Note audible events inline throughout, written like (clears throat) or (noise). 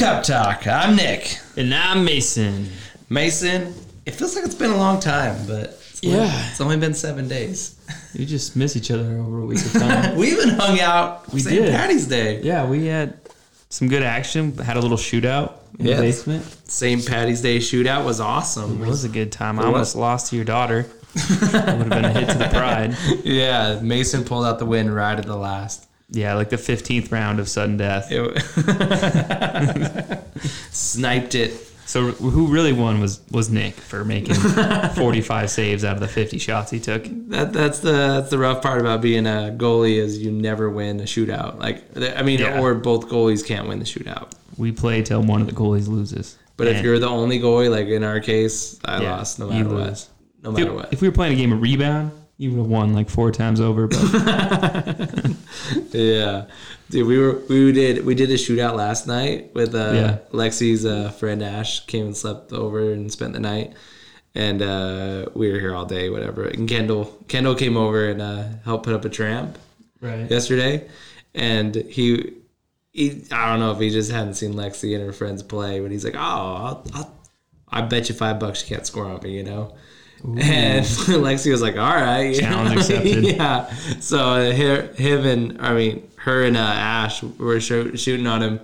Cup Talk. I'm Nick. And I'm Mason. Mason, it feels like it's been a long time, but it's only, Yeah. it's only been seven days. We just miss each other over a week of (laughs) time. we even hung out We St. did. Patty's Day. yeah, we had some good action. Had a little shootout in Yes. the basement. St. Patty's Day shootout was awesome. It was a good time. I It almost was. lost to your daughter. (laughs) it would have been a hit to the pride. yeah, Mason pulled out the win right at the last. Yeah, like the 15th round of sudden death. It- (laughs) Sniped it. So who really won was was Nick for making (laughs) 45 saves out of the 50 shots he took. That that's the that's the rough part about being a goalie is you never win a shootout. Like I mean, Yeah. or both goalies can't win the shootout. We play till one of the goalies loses. But if you're the only goalie, like in our case, I Yeah, lost no matter what. lose. No matter you- what. if we were playing a game of rebound, you would have won like four times over. But (laughs) Yeah, dude, we were we did we did a shootout last night with uh, Yeah. Lexi's uh, friend Ash came and slept over and spent the night, and uh, we were here all day, whatever. And Kendall Kendall came over and uh, helped put up a tramp right. yesterday, and he. He, I don't know if he just hadn't seen Lexi and her friends play, but he's like, "Oh, I'll, I'll, I bet you five bucks you can't score on me," you know. And (laughs) Lexi was like, "All right, (laughs) Challenge accepted. yeah. So her, him and I mean her and uh, Ash were sho- shooting on him,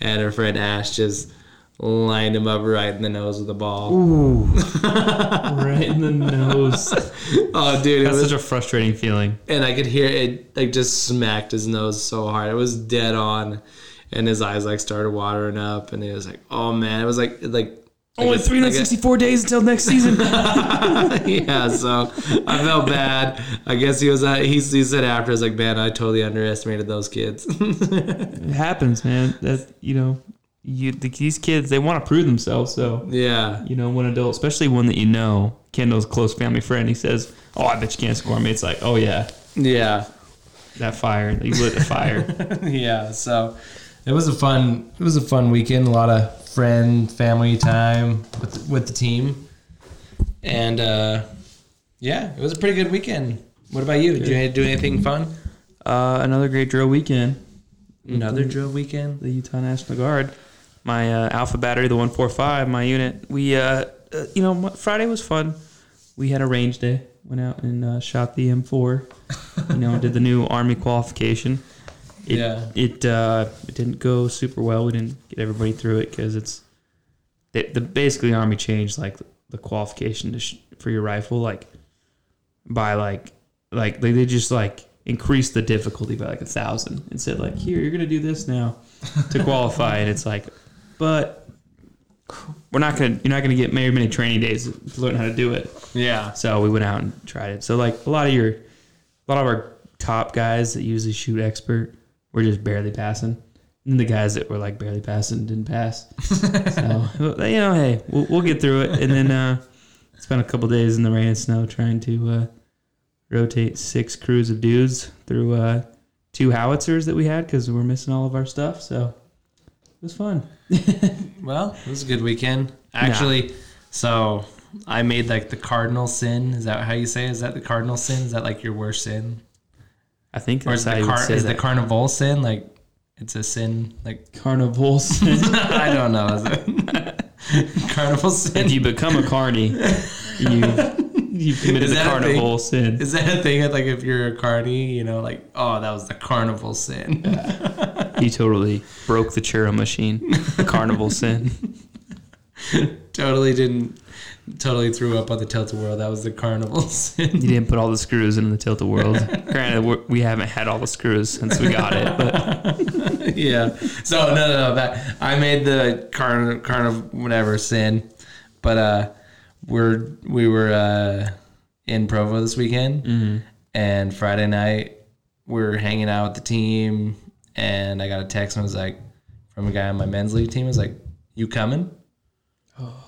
and her friend Ash just lined him up right in the nose with the ball. Ooh, (laughs) right in the nose. Oh, dude, it That's was, such a frustrating feeling. and I could hear it like just smacked his nose so hard. It was dead on, and his eyes like started watering up, and it was like, oh man, it was like like. Only like a- like a- 364 days until next season. (laughs) yeah, so I felt bad. I guess he was. Uh, he, he said after, I was like, man, I totally underestimated those kids. (laughs) it happens, man. That you know, you the, these kids they want to prove themselves. So yeah, you know, when adult, especially one that you know, Kendall's close family friend, he says, "Oh, I bet you can't score me." It's like, oh yeah, yeah, that fire. You lit the fire. (laughs) yeah. So it was a fun. It was a fun weekend. A lot of friend, family time with with the team, and uh, yeah, it was a pretty good weekend. What about you? Did you do anything fun? uh, another great drill weekend. Another drill weekend. the Utah National Guard. My uh, Alpha Battery, the 145, my unit. We, uh, uh, you know, Friday was fun. We had a range day. Went out and uh, shot the M4. You know, did the new Army qualification. It, Yeah. It uh, it didn't go super well. We didn't get everybody through it because it's the, the basically Army changed like the qualification to sh- for your rifle like by like like they, they just like increased the difficulty by like a thousand and said like here you're gonna do this now to (laughs) qualify and it's like but we're not gonna you're not gonna get very many training days to learn how to do it Yeah. so we went out and tried it so like a lot of your a lot of our top guys that usually shoot expert were just barely passing and the guys that were like barely passing didn't pass so (laughs) you know hey we'll, we'll get through it and then uh spent a couple days in the rain and snow trying to uh rotate six crews of dudes through uh, two howitzers that we had because we were missing all of our stuff. So it was fun. (laughs) Well, it was a good weekend. Actually, so I made like the cardinal sin. Is that how you say? it? Is that the cardinal sin? Is that like your worst sin? I think Or is the car is the that. carnival sin like it's a sin? Like Carnivals. (laughs) I don't know. Is it (laughs) carnival sin? if you become a carny, you you've committed Is a a carnival sin. Is that a thing? Like if you're a carny, you know, like oh, that was the carnival sin. You totally broke the churro machine. The (laughs) carnival sin. totally didn't. Totally threw up on the tilt world. That was the carnival (laughs) sin. You didn't put all the screws in the tilt of world. (laughs) Granted, we're, haven't had all the screws since we got it, but (laughs) yeah. So no, no, no. That I made the carn carn of whatever sin, but uh, we're we were uh in Provo this weekend, and Friday night we are hanging out with the team, and I got a text and it was like from a guy on my men's league team. It was like, "You coming?" oh,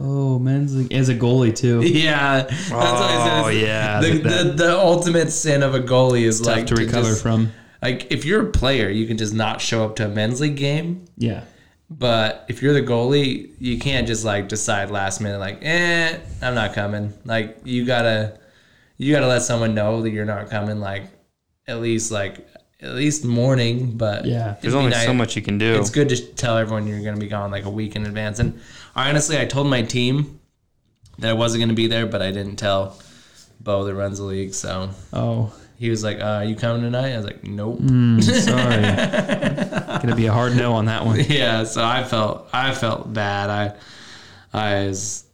men's league as a goalie too. (laughs) Yeah. That's what I Oh said. yeah, The, the, the ultimate sin of a goalie is tough like to recover just- from. Like if you're a player, you can just not show up to a men's league game. Yeah, But if you're the goalie, you can't just like decide last minute, like, eh, I'm not coming. Like you gotta, you gotta let someone know that you're not coming. Like at least like at least morning. But Yeah, there's only nice- so much you can do. It's good to tell everyone you're going to be gone like a week in advance. And honestly, I told my team that I wasn't going to be there, but I didn't tell Bo that runs the league. So Oh, he was like, uh, "Are you coming tonight?" I was like, "Nope." mm, (laughs) sorry. Gonna be a hard no on that one. yeah, so I felt I felt bad. I I was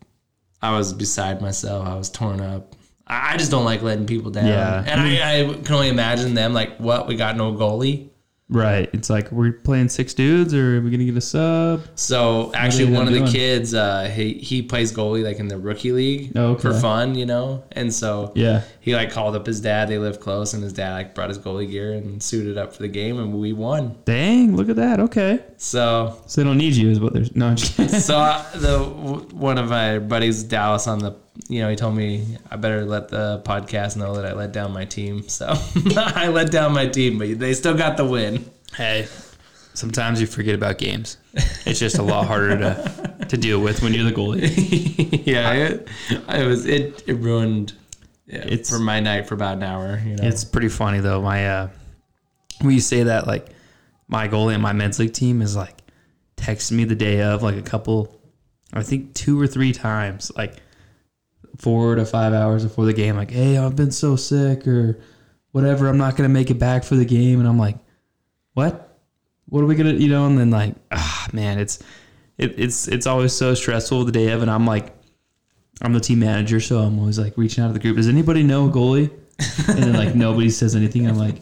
I was beside myself. I was torn up. I just don't like letting people down. Yeah. and I, I can only imagine them like, "What? We got no goalie." Right. It's like we're playing six dudes, or are we gonna get a sub? So actually, one of the kids, uh, he he plays goalie like in the rookie league Oh, okay. for fun, you know. And so Yeah. he like called up his dad. They live close, and his dad like brought his goalie gear and suited up for the game, and we won. Dang, look at that. Okay. So So they don't need you, is what there's. No, I'm just (laughs) kidding. so uh, the one of my buddies, Dallas, on the you know, he told me I better let the podcast know that I let down my team. (laughs) So I let down my team, but they still got the win. Hey, sometimes you forget about games. It's just a lot harder to to deal with when you're the goalie. (laughs) yeah, it, it was it it ruined yeah, It's- for my night for about an hour. You know, It's pretty funny though. My uh, when you say that, like my goalie and my men's league team is like texting me the day of, like a couple, I think two or three times, like four to five hours before the game, like, "Hey, I've been so sick," or whatever. I'm not gonna make it back for the game, and I'm like, "What? What are we gonna?" You know, and then like, ah, man, it's it, it's it's always so stressful the day of, and I'm like. I'm the team manager, so I'm always like reaching out to the group. Does anybody know a goalie? and then like nobody says anything. I'm like,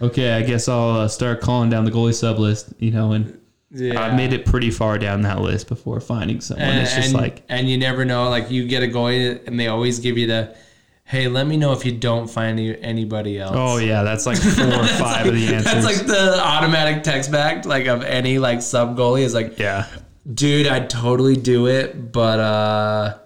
okay, I guess I'll uh, start calling down the goalie sub list, you know. And yeah. I made it pretty far down that list before finding someone. and, it's just and- like, and you never know. Like you get a goalie, and they always give you the, "Hey, let me know if you don't find anybody else." oh yeah, that's like four or (laughs) five of the answers. That's like the automatic text back, like of any like sub goalie is like, yeah, dude, I'd totally do it, but uh,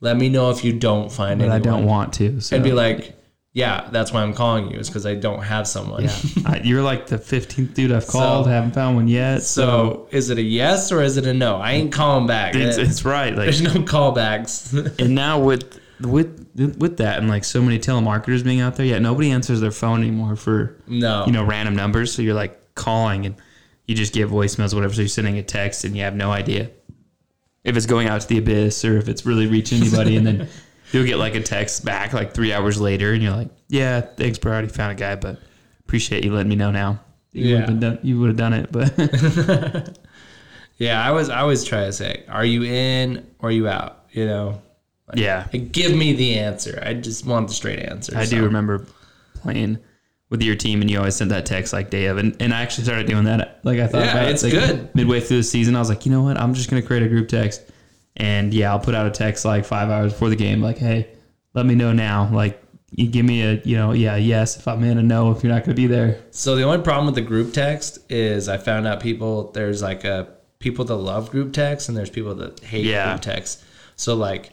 let me know if you don't find but anyone. I don't want to. So And be like, yeah, that's why I'm calling you, is because I don't have someone. yeah, (laughs) I, you're like the 15th dude I've called. So- haven't found one yet. So is it a yes or is it a no? I ain't calling back. it's, it's right. Like, There's (laughs) no callbacks. (laughs) and now with with with that and like so many telemarketers being out there, yeah, nobody answers their phone anymore for no. you know, random numbers. So you're like calling and you just get voicemails, whatever. So you're sending a text and you have no idea if it's going out to the abyss or if it's really reaching anybody. and then you'll get like a text back like three hours later and you're like, yeah, thanks, bro. I already found a guy, but appreciate you letting me know now. You would Yeah. have done, you would have done it, but (laughs) Yeah, I was. I always try to say, are you in or are you out? You know, yeah, give me the answer. I just want the straight answer. I so. do remember playing with your team and you always sent that text like day of and, and I actually started doing that like I thought Yeah, it's like, good. midway through the season I was like you know what I'm just gonna create a group text and yeah I'll put out a text like five hours before the game like hey let me know now like you give me a you know yeah yes if I'm in a no if you're not gonna be there So the only problem with the group text is I found out people there's like a people that love group text and there's people that hate Yeah. group text. So like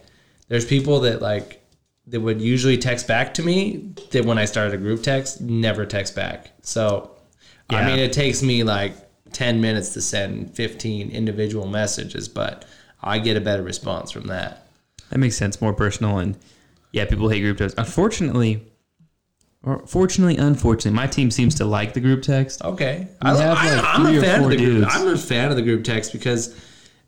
there's people that like that would usually text back to me that when I started a group text never text back. So I mean it takes me like 10 minutes to send 15 individual messages, but I get a better response from that. that makes sense more personal and yeah people hate group text unfortunately or fortunately unfortunately my team seems to like the group text Okay. We have, like, a fan of the group. dudes. I'm a fan of the group text because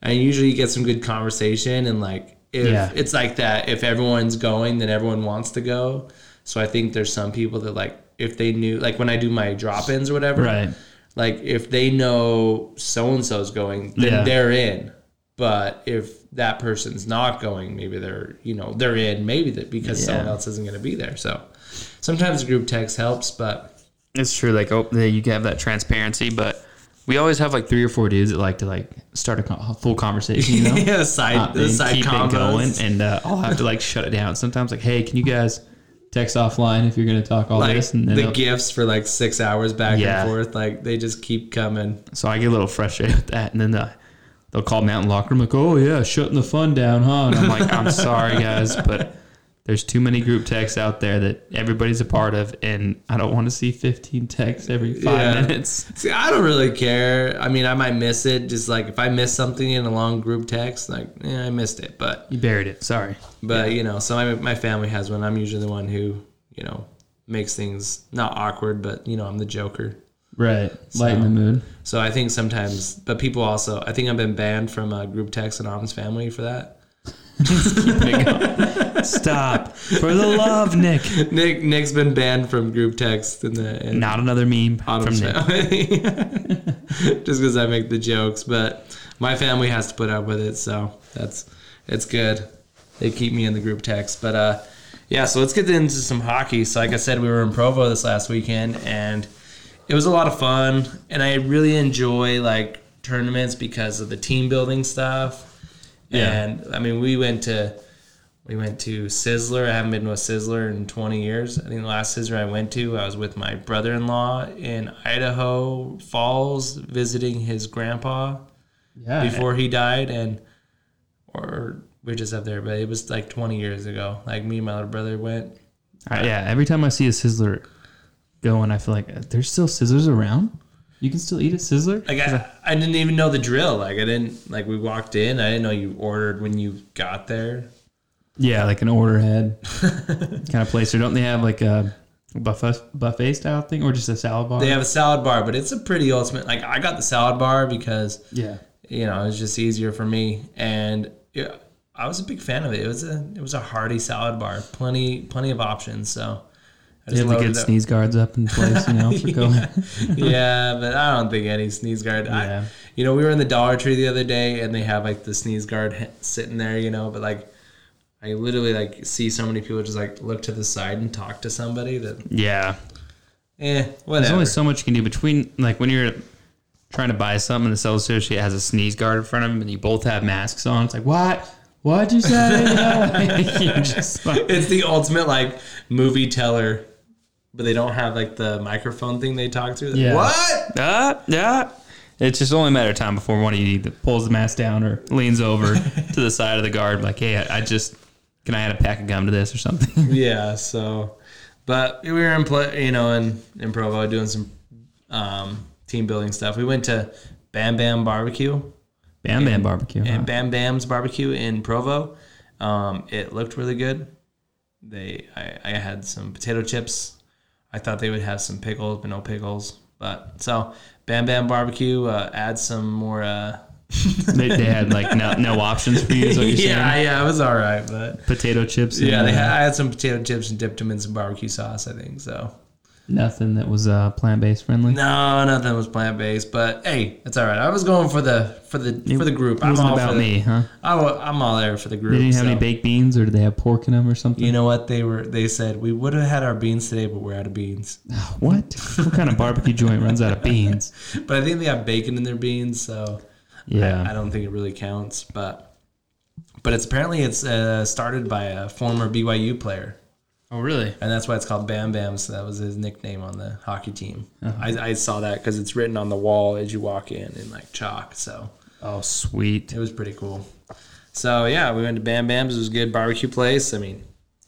I usually get some good conversation and like if Yeah. it's like that, if everyone's going, then everyone wants to go. So I think there's some people that like if they knew like when I do my drop ins or whatever, right like if they know so and so's going, then Yeah. they're in. But if that person's not going, maybe they're you know they're in. Maybe that because someone else isn't going to be there. So sometimes group text helps, but It's true. Like, oh, yeah, you have that transparency, but we always have like three or four dudes that like to like start a, full conversation. You know, (laughs) yeah, the side Uh, the and side keep combos. it going, and uh, I'll have to like shut it down. Sometimes, like, hey, can you guys text offline if you're going to talk all like this? And the gifts for like six hours back Yeah. and forth. Like they just keep coming. so I get a little frustrated with that, and then the, they'll call me out in the locker room like, oh yeah, shutting the fun down, huh? And I'm like, I'm (laughs) sorry guys, but there's too many group texts out there that everybody's a part of, and I don't want to see 15 texts every five Yeah. minutes. See, I don't really care. I mean, I might miss it. Just like if I miss something in a long group text, like yeah, I missed it. But You buried it. Sorry. but you know, so my my family has one. I'm usually the one who you know makes things not awkward, but you know, I'm the joker. Right. Lighten So- the mood. So I think sometimes, but people also, I think I've been banned from a group text and Om's family for that. Stop. For the love, Nick. Nick Nick's been banned from group text in the in Not another meme from Autumn's Nick. (laughs) just because I make the jokes. But my family has to put up with it, so that's it's good. They keep me in the group text, but uh, yeah. So let's get into some hockey. So like I said, we were in Provo this last weekend, and it was a lot of fun. And I really enjoy like tournaments because of the team building stuff. Yeah. And I mean, we went to we went to Sizzler. I haven't been to a Sizzler in 20 years. I think the last Sizzler I went to, I was with my brother-in-law in Idaho Falls visiting his grandpa Yeah. before he died, and or we were just up there, but it was like 20 years ago. Like me and my little brother went. Uh, yeah. Every time I see a Sizzler going, and I feel like uh, there's still Sizzlers around. You can still eat a Sizzler. Like I, I didn't even know the drill. Like I didn't like we walked in. I didn't know you ordered when you got there. Yeah, like an order head (laughs) kind of place. Or don't they have like a buffet buffet style thing, or just a salad bar? They have a salad bar, but it's a pretty ultimate. Like I got the salad bar because yeah. you know, it was just easier for me. And yeah, I was a big fan of it. It was a it was a hearty salad bar, plenty plenty of options. So They have to get up. sneeze guards up in place, you know, for (laughs) going. yeah, but I don't think any sneeze guard. Yeah. I, you know, we were in the Dollar Tree the other day, and they have like the sneeze guard sitting there. You know, but like. I literally like see so many people just like look to the side and talk to somebody that yeah. eh whatever. There's only so much you can do between like when you're trying to buy something and the sales associate has a sneeze guard in front of him and you both have masks on. It's like, what? What'd you say? (laughs) you're just like, it's the ultimate like movie teller, but they don't have like the microphone thing they talk through. Yeah. What? ah, yeah. It's just only a matter of time before one of you either pulls the mask down or leans over (laughs) to the side of the guard, like, hey, I, I just can I add a pack of gum to this or something? (laughs) Yeah. So, but we were in play, you know, in in Provo doing some um, team building stuff. We went to Bam Bam Barbecue Bam Bam Barbecue. huh? and Bam Bam's Barbecue in Provo. Um, it looked really good. They, I, I had some potato chips. I thought they would have some pickles, but no pickles. But so Bam Bam Barbecue uh, add some more. Uh, (laughs) they, they had like no, no options for you. Is what you're (laughs) yeah, saying? yeah, it was all right, but Potato chips. and, yeah, they uh, had, I had some potato chips and dipped them in some barbecue sauce. I think so. Nothing that was uh, plant based friendly. No, nothing was plant based, but hey, it's all right. I was going for the for the for the group. It wasn't all about the, me, huh? I, am all there for the group. They didn't have so. any baked beans, or did they have pork in them, or something? You know what they were? They said we would have had our beans today, but we're out of beans. (sighs) What? what kind of barbecue joint runs out of beans? (laughs) But I think they have bacon in their beans, so Yeah. I, I don't think it really counts. But but it's apparently it's uh, started by a former BYU player, oh, really? and that's why it's called Bam Bam. So that was his nickname on the hockey team. Uh-huh. I, I saw that because it's written on the wall as you walk in in like chalk. So Oh, sweet. it was pretty cool. So yeah, we went to Bam Bam's. It was a good barbecue place. I mean,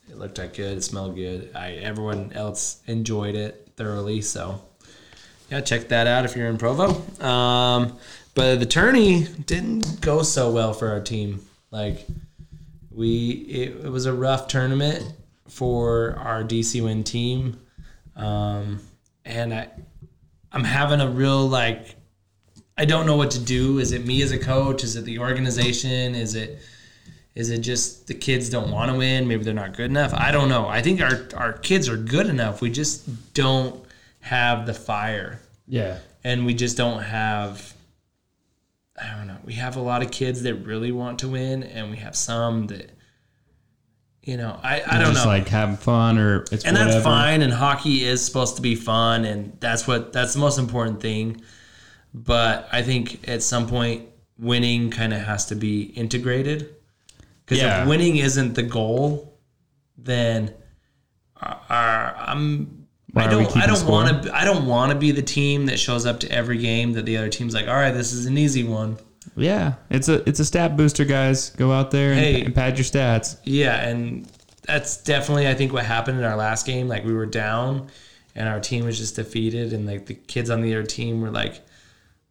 it looked like good. It smelled good. I everyone else enjoyed it thoroughly. So yeah, check that out if you're in Provo. Um, but the tourney didn't go so well for our team. Like we, it, it was a rough tournament for our DC Wind team, um, and I, I'm having a real like I don't know what to do. Is it me as a coach? Is it the organization? Is it is it just the kids don't want to win? Maybe they're not good enough. I don't know. I think our our kids are good enough. We just don't have the fire, Yeah. and we just don't have. I don't know. We have a lot of kids that really want to win, and we have some that, you know, I, I don't just know like having fun or it's and whatever. that's fine and hockey is supposed to be fun and that's what that's the most important thing but i think at some point winning kind of has to be integrated because Yeah. if winning isn't the goal then uh, i'm Why I don't. I don't want to. I don't want to be the team that shows up to every game that the other team's like, all right, this is an easy one. Yeah, it's a it's a stat booster, guys. Go out there and, Hey. and pad your stats. Yeah, and that's definitely I think what happened in our last game. Like we were down, and our team was just defeated, and like the kids on the other team were like,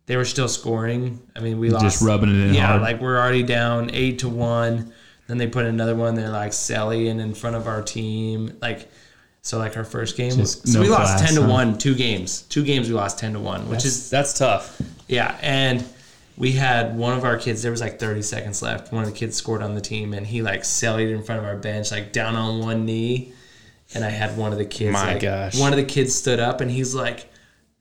they were still scoring. I mean, we lost. Just rubbing it in yeah, hard. like we're already down eight to one. Then they put another one. They're like selling in front of our team. Like So like our first game, Just so no we lost class, ten to huh? one. Two games, two games we lost ten to one, which is that's tough. yeah, and we had one of our kids. There was like 30 seconds left. One of the kids scored on the team, and he like sallied in front of our bench, like down on one knee. And I had one of the kids. My like, gosh. One of the kids stood up, and he's like,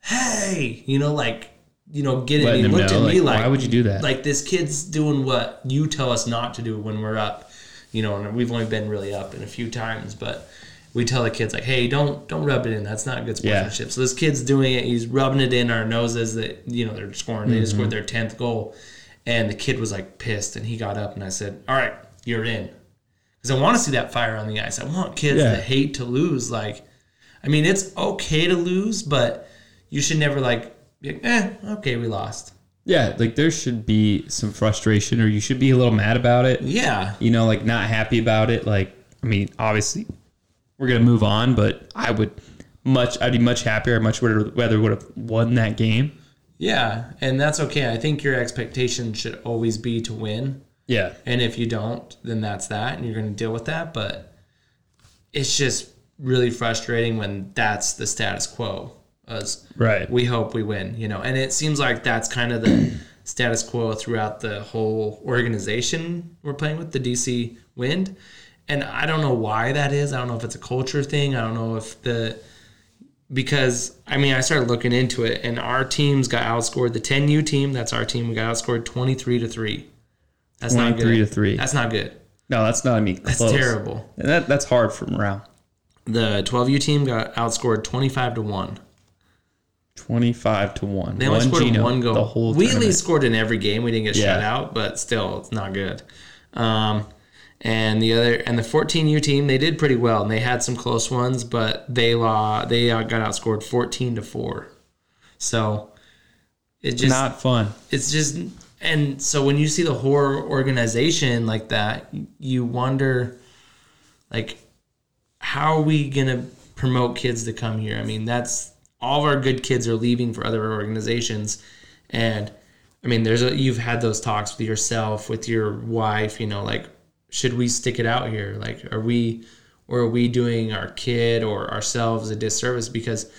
"Hey," you know, like you know, get it. He looked know, at me like, like, why would you do that? Like this kid's doing what you tell us not to do when we're up. You know, and we've only been really up in a few times, but we tell the kids like, "Hey, don't don't rub it in. That's not good Yeah. sportsmanship." So this kid's doing it. He's rubbing it in our noses that you know they're scoring. They just Mm-hmm. scored their tenth goal, and the kid was like pissed, and he got up and I said, "All right, you're in," because I want to see that fire on the ice. I want kids Yeah. that hate to lose. Like, I mean, it's okay to lose, but you should never like, be like, eh, okay, we lost. Yeah, like there should be some frustration, or you should be a little mad about it. Yeah, You know, like not happy about it. Like, I mean, obviously, we're gonna move on, but I would much, I'd be much happier. Much rather would have won that game. yeah, and that's okay. I think your expectation should always be to win. Yeah, And if you don't, then that's that, and you're going to deal with that. But it's just really frustrating when that's the status quo. As right. we hope we win, you know, and it seems like that's kind of the (clears throat) status quo throughout the whole organization we're playing with, the DC Wind. And I don't know why that is. I don't know if it's a culture thing. I don't know if the because I mean I started looking into it and our teams got outscored. The 10U team, that's our team, we got outscored 23 to 3. That's not good. 23 to 3. That's not good. No, that's not I mean That's terrible. And that that's hard for morale. The 12U team got outscored 25 to 1. Twenty five to one. They only one scored Gino one goal. The whole we at least scored in every game. We didn't get Yeah. shut out, but still, it's not good. Um, and the other and the 14U team, they did pretty well, and they had some close ones, but they law they uh, got outscored 14 to four. So it just not fun. it's just and so when you see the horror organization like that you wonder like how are we gonna promote kids to come here i mean that's all of our good kids are leaving for other organizations and i mean there's a you've had those talks with yourself with your wife you know like should we stick it out here? Like are we or are we doing our kid or ourselves a disservice? Because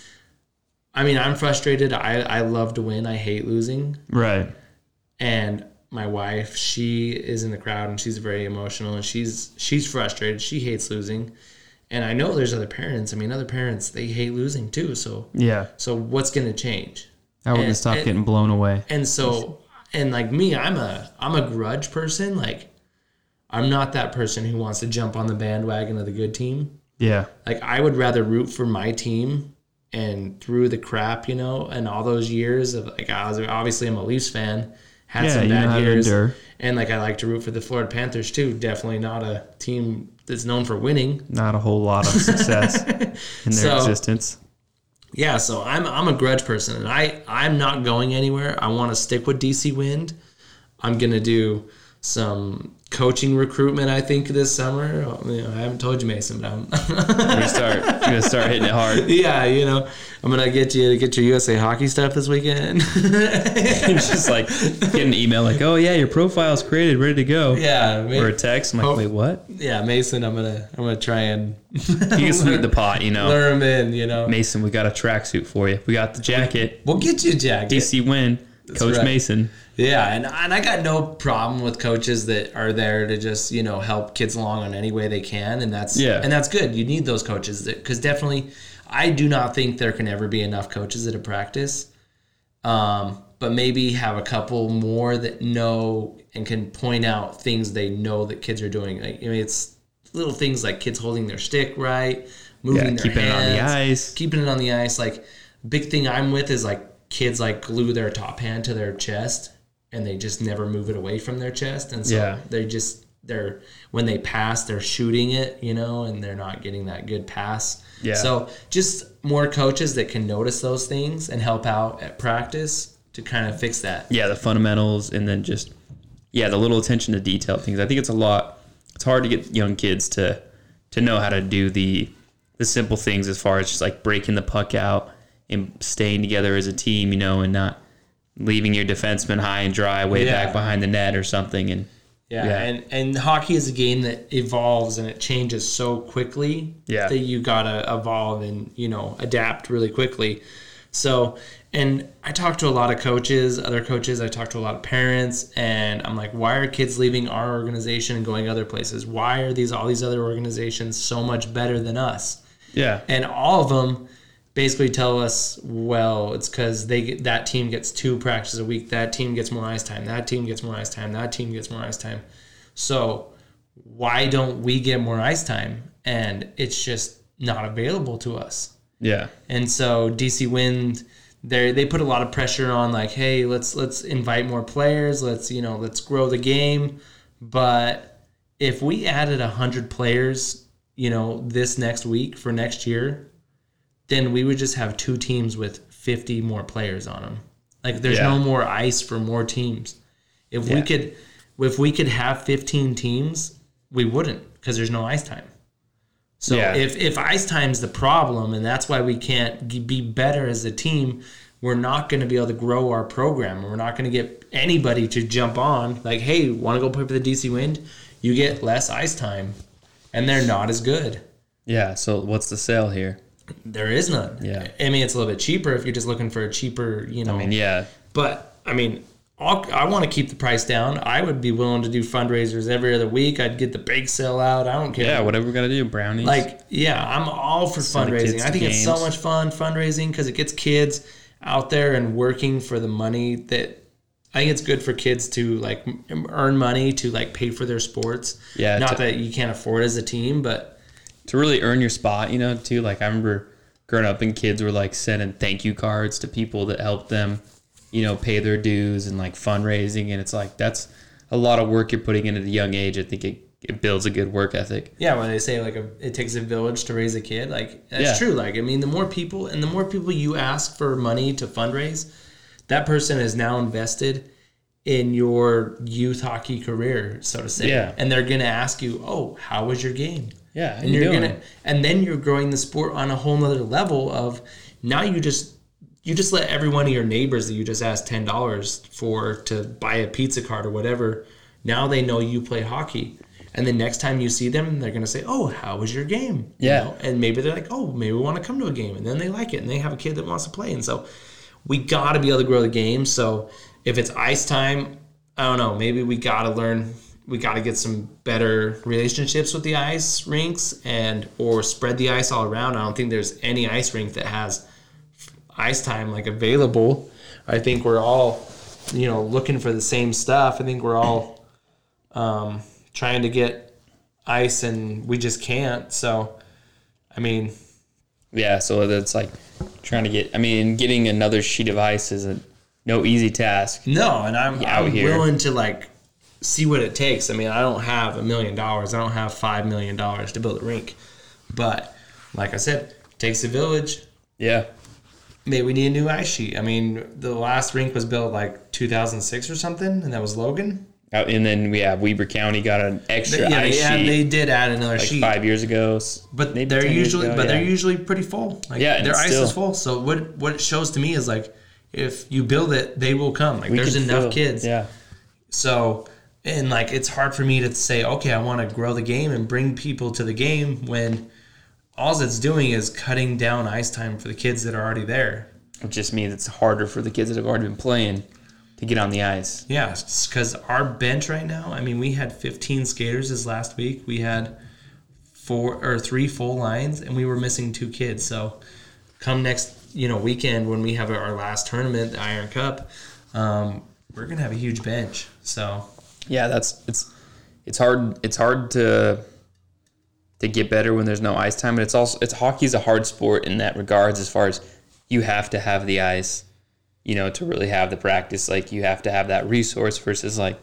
i mean i'm frustrated. I i love to win. I hate losing. Right. and my wife she is in the crowd and she's very emotional and she's she's frustrated. She hates losing. And i know there's other parents. I mean other parents they hate losing too. So Yeah. so what's going to change? How would And- stop and- getting blown away? and so and like me i'm a i'm a grudge person. Like i'm not that person who wants to jump on the bandwagon of the good team Yeah. like I would rather root for my team and through the crap, you know, and all those years of like I was obviously I'm a Leafs fan, had Yeah, some you know how bad to years, and like I like to root for the Florida Panthers too. Definitely not a team that's known for winning. Not a whole lot of success (laughs) in their So- existence. Yeah, so I'm I'm a grudge person, and I I'm not going anywhere. I want to stick with DC Wind. I'm gonna do some coaching recruitment. I think this summer. Oh, you know, I haven't told you, Mason, but I'm. Gonna start. You're gonna start hitting it hard. (laughs) yeah, you know, I'm gonna get you to get your USA hockey stuff this weekend. (laughs) Just like get an email like, "Oh yeah, your profile's created, ready to go." yeah, Or a text. I'm like, Oh. "Wait, what?" yeah, Mason. I'm gonna I'm gonna try and (laughs) You can sweeten the pot, you know. lure him in. You know, Mason, we got a tracksuit for you. We got the jacket. we'll get you a jacket. DC Wind. Coach right. Mason. Yeah, and, and I got no problem with coaches that are there to just you know help kids along in any way they can, and that's Yeah. and that's good. You need those coaches because definitely, I do not think there can ever be enough coaches at a practice. Um, but maybe have a couple more that know and can point out things they know that kids are doing. Like, I mean, it's little things like kids holding their stick right, moving Yeah, their keeping it on the ice. keeping it on the ice. Like big thing I'm with is like kids like glue their top hand to their chest and they just never move it away from their chest, and so Yeah. they just they're when they pass they're shooting it, you know, and they're not getting that good pass. Yeah. So just more coaches that can notice those things and help out at practice to kind of fix that. Yeah, the fundamentals, and then just yeah, the little attention to detail things. I think it's a lot. It's hard to get young kids to to know how to do the the simple things as far as just like breaking the puck out and staying together as a team, you know, and not leaving your defenseman high and dry way Yeah. back behind the net or something. And Yeah, Yeah. and and hockey is a game that evolves and it changes so quickly Yeah. that you gotta evolve and you know adapt really quickly. So, and I talk to a lot of coaches, other coaches. I talk to a lot of parents, and I'm like, why are kids leaving our organization and going other places? Why are these all these other organizations so much better than us? Yeah. and all of them basically tell us well it's because they that team gets two practices a week that team gets more ice time that team gets more ice time that team gets more ice time. So why don't we get more ice time? And it's just not available to us. Yeah. and so DC Wind they they put a lot of pressure on like hey let's let's invite more players let's you know let's grow the game. But if we added 100 players you know this next week for next year then we would just have two teams with 50 more players on them like there's Yeah. no more ice for more teams if we could if we could have 15 teams we wouldn't because there's no ice time so Yeah. if if ice time's the problem, and that's why we can't be better as a team, we're not going to be able to grow our program. We're not going to get anybody to jump on. Like, hey, want to go play for the DC Wind? You get less ice time, and they're not as good. Yeah. So what's the sale here? There is none. Yeah. I mean, it's a little bit cheaper if you're just looking for a cheaper, you know. I mean, yeah. But I mean, I'll, I want to keep the price down. I would be willing to do fundraisers every other week. I'd get the bake sale out. I don't care. Yeah. Whatever we gotta do. Brownies. Like, yeah, I'm all for Send fundraising. I to think it's so much fun fundraising because it gets kids out there and working for the money that I think it's good for kids to like earn money to like pay for their sports. Yeah, Not to- that you can't afford as a team, but to really earn your spot, you know, too. Like I remember growing up and kids were like sending thank you cards to people that helped them, you know, pay their dues and like fundraising. And it's like that's a lot of work you're putting in at a young age. I think it, it builds a good work ethic. yeah, when they say like a, it takes a village to raise a kid, like that's Yeah. true. Like I mean, the more people and the more people you ask for money to fundraise, that person is now invested in your youth hockey career, so to say. Yeah. And they're gonna ask you, "Oh, how was your game?" Yeah. and you're gonna and then you're growing the sport on a whole nother level of now you just you just let every one of your neighbors that you just asked ten dollars for to buy a pizza card or whatever now they know you play hockey and the next time you see them they're gonna say oh how was your game You Yeah. know? and maybe they're like oh maybe we want to come to a game and then they like it and they have a kid that wants to play and so we got to be able to grow the game so if it's ice time i don't know maybe we got to learn we got to get some better relationships with the ice rinks and or spread the ice all around i don't think there's any ice rink that has ice time like available i think we're all you know looking for the same stuff i think we're all um, trying to get ice and we just can't so i mean Yeah. So it's like trying to get. I mean, getting another sheet of ice is a no easy task. No, and I'm, out I'm here. willing to like see what it takes. I mean, I don't have a million dollars. I don't have five million dollars to build a rink, but like I said, it takes a village. Yeah. Maybe we need a new ice sheet. I mean, the last rink was built like 2006 or something, and that was Logan. Out- And then we have Weber County got an extra yeah, ice yeah, sheet they did add another like sheet, five years ago. but they're usually, ago, but they're usually pretty full. Like, Yeah, their ice is full. So what what it shows to me is like if you build it, they will come. Like We there's enough fill- kids. Yeah. So, and like it's hard for me to say, okay, I want to grow the game and bring people to the game when all it's doing is cutting down ice time for the kids that are already there. It just means it's harder for the kids that have already been playing to get on the ice. Yeah, because our bench right now, I mean, we had 15 skaters this last week. We had four or three full lines, and we were missing two kids. So, come next, you know, weekend when we have our last tournament, the Iron Cup, um, we're gonna have a huge bench. So, Yeah, that's it's it's hard it's hard to to get better when there's no ice time, and it's also it's hockey's a hard sport in that regards as far as you have to have the ice, you know, to really have the practice. Like you have to have that resource versus like,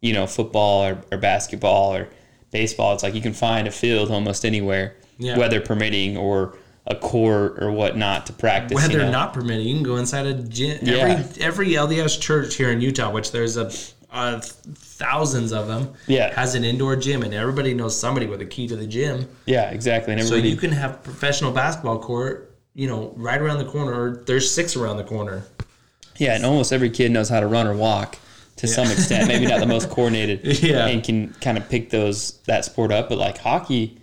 you know, football or, or basketball or baseball. It's like you can find a field almost anywhere, Yeah. weather permitting or a court or whatnot to practice. you know? not permitting, you can go inside a gym. Yeah. Every every LDS church here in Utah, which there's a uh, thousands of them, Yeah. has an indoor gym, and everybody knows somebody with a key to the gym. Yeah, exactly. And So you can have professional basketball court, you know, right around the corner. Or there's six around the corner. yeah, and almost every kid knows how to run or walk. to some extent. Maybe not the most (laughs) coordinated. Yeah. And can kind of pick those that sport up. But like hockey,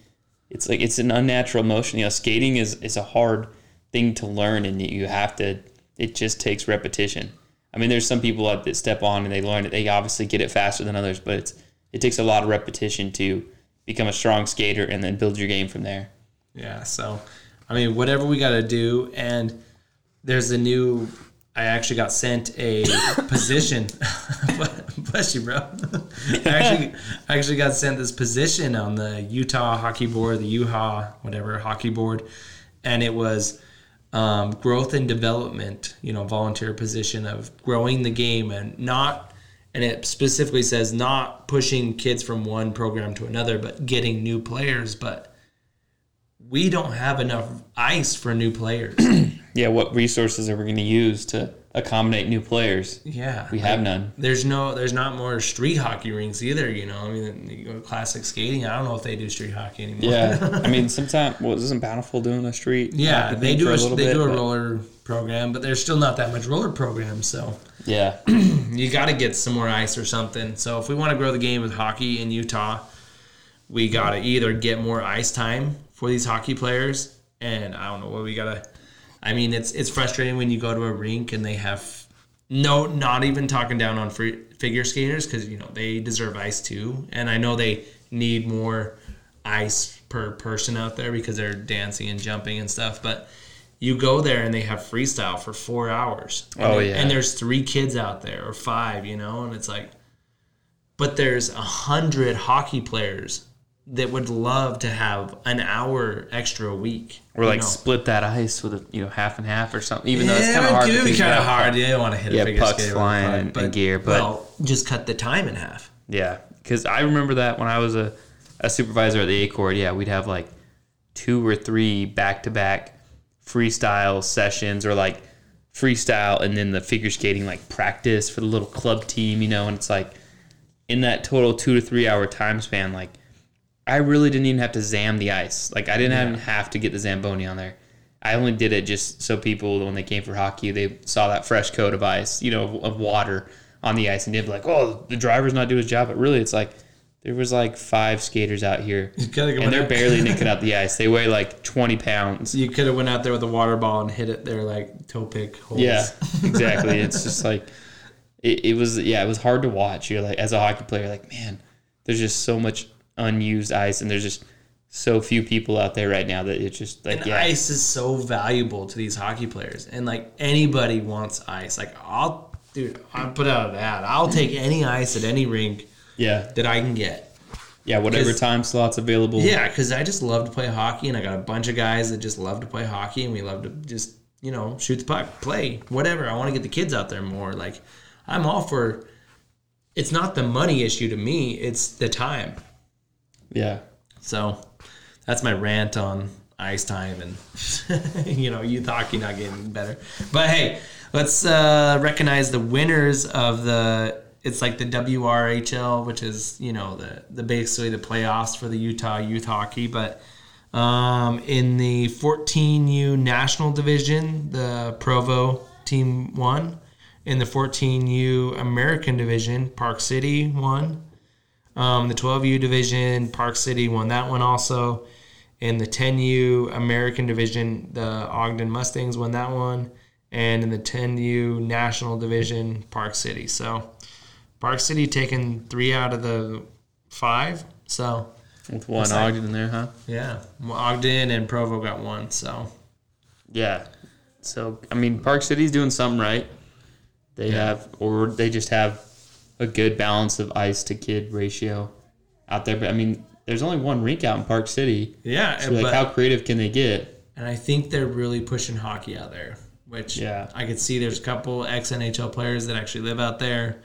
it's like it's an unnatural motion. You know, skating is is a hard thing to learn, and you have to. It just takes repetition. I mean, there's some people that step on and they learn it. They obviously get it faster than others, but it's it takes a lot of repetition to become a strong skater and then build your game from there. Yeah. So, I mean, whatever we got to do. And there's a new, I actually got sent a (laughs) position. (laughs) Bless you, bro. (laughs) I actually, I actually got sent this position on the Utah Hockey Board, the UHA, whatever, hockey board. And it was um, growth and development, you know, volunteer position of growing the game and not, and it specifically says not pushing kids from one program to another, but getting new players. But we don't have enough ice for new players. (clears throat) Yeah, what resources are we going to use to accommodate new players? yeah, We have none. There's no, there's not more street hockey rinks either. You know, I mean, you go to classic skating. I don't know if they do street hockey anymore. Yeah, I (laughs) mean, sometimes well, isn't Bountiful doing a street? yeah, they do a, little they bit, do a but- roller program, but there's still not that much roller program. So Yeah, (clears throat) you got to get some more ice or something. So if we want to grow the game with hockey in Utah, we got to either get more ice time for these hockey players, and I don't know what we got to. I mean, it's it's frustrating when you go to a rink and they have no, not even talking down on free, figure skaters because you know they deserve ice too, and I know they need more ice per person out there because they're dancing and jumping and stuff, but. You go there and they have freestyle for four hours. And Oh, they- yeah. And there's three kids out there or five, you know, and it's like, but there's a hundred hockey players that would love to have an hour extra a week. or like know? split that ice with a you know half and half or something. Even though it's kind of hard. It to would be kind of hard. You don't want to hit Yeah, a figure pucks skater with a flying puck, and- and gear, but- well, just cut the time in half. Yeah, because I remember that when I was a, a supervisor at the Acord. Yeah, we'd have like two or three back to back freestyle sessions or like freestyle and then the figure skating like practice for the little club team, you know, and it's like in that total two to three hour time span, like I really didn't even have to zam the ice. Like I didn't even have to get the Zamboni on there. I only did it just so people, when they came for hockey, they saw that fresh coat of ice, you know, of, of water on the ice, and they'd be like, "Oh, the driver's not doing his job." But really, it's like there was like five skaters out here, and they're out- barely (laughs) nicking out the ice. They weigh like twenty pounds. You could have went out there with a water ball and hit it there like toe pick holes. Yeah, (laughs) exactly. it's just like it, it was. Yeah, it was hard to watch. You're like as a hockey player, like man, there's just so much unused ice, and there's just so few people out there right now that it's just like And yeah, ice is so valuable to these hockey players, and like anybody wants ice. Like I'll, dude, I'll put out an ad. I'll take any ice at any rink yeah, that I can get. yeah. whatever time slots available. Yeah, because I just love to play hockey, and I got a bunch of guys that just love to play hockey, and we love to just you know shoot the puck, play whatever. I want to get the kids out there more. Like I'm all for. It's not the money issue to me; it's the time. Yeah. So that's my rant on ice time and (laughs) you know youth hockey not getting better. But hey, let's uh, recognize the winners of the. It's like the WRHL, which is you know the the basically the playoffs for the Utah youth hockey. But um, in the 14U national division, the Provo team won. In the 14U American division, Park City won. Um, the 12U division, Park City won that one also. In the 10U American division, the Ogden Mustangs won that one. And in the 10U national division, Park City. So Park City taking three out of the five. So With one Ogden in there, huh? yeah, Ogden and Provo got one. So Yeah. So I mean, Park City's doing something right. They Yeah. have, or they just have a good balance of ice to kid ratio out there. But I mean, there's only one rink out in Park City. yeah, So like, but, how creative can they get? and I think they're really pushing hockey out there. Which Yeah. I could see there's a couple ex NHL players that actually live out there.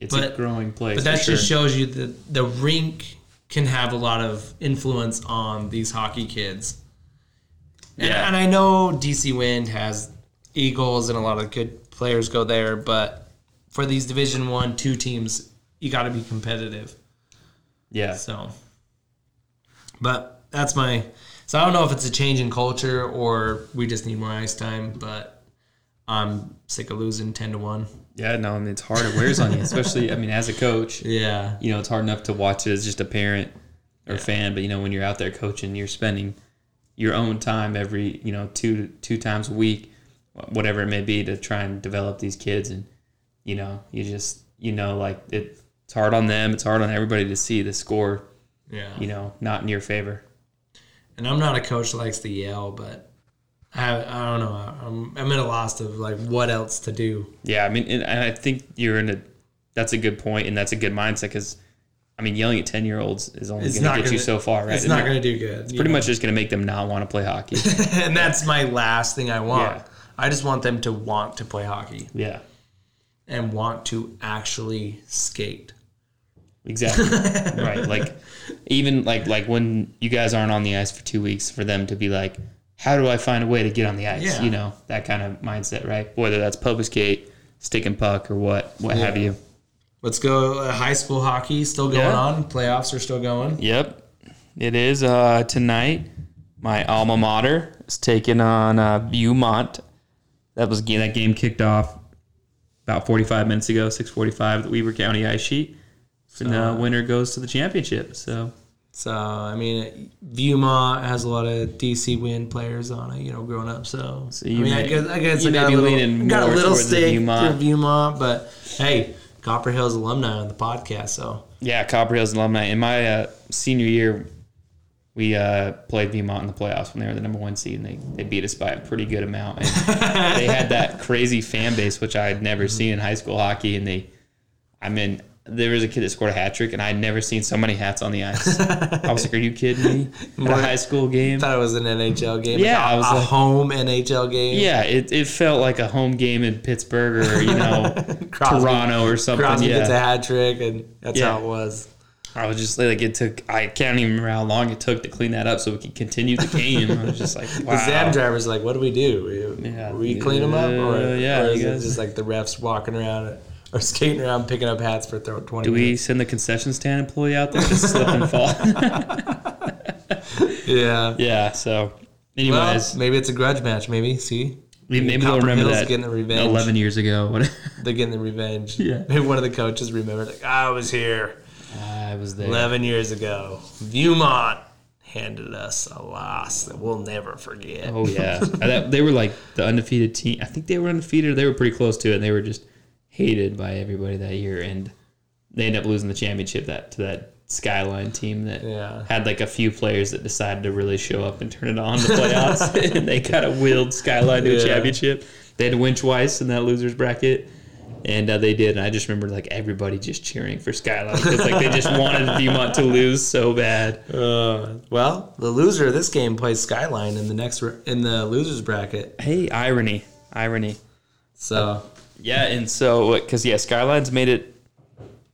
It's a But- growing place. But that sure. just shows you that the rink can have a lot of influence on these hockey kids. And, Yeah. and I know DC Wind has Eagles and a lot of good players go there, but for these Division One, two teams, you got to be competitive. yeah. So, but that's my. So I don't know if it's a change in culture or we just need more ice time, but I'm sick of losing ten to one. Yeah, no, I mean it's hard. It wears on you, especially I mean as a coach. Yeah. You know, it's hard enough to watch it as just a parent or fan, but you know when you're out there coaching, you're spending your own time every you know two two times a week, whatever it may be, to try and develop these kids, and you know you just you know like it, it's hard on them, it's hard on everybody to see the score, Yeah. you know, not in your favor. And I'm not a coach that likes to yell, but I I don't know. I'm I'm at a loss of like what else to do. Yeah, I mean, and I think you're in a. That's a good point, and that's a good mindset because, I mean, yelling at ten year olds is only going to get you gonna- so far, right? It's not going to do good. It's pretty much just going to make them not want to play hockey. (laughs) and that's my last thing I want. Yeah. I just want them to want to play hockey yeah, and want to actually skate. exactly. (laughs) right, like even like like when you guys aren't on the ice for two weeks, for them to be like, how do I find a way to get on the ice? Yeah. You know that kind of mindset, right? Whether that's public skate, stick and puck, or what, what have you. Let's go. Uh, high school hockey still going Yeah. on. Playoffs are still going. Yep, it is uh, tonight. My alma mater is taking on uh, Viewmont. That was that game kicked off about 45 minutes ago, 6:45 the Weber County ice sheet, and the winner goes to the championship. So So I mean, Viewmont has a lot of DC Wind players on it. You know, growing up. So, So I mean, I guess I guess you I may got little, got a little stake Viewmont. for Viewmont, but hey, Copper Hills alumni on the podcast. So yeah, Copper Hills alumni. In my uh, senior year, we uh, played Viewmont in the playoffs when they were the number one seed, and they, they beat us by a pretty good amount. And (laughs) they had that crazy fan base, which I had never seen in high school hockey. And they, I mean, there was a kid that scored a hat trick, and I had never seen so many hats on the ice. I was like, "Are you kidding me?" At a high school game. I thought it was an NHL game. Yeah, like a, I was a like- home NHL game. Yeah, it, it felt like a home game in Pittsburgh or you know (laughs) Crosby- Toronto or something. Crosby gets a hat trick, and that's Yeah. how it was. I was just like, it took. I can't even remember how long it took to clean that up so we could continue the game. I was just like, (laughs) wow. The Zam driver's like, "What do we do? We, Yeah. we clean them up, or, yeah, or is it just like the refs walking around (laughs) or skating around picking up hats for throw twenty? Do we minutes? send the concession stand employee out there to slip and fall? (laughs) Yeah. yeah. So, Well, anyways, maybe it's a grudge match. Maybe see, maybe, maybe they'll remember Hill's that getting the revenge. eleven years ago. They're getting the revenge. Yeah. Maybe one of the coaches remembered, like I was here I was there. eleven years ago. Viewmont handed us a loss that we'll never forget. Oh yeah, (laughs) that, they were like the undefeated team. I think they were undefeated. They were pretty close to it. And they were just hated by everybody that year, and they ended up losing the championship that to that Skyline team that Yeah. had like a few players that decided to really show up and turn it on in the playoffs, (laughs) and they kind of willed Skyline to a championship. They had to win twice in that losers bracket. And uh, they did, and I just remember like everybody just cheering for Skyline because like they just wanted Viewmont to lose so bad. Uh, well, the loser of this game plays Skyline in the next in the losers bracket. Hey, irony, irony. So Yeah, and so because yeah, Skyline's made it.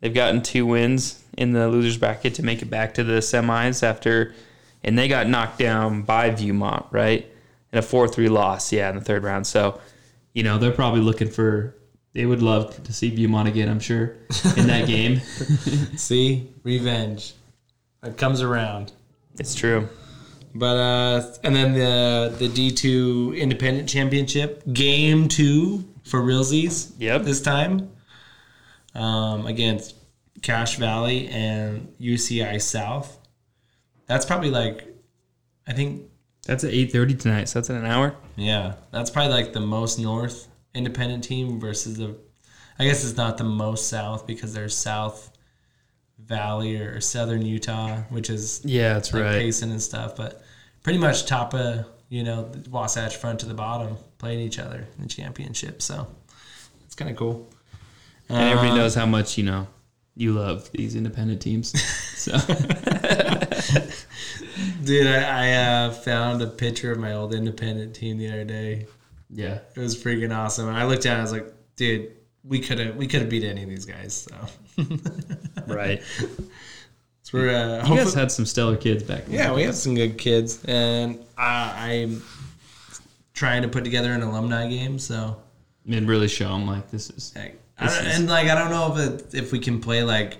They've gotten two wins in the losers bracket to make it back to the semis after, and they got knocked down by Viewmont right in a four three loss. Yeah, in the third round. So, you know, they're probably looking for. They would love to see Viewmont again. I'm sure in that game. (laughs) see, revenge. It comes around. it's true. But uh, and then the the D two Independent Championship game two for realsies. Yep. This time, um, against Cache Valley and UCI South. That's probably like, I think, That's at eight thirty tonight. So that's in an hour. yeah, that's probably like the most north independent team versus the. I guess it's not the most south because there's South Valley or Southern Utah, which is Yeah, that's like right. Payson and stuff, but pretty much top of you know the Wasatch front to the bottom playing each other in the championship. So it's kind of cool. And everybody Uh, knows how much you know you love these independent teams. (laughs) So dude, I, I uh, found a picture of my old independent team the other day. Yeah, It was freaking awesome. And I looked at it, I was like, dude, we could have we could have beat any of these guys. So, (laughs) right. so we're uh, You guys had some stellar kids back then. yeah, we had some good kids, and uh, I'm trying to put together an alumni game. So and really show them like this is Like, This is- and like I don't know if it, if we can play like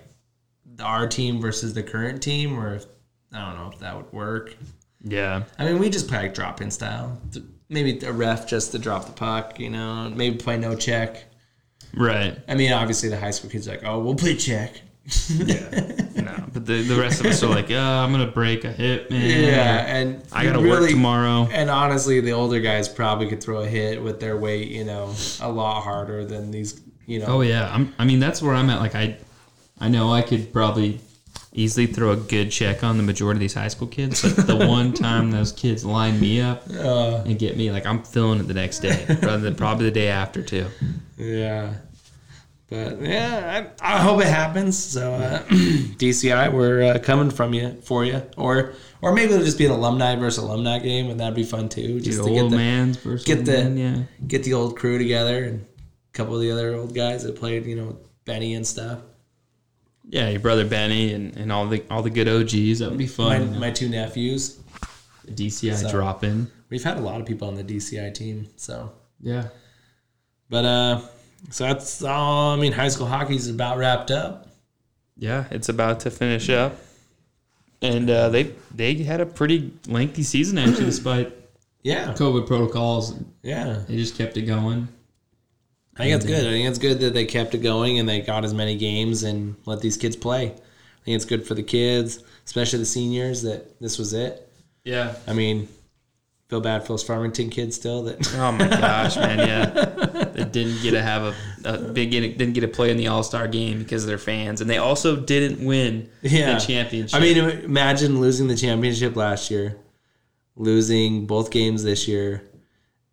our team versus the current team, or if I don't know if that would work. yeah I mean, we just play like drop in style. Maybe a ref just to drop the puck, you know. Maybe play no check. Right. I mean, obviously the high school kids are like, oh, we'll play check. Yeah. (laughs) no, but the, the rest of us are like, oh, I'm gonna break a hit, man. Yeah, and I gotta you work tomorrow. And honestly, the older guys probably could throw a hit with their weight, you know, a lot harder than these, you know. Oh yeah, I'm, I mean that's where I'm at. Like I, I know I could probably easily throw a good check on the majority of these high school kids, but the (laughs) one time those kids line me up Uh, and get me, like I'm feeling it the next day, rather than probably the day after too. yeah. But yeah, I, I hope it happens. So uh, (clears throat) DCI, we're uh, coming from you for you, or or maybe it'll just be an alumni versus alumni game, and that'd be fun too. Just Dude, to get old the man's versus get old the- man, yeah. get the old crew together and a couple of the other old guys that played, you know, Benny and stuff. Yeah, your brother Benny and, and all the all the good OGs. That would be My, fun. my two nephews. The DCI So- drop in. We've had a lot of people on the DCI team, so. Yeah. But uh, so that's all. I mean, high school hockey's about wrapped up. Yeah, it's about to finish up, and uh, they they had a pretty lengthy season actually, despite Yeah, COVID protocols. yeah. They just kept it going. I think it's uh, good. I think it's good that they kept it going and they got as many games and let these kids play. I think it's good for the kids, especially the seniors, that this was it. Yeah. I mean, feel bad for those Farmington kids still that. (laughs) Oh my gosh, man! Yeah, (laughs) they didn't get to have a, a big didn't get to play in the All Star game because of their fans, and they also didn't win Yeah. the championship. I mean, imagine losing the championship last year, losing both games this year,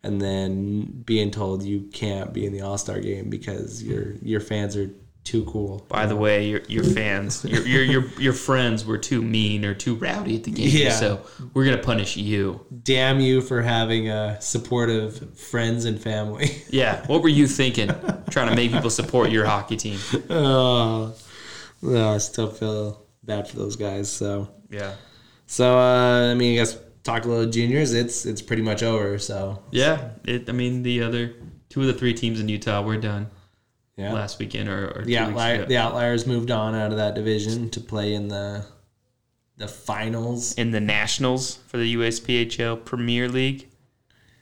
and then being told you can't be in the All Star game because your your fans are too cool. by the way, your your fans, your your your, your friends were too mean or too rowdy at the game, Yeah. so we're gonna punish you. Damn you for having a supportive friends and family. (laughs) Yeah, what were you thinking? Trying to make people support your hockey team? oh, no, I still feel bad for those guys. So, Yeah. so uh, I mean, I guess talk a little juniors. It's it's pretty much over. So Yeah, it. I mean, the other two of the three teams in Utah were done yeah, last weekend or, or the outlier, the outliers moved on out of that division to play in the the finals. in the Nationals for the USPHL Premier League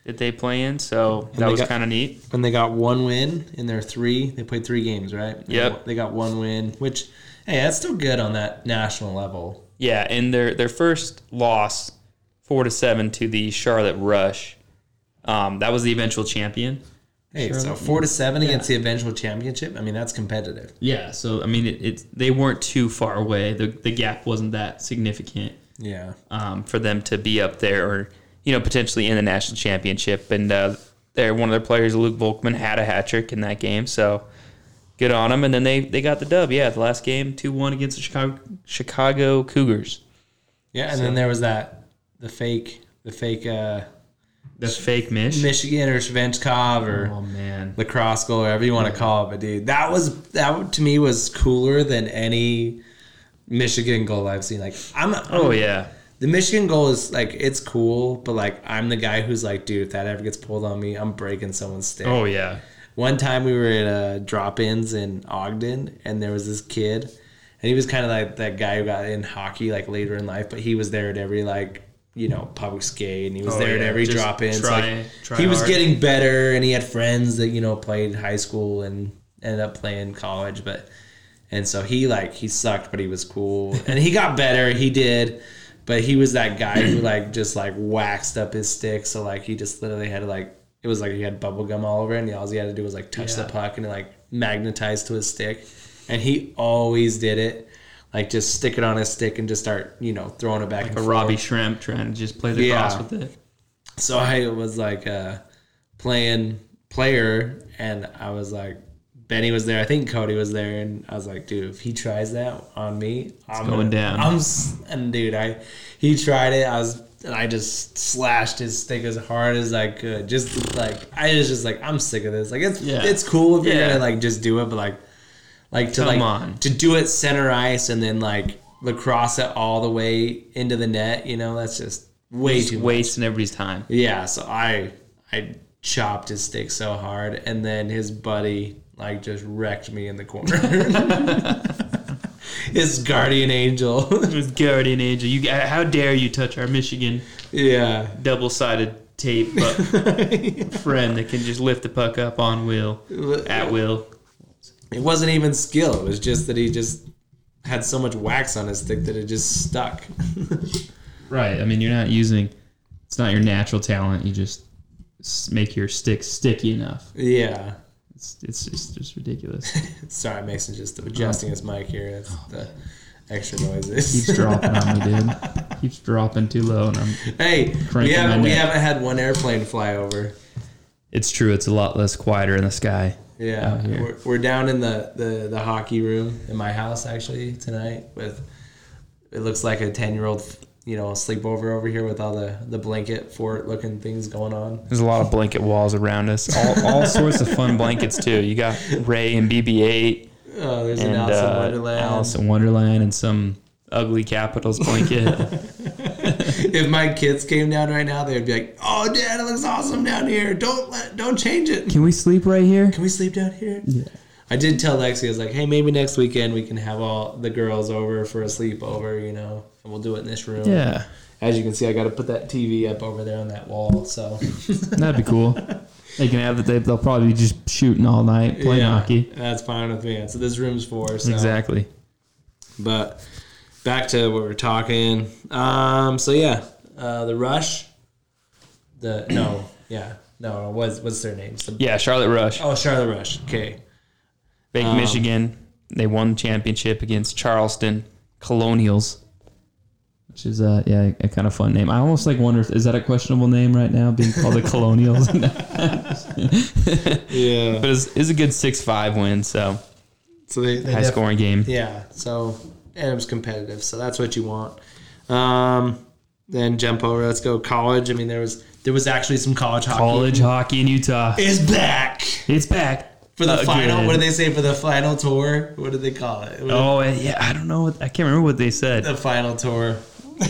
that they play in. So that was kind of neat. And they got one win in their three. They played three games, right? They Yep. They got one win, which hey, that's still good on that national level. Yeah, and their their first loss, four to seven to the Charlotte Rush. Um, that was the eventual champion. Hey, so four to seven against the eventual championship. I mean, that's competitive. Yeah, so I mean, it, it they weren't too far away. The the gap wasn't that significant Yeah. um, for them to be up there or you know potentially in the national championship. And uh, there, one of their players, Luke Volkman, had a hat trick in that game. So good on them. And then they they got the dub. Yeah, the last game, two one against the Chicago Chicago Cougars. Yeah, and then there was that the fake the fake uh The fake Mish. Michigan or Svechnikov or Oh man. lacrosse goal, whatever you want to call it. But dude, that was that to me was cooler than any Michigan goal I've seen. Like I'm, I'm Oh yeah. the Michigan goal is like it's cool, but like I'm the guy who's like, dude, if that ever gets pulled on me, I'm breaking someone's stick. Oh yeah. One time we were at uh, drop-ins in Ogden, and there was this kid, and he was kind of like that guy who got in hockey like later in life, but he was there at every like you know public skate, and he was Oh, there at every just. So, try- like, try he was hard. getting better, and he had friends that you know played high school and ended up playing college, but and so he like he sucked, but he was cool, (laughs) and he got better. He did. But he was that guy who like just like waxed up his stick, so like he just literally had to like it was like he had bubble gum all over it, and all he had to do was like touch Yeah. the puck and it like magnetized to his stick, and he always did it, like just stick it on his stick and just start you know throwing it back and A forth. Robbie Shrimp trying to just play the Yeah. cross with it. So I was like uh, playing player, and I was like, Benny was there. I think Cody was there, and I was like, dude, if he tries that on me, I'm going gonna- down. I'm and dude, I he tried it. I was and I just slashed his stick as hard as I could. Just like I was just like, I'm sick of this. Like it's Yeah. it's cool if you're gonna like just do it, but like like to Come like on. to do it center ice and then like lacrosse it all the way into the net. You know, that's just way too much. wasting everybody's time. Yeah, so I I chopped his stick so hard, and then his buddy like just wrecked me in the corner. (laughs) his guardian angel. (laughs) Was guardian angel. You, how dare you touch our Michigan yeah. double-sided tape uh, (laughs) friend that can just lift the puck up on will at will. It wasn't even skill. It was just that he just had so much wax on his stick that it just stuck. Right. I mean, you're not using. It's not your natural talent. You just make your stick sticky enough. yeah. It's it's just, just ridiculous. (laughs) Sorry, Mason's just adjusting oh. his mic here. That's oh. the extra noises. Keeps dropping on me, dude. (laughs) Keeps dropping too low, and I'm. hey, we haven't we haven't had one airplane fly over. It's true. It's a lot less quieter in the sky. Yeah, we're, we're down in the, the, the hockey room in my house actually tonight with it looks like a 10 year old you know sleepover over here with all the, the blanket fort looking things going on There's a lot of blanket walls around us. All, all sorts of fun blankets too. You got Rey and BB-8 oh there's and an Alice in uh, Wonderland Alice in Wonderland and some ugly Capitals blanket. (laughs) (laughs) if my kids came down right now they'd be like oh dad it looks awesome down here don't let don't change it Can we sleep right here? can we sleep down here yeah I did tell Lexi, I was like, hey, maybe next weekend we can have all the girls over for a sleepover, you know, and we'll do it in this room. Yeah, As you can see, I got to put that TV up over there on that wall. So (laughs) that'd be cool. They can have that. They, they'll probably be just shooting all night, playing Yeah, hockey. That's fine with me. So this room's for. So. Exactly. But back to what we're talking. Um. So yeah, uh, the Rush. The no, (clears throat) yeah, no. no, What's what's their names? The- Yeah, Charlotte Rush, Oh, Charlotte Rush. Okay. Big um, Michigan. They won the championship against Charleston Colonials, which is uh yeah a kind of fun name. I almost like wonder if is that a questionable name right now, being called the Colonials. (laughs) Yeah. But it's, it's a good six five win, so So they, they high def- scoring game. Yeah. So and it was competitive. So that's what you want. Um. Then jump over. Let's go college. I mean, there was there was actually some college hockey. College hockey in Utah. is back It's back for the Again. final. What did they say for the final tour? What did they call it? What- Oh yeah, I don't know. What, I can't remember what they said, the final tour.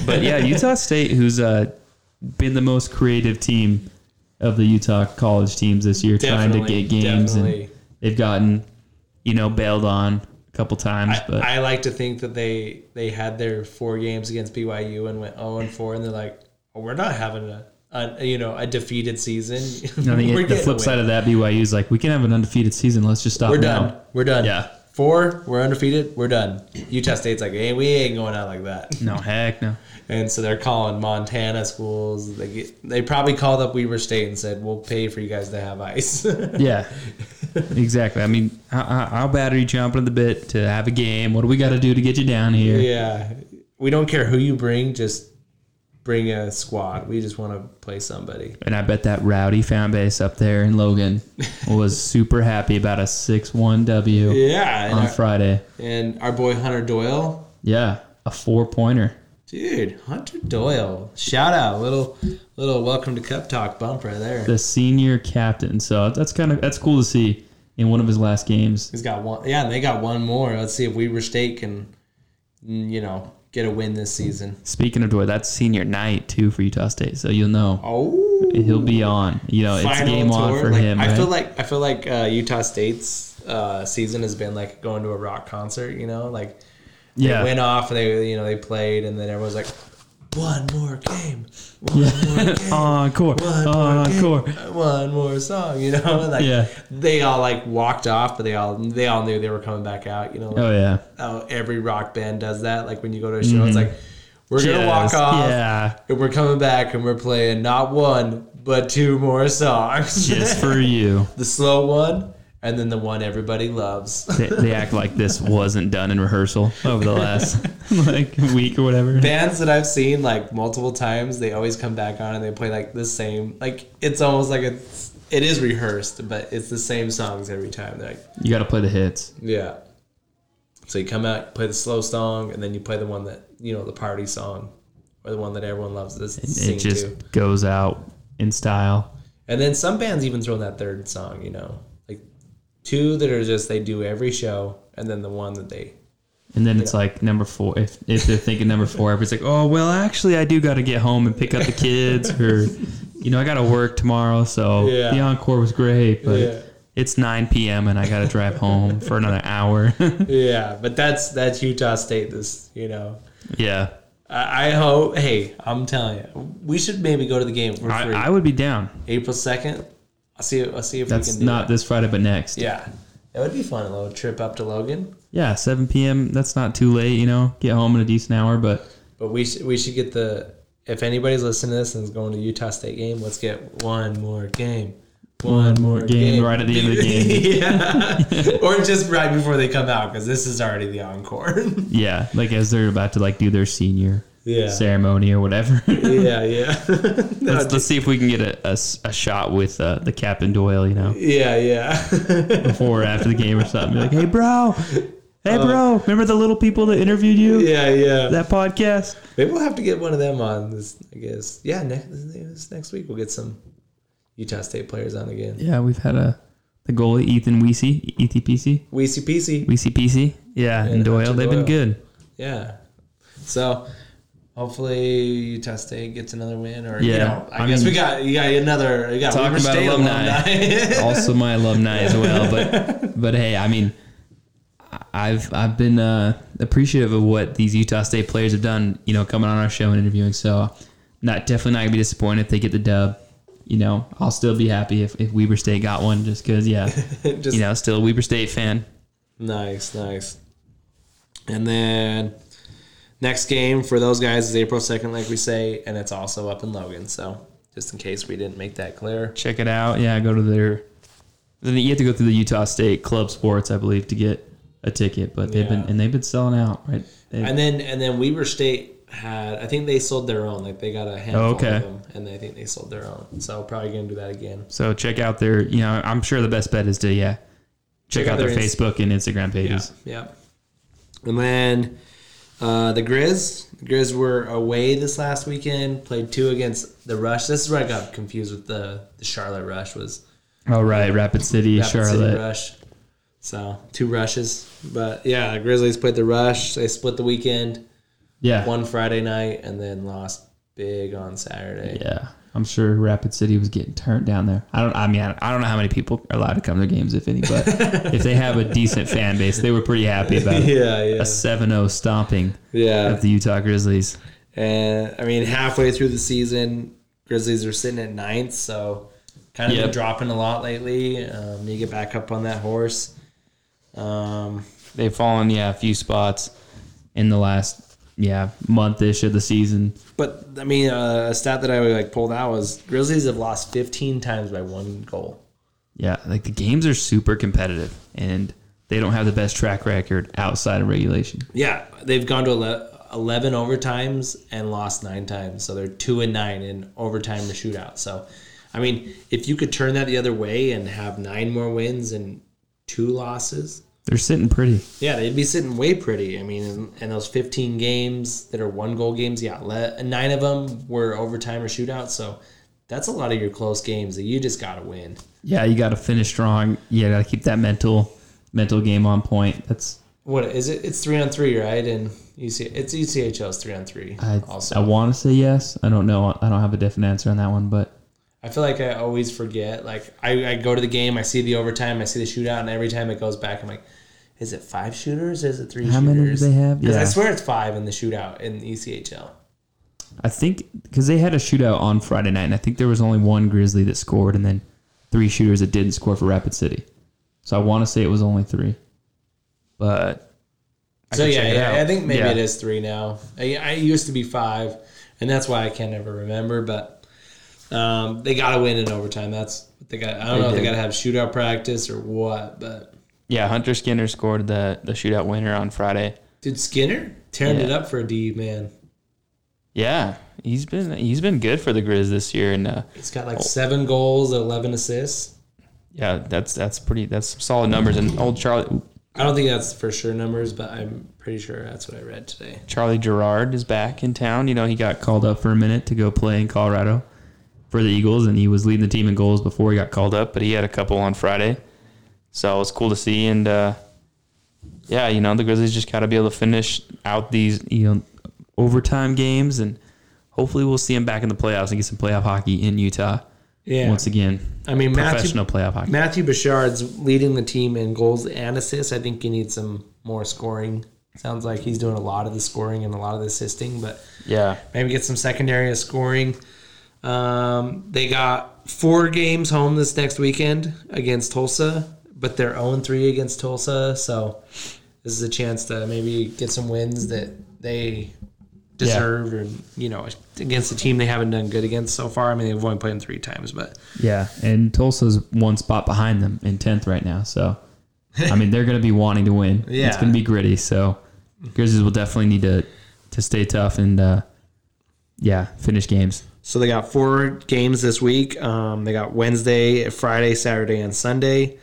but yeah, (laughs) Utah State, who's uh, been the most creative team of the Utah college teams this year, trying to get games, definitely. and they've gotten, you know, bailed on a couple times, but I like to think that they they had their four games against BYU and went 0 and 4, and they're like, oh, we're not having a, a you know a defeated season. I (laughs) We're the flip side of that, BYU is like, we can have an undefeated season. Let's just stop we're now. done. We're done. Yeah. Four, we're undefeated. We're done. Utah State's like, hey, we ain't going out like that. No, heck no. And so they're calling Montana schools. They get, they probably called up Weber State and said, "We'll pay for you guys to have ice." (laughs) Yeah, exactly. I mean, how, how bad are you jumping at the bit to have a game? What do we got to do to get you down here? yeah, we don't care who you bring. Just bring a squad. We just want to play somebody. And I bet that rowdy fan base up there in Logan (laughs) was super happy about a 6 1 W Yeah, on our, Friday. and our boy Hunter Doyle, Yeah, a four pointer. dude, Hunter Doyle. Shout out, little little welcome to Cup Talk bump right there. The senior captain. So that's kind of that's cool to see in one of his last games. He's got one. Yeah, and they got one more. Let's see if Weber State can, you know, get a win this season. Speaking of Doyle, that's senior night too for Utah State. So you'll know Oh, he'll be on. You know, it's game on for Like, him. I right? feel like I feel like uh, Utah State's uh, season has been like going to a rock concert. You know, like they yeah, went off and they you know they played and then everyone's like, one more game, one more (laughs) game. encore, One more encore. game, one more song, you know. (laughs) Like Yeah. they all like walked off, but they all they all knew they were coming back out. You know, like, Oh yeah, how every rock band does that. Like when you go to a show, it's mm-hmm. like we're gonna walk off, Yeah, and we're coming back, and we're playing not one but two more songs. just (laughs) for you. the slow one, and then the one everybody loves. (laughs) They, they act like this (laughs) wasn't done in rehearsal over the last (laughs) like week or whatever. Bands that I've seen like multiple times, they always come back on and they play like the same. Like it's almost like it's it is rehearsed, but it's the same songs every time. They're like, You got to play the hits. yeah. So you come out, play the slow song, and then you play the one that you know the party song, or the one that everyone loves sing It just to. goes out in style. And then some bands even throw in that third song, you know, two that are just they do every show, and then the one that they And then it's like number four. If, if they're thinking number four, everybody's like, oh, well, actually, I do got to get home and pick up the kids, (laughs) or, you know, I got to work tomorrow. So Yeah. the encore was great, but Yeah. it's 9 p.m. and I got to drive home for another (laughs) hour. yeah. But that's that's Utah State. This you know, yeah. I, hope. Hey, I'm telling you, we should maybe go to the game for I, free. I would be down. April second. I'll see. I'll see if we can do not that. this Friday, but next. Yeah, It would be fun a little trip up to Logan. Yeah, 7 p.m. That's not too late, you know. Get home in a decent hour, but But we should we should get the if anybody's listening to this and is going to Utah State game, let's get one more game. One more game right at the end of the (laughs) game. yeah, (laughs) or just right before they come out because this is already the encore. (laughs) yeah, like as they're about to like do their senior yeah, ceremony or whatever. (laughs) yeah, yeah. (laughs) (laughs) let's, let's see if we can get a a shot with uh, the Captain Doyle, you know, yeah, yeah. before or after the game or something. Be like, hey, bro, hey, bro, remember the little people that interviewed you? yeah, yeah. That podcast? Maybe we'll have to get one of them on this. I guess. Yeah, next this next week we'll get some Utah State players on again. Yeah, we've had a the goalie Ethan Weesey, ETPC, Weesey Peasy. Weesey PC. Yeah, and Doyle. Hunter They've been good. Yeah. So hopefully Utah State gets another win, or you Yeah, know, I, I guess mean- we got you got another. You got Talking Weber about State alumni. alumni. (laughs) also my alumni as well. But (laughs) but hey, I mean, I've I've been uh, appreciative of what these Utah State players have done. You know, coming on our show and interviewing. So not definitely not gonna be disappointed if they get the dub. You know, I'll still be happy if, if Weber State got one, just because. Yeah, (laughs) Just you know, still a Weber State fan. nice, nice. And then next game for those guys is April second, like we say, and it's also up in Logan. So just in case we didn't make that clear. Check it out. Yeah, go to their. Then you have to go through the Utah State Club Sports, I believe, to get a ticket. But they've been and they've been selling out, right? They- And then and then Weber State had I think they sold their own. Like they got a handful Oh, okay. of them, and I think they sold their own. So probably gonna do that again. So check out their, you know, I'm sure the best bet is to yeah, check, Check out out their their Inst- Facebook and Instagram pages. Yeah. And then uh, the Grizz. The Grizz were away this last weekend. Played two against the Rush. This is where I got confused with the, the Charlotte Rush. Was Oh right, Rapid City, Rapid City Charlotte. Rush. So two rushes, but yeah, the Grizzlies played the Rush. They split the weekend. Yeah, One Friday night and then lost big on Saturday. yeah. I'm sure Rapid City was getting turned down there. I don't. I mean, I don't know how many people are allowed to come to games, if any. But (laughs) if they have a decent fan base, they were pretty happy about Yeah, yeah, a 7-0 stomping yeah. of the Utah Grizzlies. And I mean, halfway through the season, Grizzlies are sitting at ninth, so kind of Yep. been dropping a lot lately. Um, you get back up on that horse. Um, They've fallen, yeah, a few spots in the last, yeah, month ish of the season. but I mean, uh, a stat that I like pulled out was Grizzlies have lost 15 times by one goal. Yeah, like the games are super competitive, and they don't have the best track record outside of regulation. Yeah, they've gone to 11 overtimes and lost nine times, so they're two and nine in overtime or shootout. So, I mean, if you could turn that the other way and have nine more wins and two losses, They're sitting pretty. Yeah, they'd be sitting way pretty. I mean, in, in those 15 games that are one goal games, yeah, le- nine of them were overtime or shootout. So that's a lot of your close games that you just got to win. Yeah, you got to finish strong. You got to keep that mental mental game on point. That's What is it? It's three on three, right? And UC, it's ECHL's three on three. I also, I want to say yes. I don't know. I don't have a definite answer on that one, but I feel like I always forget. Like I, I go to the game, I see the overtime, I see the shootout, and every time it goes back, I'm like, is it five shooters? Or is it three? How many do shooters? they have? Because I swear it's five in the shootout in the ECHL. I think because they had a shootout on Friday night, and I think there was only one Grizzly that scored, and then three shooters that didn't score for Rapid City. So I want to say it was only three, but I so yeah, yeah. I think maybe Yeah. it is three now. I, I used to be five, and that's why I can't ever remember. But um, they got to win in overtime. That's what they got. I don't They know if they got to have shootout practice or what. But Yeah, Hunter Skinner scored the the shootout winner on Friday. dude, Skinner tearing Yeah. it up for a D man. Yeah, he's been he's been good for the Grizz this year, and uh, He's got like seven goals, eleven assists. yeah, that's that's pretty that's some solid numbers. And old Charlie I don't think that's for sure numbers, but I'm pretty sure that's what I read today. Charlie Gerard is back in town. You know, he got called up for a minute to go play in Colorado for the Eagles, and he was leading the team in goals before he got called up. But he had a couple on Friday, so it was cool to see. And uh, yeah, you know, the Grizzlies just got to be able to finish out these you know overtime games, and hopefully we'll see him back in the playoffs and get some playoff hockey in Utah Yeah, once again. I mean Matthew Professional playoff hockey. Matthew Bouchard's leading the team in goals and assists. I think he needs some more scoring. Sounds like he's doing a lot of the scoring and a lot of the assisting, but Yeah, maybe get some secondary scoring. Um, they got four games home this next weekend against Tulsa, but they're 0 3 against Tulsa. So this is a chance to maybe get some wins that they deserve, or you know, against a team they haven't done good against so far. I mean, they've only played them three times, but Yeah, and Tulsa's one spot behind them in tenth right now. So, I mean, they're going to be wanting to win. (laughs) Yeah. it's going to be gritty. So, Grizzlies will definitely need to to stay tough and uh, yeah, finish games. So they got four games this week. Um, they got Wednesday, Friday, Saturday, and Sunday.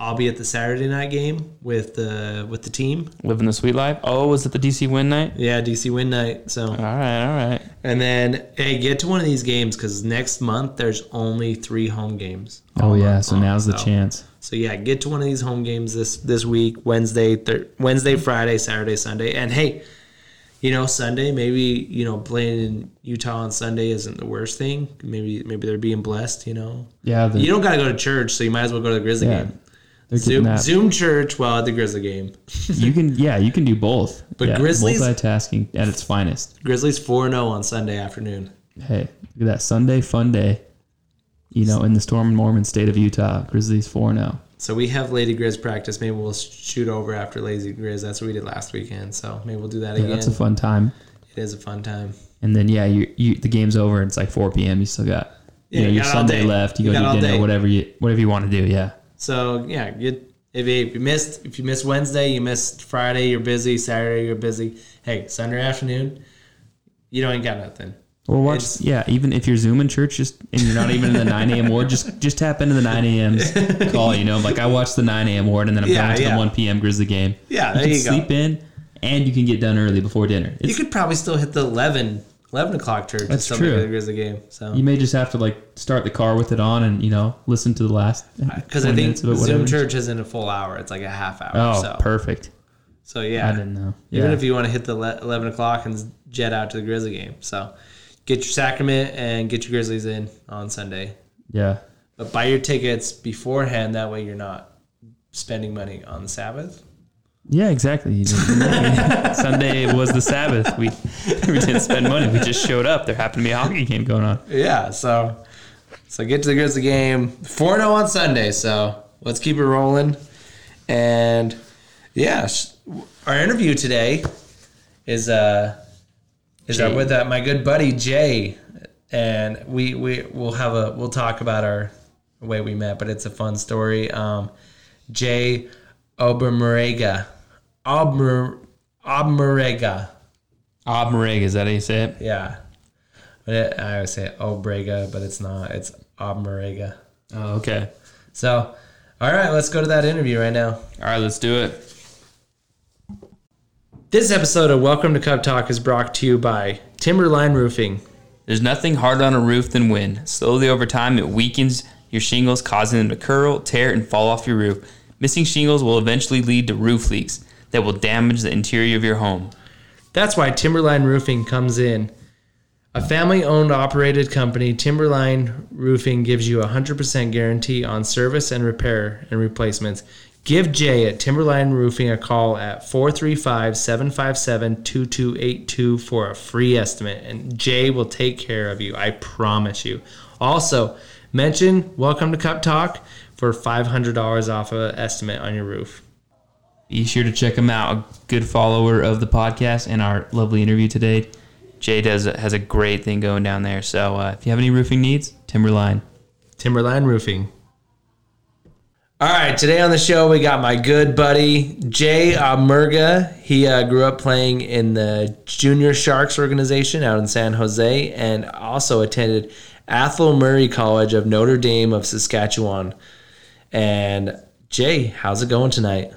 I'll be at the Saturday night game with the with the team. Living the sweet life. Oh, was it the DC Wind night? Yeah, DC Wind night. So All right, all right. and then hey, get to one of these games because next month there's only three home games. Oh yeah, month so long. now's the So- chance. So yeah, get to one of these home games this this week. Wednesday, thir- Wednesday, Friday, Saturday, Sunday, and hey, you know Sunday maybe you know playing in Utah on Sunday isn't the worst thing. Maybe maybe they're being blessed. You know. Yeah, the, You don't got to go to church, so you might as well go to the Grizzly Yeah. game. They're Zoom. Zoom church while at the Grizzly game. You can (laughs) yeah, you can do both. But yeah, Grizzlies- multitasking at its finest. Grizzlies 4 0 on Sunday afternoon. Hey, look at that Sunday fun day. You know, in the Storm and Mormon state of Utah, Grizzlies four oh. 0 So we have Lady Grizz practice. Maybe we'll shoot over after Lazy Grizz. That's what we did last weekend. So maybe we'll do that Yeah, again. that's a fun time. it is a fun time. And then yeah, you, you the game's over. It's like 4 p.m. You still got Yeah, you know, you your Sunday left. You, You go to dinner, day. whatever you whatever you want to do. Yeah, So yeah, you, if you missed if you missed Wednesday, you missed Friday, you're busy. Saturday, you're busy. Hey, Sunday afternoon, you don't ain't got nothing. or watch. It's- yeah, even if you're zooming church, just and you're not even in the (laughs) 9 a.m. ward, just just tap into the 9 a.m. (laughs) call. You know, like I watched the 9 a.m. ward, and then I'm Yeah, going to yeah. the 1 p.m. Grizzly game. Yeah, you there can you go. sleep in, and you can get done early before dinner. You could probably still hit the 11, 11 o'clock church. That's true. A Grizzly game. So you may just have to like start the car with it on, and you know listen to the last because I think minutes of it, Zoom church isn't a full hour; it's like a half hour. Oh, so perfect. so yeah, I didn't know. Yeah. even if you want to hit the 11 o'clock and jet out to the Grizzly game. So get your sacrament and get your Grizzlies in on Sunday. yeah. But buy your tickets beforehand. That way you're not spending money on the Sabbath. Yeah, exactly. (laughs) Sunday was the Sabbath. We we didn't spend money. We just showed up. There happened to be a hockey game going on. Yeah, so so get to the Grizzly game. 4 0 on Sunday, so let's keep it rolling. And yeah, our interview today is uh is Jay. with uh, my good buddy Jay. And we we will have a we'll talk about our way we met, but it's a fun story. Um Jay Obermarega. Obmer Obmarega. Obmereg, is that how you say it? Yeah. But it, I always say Obrega, but it's not. It's Obmarega. Oh, okay. So, all right, let's go to that interview right now. All right, let's do it. This episode of Welcome to Cup Talk is brought to you by Timberline Roofing. There's nothing harder on a roof than wind. Slowly over time, it weakens your shingles, causing them to curl, tear, and fall off your roof. Missing shingles will eventually lead to roof leaks that will damage the interior of your home. That's why Timberline Roofing comes in. A family owned operated company, Timberline Roofing gives you a 100% guarantee on service and repair and replacements. Give Jay at Timberline Roofing a call at 435 757 2282 for a free estimate, and Jay will take care of you. I promise you. Also, mention Welcome to Cup Talk for $500 off an estimate on your roof. Be sure to check him out. A good follower of the podcast and our lovely interview today. Jay does has a great thing going down there. So uh, if you have any roofing needs, Timberline. Timberline Roofing. All right, today on the show we got my good buddy Jay Amurga. He uh, grew up playing in the Junior Sharks organization out in San Jose, and also attended Athol Murray College of Notre Dame of Saskatchewan. And Jay, how's it going tonight?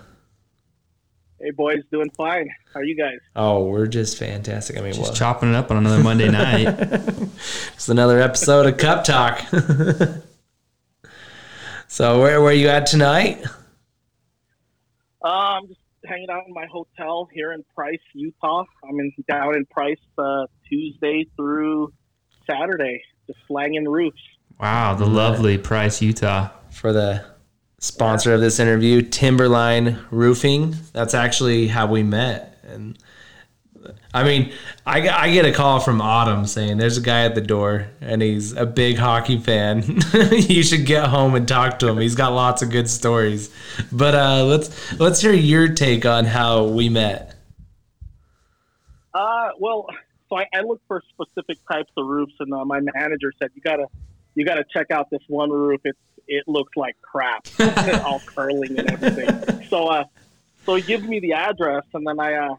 Hey boys, doing fine. How are you guys? Oh, we're just fantastic. I mean, Just well, chopping it up on another Monday night. (laughs) it's another episode of Cup Talk. (laughs) so, where where you at tonight? Uh, I'm just hanging out in my hotel here in Price, Utah. I'm in down in Price uh, Tuesday through Saturday, just slanging roofs. Wow, the lovely Price, Utah. for the sponsor of this interview, Timberline Roofing. That's actually how we met, and I mean, I, I get a call from Autumn saying there's a guy at the door and he's a big hockey fan. (laughs) you should get home and talk to him. He's got lots of good stories. But uh, let's let's hear your take on how we met. Uh, well, so I, I looked for specific types of roofs, and uh, my manager said you gotta you gotta check out this one roof. It's it looks like crap, (laughs) all curling and everything. So uh, so he gives me the address, and then I uh,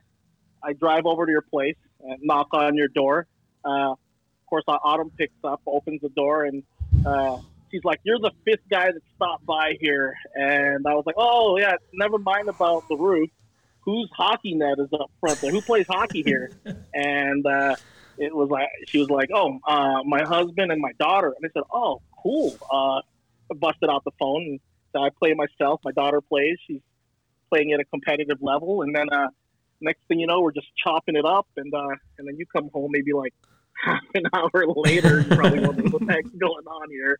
I drive over to your place and knock on your door. Uh, of course, uh, Autumn picks up, opens the door, and uh, she's like, "You're the fifth guy that stopped by here." And I was like, "Oh yeah, never mind about the roof." whose hockey net is up front there? Who plays hockey here? (laughs) And uh, it was like she was like, "Oh, uh, my husband and my daughter." And I said, "Oh, cool." Uh, busted out the phone and said, "I play myself. My daughter plays. She's playing at a competitive level." And then uh, next thing you know, we're just chopping it up, and uh, and then you come home maybe like half an hour later. You probably wondering what the heck's going on here.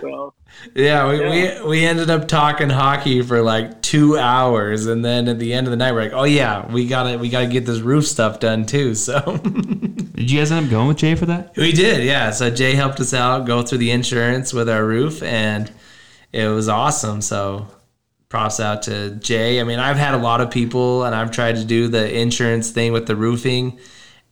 So Yeah, we, Yeah. we we ended up talking hockey for like two hours, and then at the end of the night, we're like, "Oh yeah, we gotta we gotta get this roof stuff done too." So (laughs) Did you guys end up going with Jay for that? we did, yeah. So Jay helped us out, go through the insurance with our roof, and it was awesome. So props out to Jay. I mean, I've had a lot of people, and I've tried to do the insurance thing with the roofing,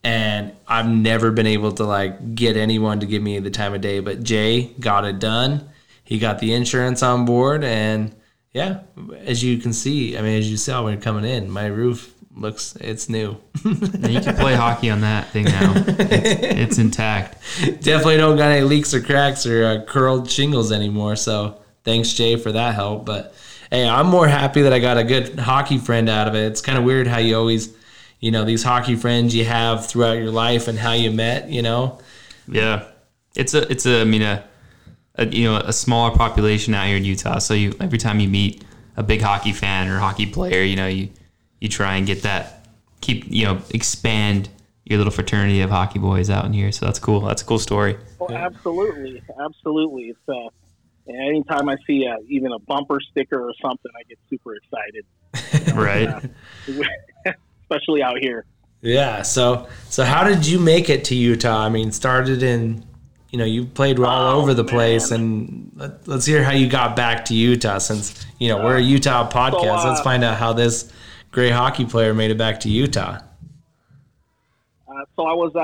and I've never been able to like get anyone to give me the time of day. But Jay got it done. He got the insurance on board, and yeah, as you can see, I mean, as you saw when you're coming in, my roof looks it's new. You can play hockey on that thing now. It's, it's intact. Definitely don't got any leaks or cracks or uh, curled shingles anymore. So thanks, Jay, for that help. But hey, I'm more happy that I got a good hockey friend out of it. It's kind of weird how you always, you know, these hockey friends you have throughout your life and how you met. You know, Yeah, it's a it's a I mean a, a you know a smaller population out here in Utah. So you every time you meet a big hockey fan or hockey player, you know you you try and get that keep you know expand your little fraternity of hockey boys out in here. So that's cool. That's a cool story. Oh, absolutely, absolutely. It's uh, anytime I see uh, even a bumper sticker or something, I get super excited, (laughs) Right. Especially out here. yeah. So so how did you make it to Utah? I mean, started in. You know, you played all Oh, over the place, and let, let's hear how you got back to Utah. Since you know we're a Utah podcast, uh, let's find out how this great hockey player made it back to Utah. Uh, so I was uh,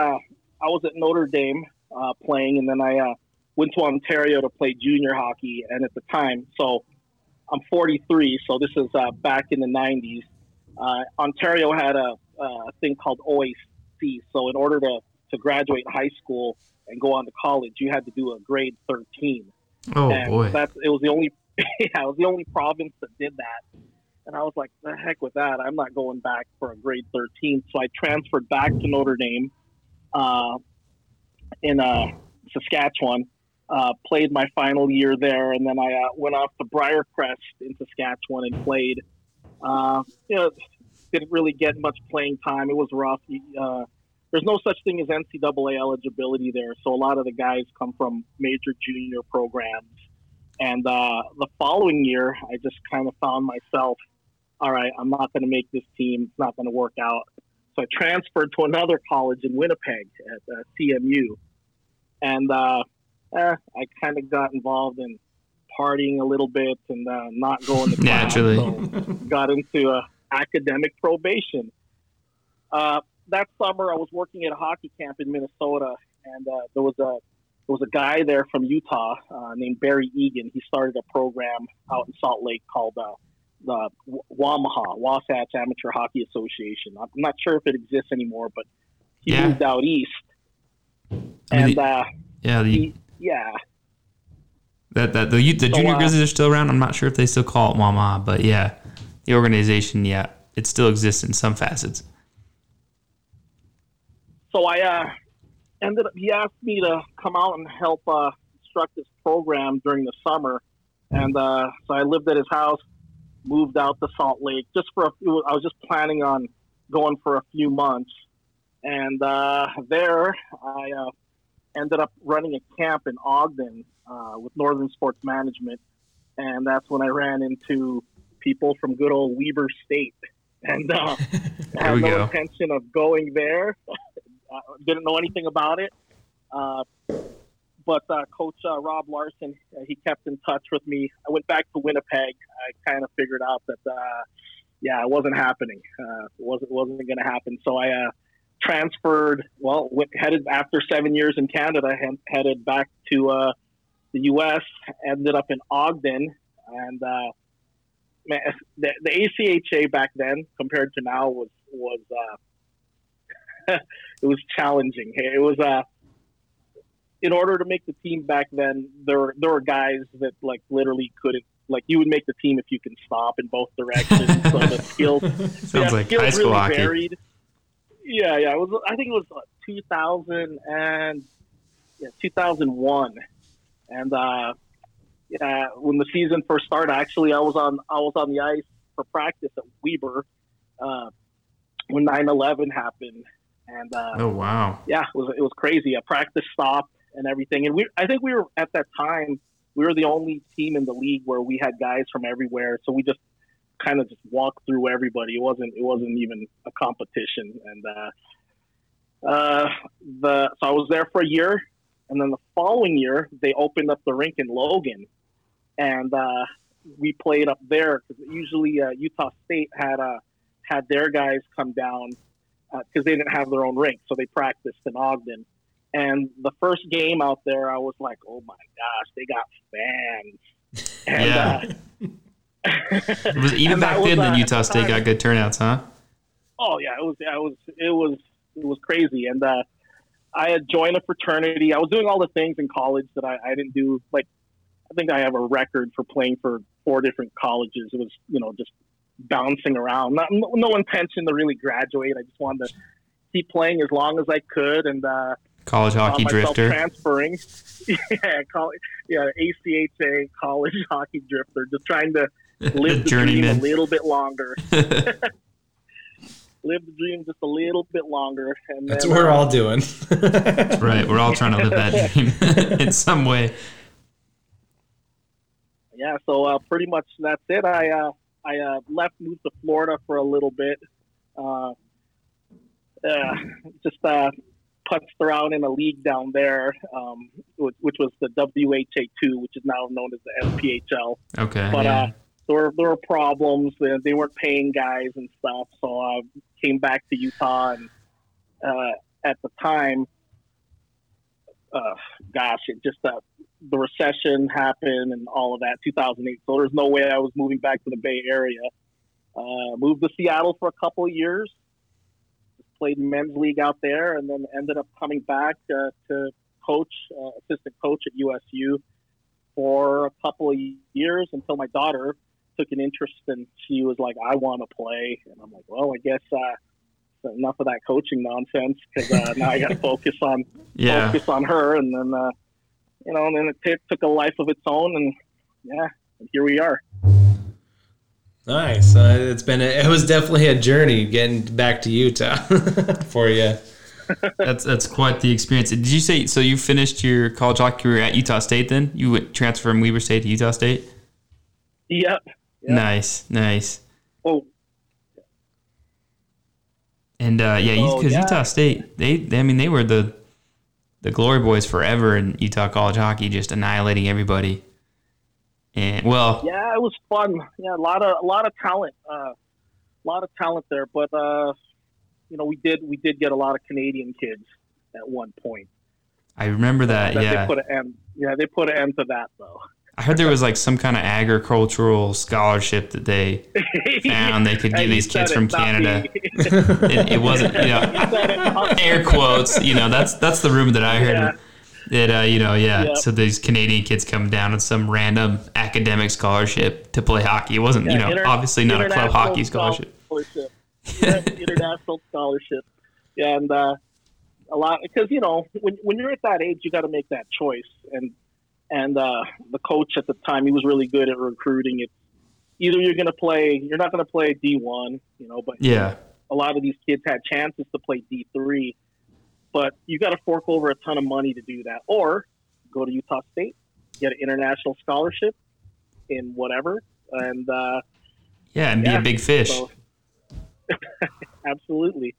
I was at Notre Dame uh, playing, and then I uh, went to Ontario to play junior hockey. And at the time, so I'm 43, so this is uh, back in the 90s. Uh, Ontario had a, a thing called OAC. So in order to to graduate high school and go on to college, you had to do a grade 13. Oh and boy. that's it was the only (laughs) yeah, it was the only province that did that. And I was like, the heck with that. I'm not going back for a grade 13. So I transferred back to Notre Dame uh, in uh, Saskatchewan, uh, played my final year there, and then I uh, went off to Briarcrest in Saskatchewan and played. Uh, you know, didn't really get much playing time. It was rough. Uh, there's no such thing as NCAA eligibility there, so a lot of the guys come from major junior programs. And uh, the following year, I just kind of found myself, all right, I'm not going to make this team. It's not going to work out. So I transferred to another college in Winnipeg at uh, CMU, and uh, eh, I kind of got involved in partying a little bit and uh, not going to (laughs) class. Naturally. So got into uh, academic probation. Uh, that summer, I was working at a hockey camp in Minnesota, and uh, there was a there was a guy there from Utah uh, named Barry Egan. He started a program out in Salt Lake called uh, the WAMAHA, Wasatch Amateur Hockey Association. I'm not sure if it exists anymore, but he Yeah. moved out east, I mean, and the- uh, yeah, the he, yeah, that that the, the So, junior uh, Grizzlies are still around. I'm not sure if they still call it Mama, but yeah, the organization, yeah, it still exists in some facets. so I uh, ended up. He asked me to come out and help uh, instruct this program during the summer, and uh, so I lived at his house. Moved out to Salt Lake just for a few. I was just planning on going for a few months, and uh, there I uh, ended up running a camp in Ogden uh, with Northern Sports Management, and that's when I ran into people from good old Weber State, and uh, (laughs) I had no go. intention of going there. (laughs) uh, didn't know anything about it. Uh, but uh, Coach uh, Rob Larson, uh, he kept in touch with me. I went back to Winnipeg. I kind of figured out that, uh, yeah, it wasn't happening. Uh, it wasn't wasn't going to happen. So I uh, transferred. Well, went, headed after seven years in Canada, he- headed back to uh, the U.S. Ended up in Ogden, and uh, man, the, the ACHA back then compared to now was was uh, (laughs) it was challenging. It was uh, in order to make the team back then, there were, there were guys that like literally couldn't like you would make the team if you can stop in both directions. so the (laughs) skills Sounds yeah, like skills high school really hockey. varied. Yeah, yeah. It was. I think it was uh, 2000 and yeah, 2001, and uh, yeah, when the season first started, actually, I was on I was on the ice for practice at Weber uh, when 9/11 happened, and uh, Oh wow. yeah, it was it was crazy. A practice stopped and everything, and we I think we were at that time we were the only team in the league where we had guys from everywhere, so we just kind of just walked through everybody. It wasn't it wasn't even a competition, and uh, uh, the so I was there for a year, and then the following year they opened up the rink in Logan, and uh, we played up there because usually uh, Utah State had uh, had their guys come down because they didn't have their own rink, so they practiced in Ogden. And the first game out there, I was like, "Oh my gosh, they got fans!" And, Yeah. (laughs) even back was, then uh, Utah State time- got good turnouts, huh? Oh yeah, it was I was it was it was crazy, and uh, I had joined a fraternity. I was doing all the things in college that I, I didn't do. Like I think I have a record for playing for four different colleges. It was you know just bouncing around. Not, no, no intention to really graduate. I just wanted to keep playing as long as I could, and uh, College hockey drifter. transferring. (laughs) yeah, call, yeah, ACHA college (laughs) hockey drifter, just trying to (laughs) live the dream a little bit longer. (laughs) live the dream just a little bit longer. And That's then, what we're uh, all doing. right. We're all trying to live that (laughs) dream in some way. yeah. So uh, pretty much that's it. I uh, I uh, left, moved to Florida for a little bit. Uh, uh, just uh, putzed around in a league down there, um, which, which was the WHA two, which is now known as the SPHL. Okay. But yeah. Uh, there were there were problems. They, they weren't paying guys and stuff. So I came back to Utah, and uh, at the time, uh, gosh, it just uh, the recession happened and all of that. 2008. So there's no way I was moving back to the Bay Area. Uh, moved to Seattle for a couple of years. Played men's league out there, and then ended up coming back uh, to coach, uh, assistant coach at USU for a couple of years until my daughter took an interest and she was like, I want to play. And I'm like, well, I guess uh, enough of that coaching nonsense because uh, now I got to (laughs) focus on yeah. focus on her. And then, uh, you know, and then it t- took a life of its own. And yeah, and here we are. nice. Uh, it's been. A, it was definitely a journey getting back to Utah (laughs) for you. That's that's quite the experience. Did you say so? You finished your college hockey career at Utah State. Then you went transfer from Weber State to Utah State. Yep. Yeah. Nice, nice. Oh, And uh, yeah, Oh, because yeah. Utah State, they, they, I mean, they were the the glory boys forever in Utah college hockey, just annihilating everybody. And well, yeah, it was fun. Yeah, a lot of a lot of talent, uh, a lot of talent there. But uh, you know, we did we did get a lot of Canadian kids at one point. I remember that. That yeah, they put an end. Yeah, they put an end to that though. I heard there was like some kind of agricultural scholarship that they (laughs) found they could give these kids from Canada. (laughs) It, it wasn't, you know, (laughs) You said it, not air quotes. You know, that's that's the rumor that I heard. Yeah. That uh, you know, yeah. Yep. So these Canadian kids come down on some random academic scholarship to play hockey. It wasn't, you know, inter- obviously not a club hockey scholarship. scholarship. International scholarship. And uh, a lot because you know when when you're at that age, you got to make that choice. And and uh, the coach at the time, he was really good at recruiting. It's either you're going to play, you're not going to play D one, you know, but Yeah, a lot of these kids had chances to play D three, but you got to fork over a ton of money to do that, or go to Utah State, get an international scholarship in whatever, and uh, yeah, and be Yeah, a big fish. so (laughs) Absolutely.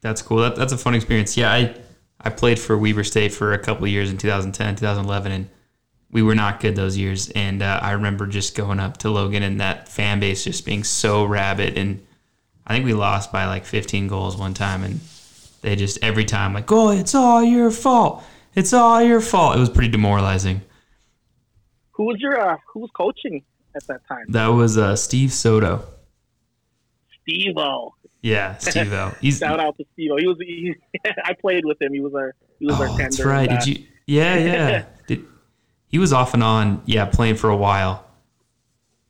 That's cool. That, that's a fun experience. Yeah, I I played for Weber State for a couple of years in 2010, 2011, and we were not good those years. And uh, I remember just going up to Logan and that fan base just being so rabid. And I think we lost by like 15 goals one time, and they just every time like, "Oh, it's all your fault. It's all your fault." It was pretty demoralizing. Who was your uh, who was coaching at that time? That was uh, Steve Soto. Steve O. Yeah, (laughs) Steve O. He's Shout out to Steve O. He was he, (laughs) I played with him. He was our he was our Oh, tender. that's right. Did you? Yeah, yeah. (laughs) Did, he was off and on, yeah, playing for a while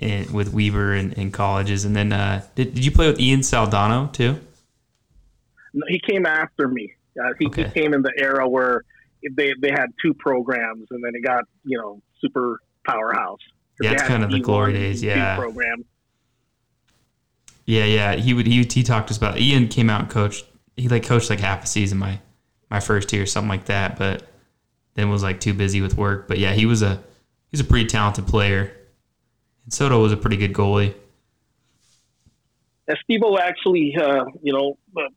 in, with Weber in, in colleges, and then uh, did, did you play with Ian Saldano too? No, he came after me. Uh, he, Okay. he came in the era where they they had two programs, and then it got you know super powerhouse. Yeah, it's kind of the glory days, yeah. Program. Yeah, yeah. He would he he talked to us about Ian came out and coached. He like coached like half a season my my first year, something like that, but then was like too busy with work. But yeah, he was a he's a pretty talented player. And Soto was a pretty good goalie. Steve actually, uh, you know, uh,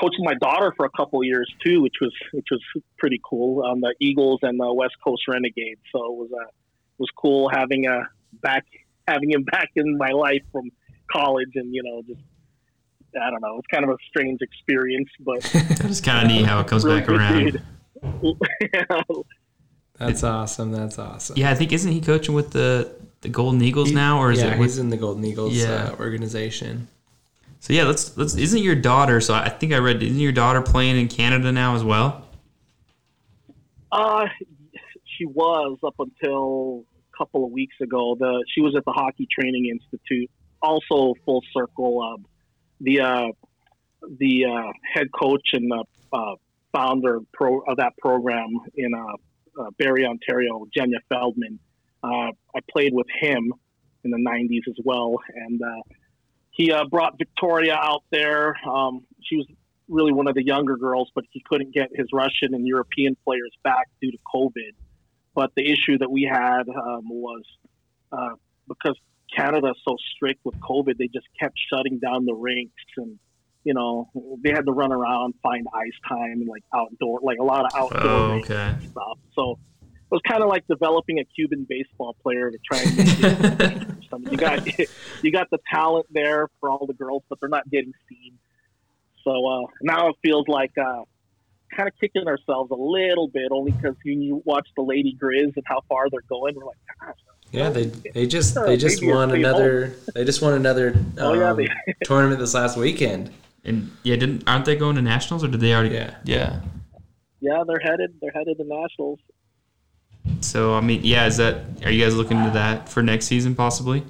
coached my daughter for a couple years too, which was which was pretty cool on the Eagles and the West Coast Renegades. So it was uh, was cool having a back having him (laughs) back in my life from college, and you know, just I don't know, it's kind of a strange experience, but (laughs) It's kind of neat how it comes really back around. dude. (laughs) That's awesome. That's awesome. Yeah, I think isn't he coaching with the the Golden Eagles He- now, or is yeah, it with? he's in the Golden Eagles Yeah. uh, organization. So yeah, let's let's. Isn't your daughter? So I think I read. Isn't your daughter playing in Canada now as well? Uh, she was up until a couple of weeks ago. The she was at the Hockey Training Institute. Also, full circle. Uh, the uh, the uh, head coach and the uh, founder pro of that program in uh, uh, Barrie, Ontario, Jenya Feldman. Uh, I played with him in the '90s as well, and he brought Victoria out there. Um, she was really one of the younger girls, but he couldn't get his Russian and European players back due to COVID. But the issue that we had um, was because Canada's so strict with COVID, they just kept shutting down the rinks and. You know, they had to run around, find ice time, and like outdoor, like a lot of outdoor Oh, okay. stuff. So it was kind of like developing a Cuban baseball player to try and make (laughs) it something. You got (laughs) you got the talent there for all the girls, but they're not getting seen. So uh, now it feels like uh, kind of kicking ourselves a little bit, only because when you watch the Lady Grizz and how far they're going, we're like, gosh, Yeah, they they just they just won it's another they just won another (laughs) Oh, yeah, um, they- (laughs) tournament this last weekend. And yeah, didn't aren't they going to nationals or did they already? Yeah. Yeah. yeah, they're headed they're headed to nationals. So I mean, yeah, is that? Are you guys looking to that for next season possibly?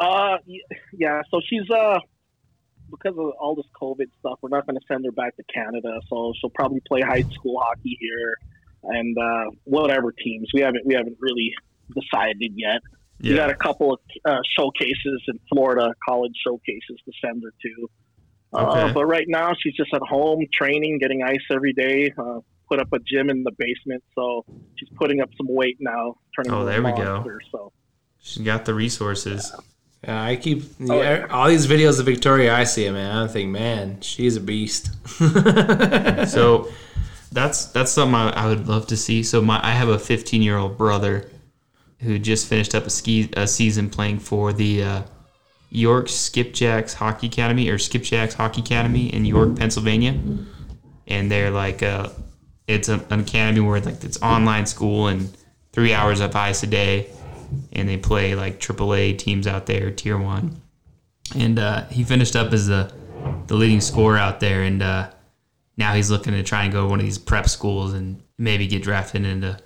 Uh, yeah. So she's uh, because of all this COVID stuff, we're not going to send her back to Canada. So she'll probably play high school hockey here, and uh, whatever teams. We haven't we haven't really decided yet. We got a couple of uh, showcases in Florida, college showcases to send her to. Uh, Okay. but right now, she's just at home training, getting ice every day. Uh, put up a gym in the basement, so she's putting up some weight now. Turning Oh, there we go. monster, So She's got the resources. Yeah, I keep Oh, yeah, all these videos of Victoria I see, man. I think, man, she's a beast. So (laughs) that's that's something I, I would love to see. So my I have a 15 year old brother who just finished up a ski a season playing for the uh, York Skipjacks Hockey Academy or Skipjacks Hockey Academy in York, Pennsylvania, and they're like uh, it's a, an academy where like it's online school and three hours of ice a day, and they play like AAA teams out there, Tier One, and uh, he finished up as the the leading scorer out there, and uh, now he's looking to try and go to one of these prep schools and maybe get drafted into.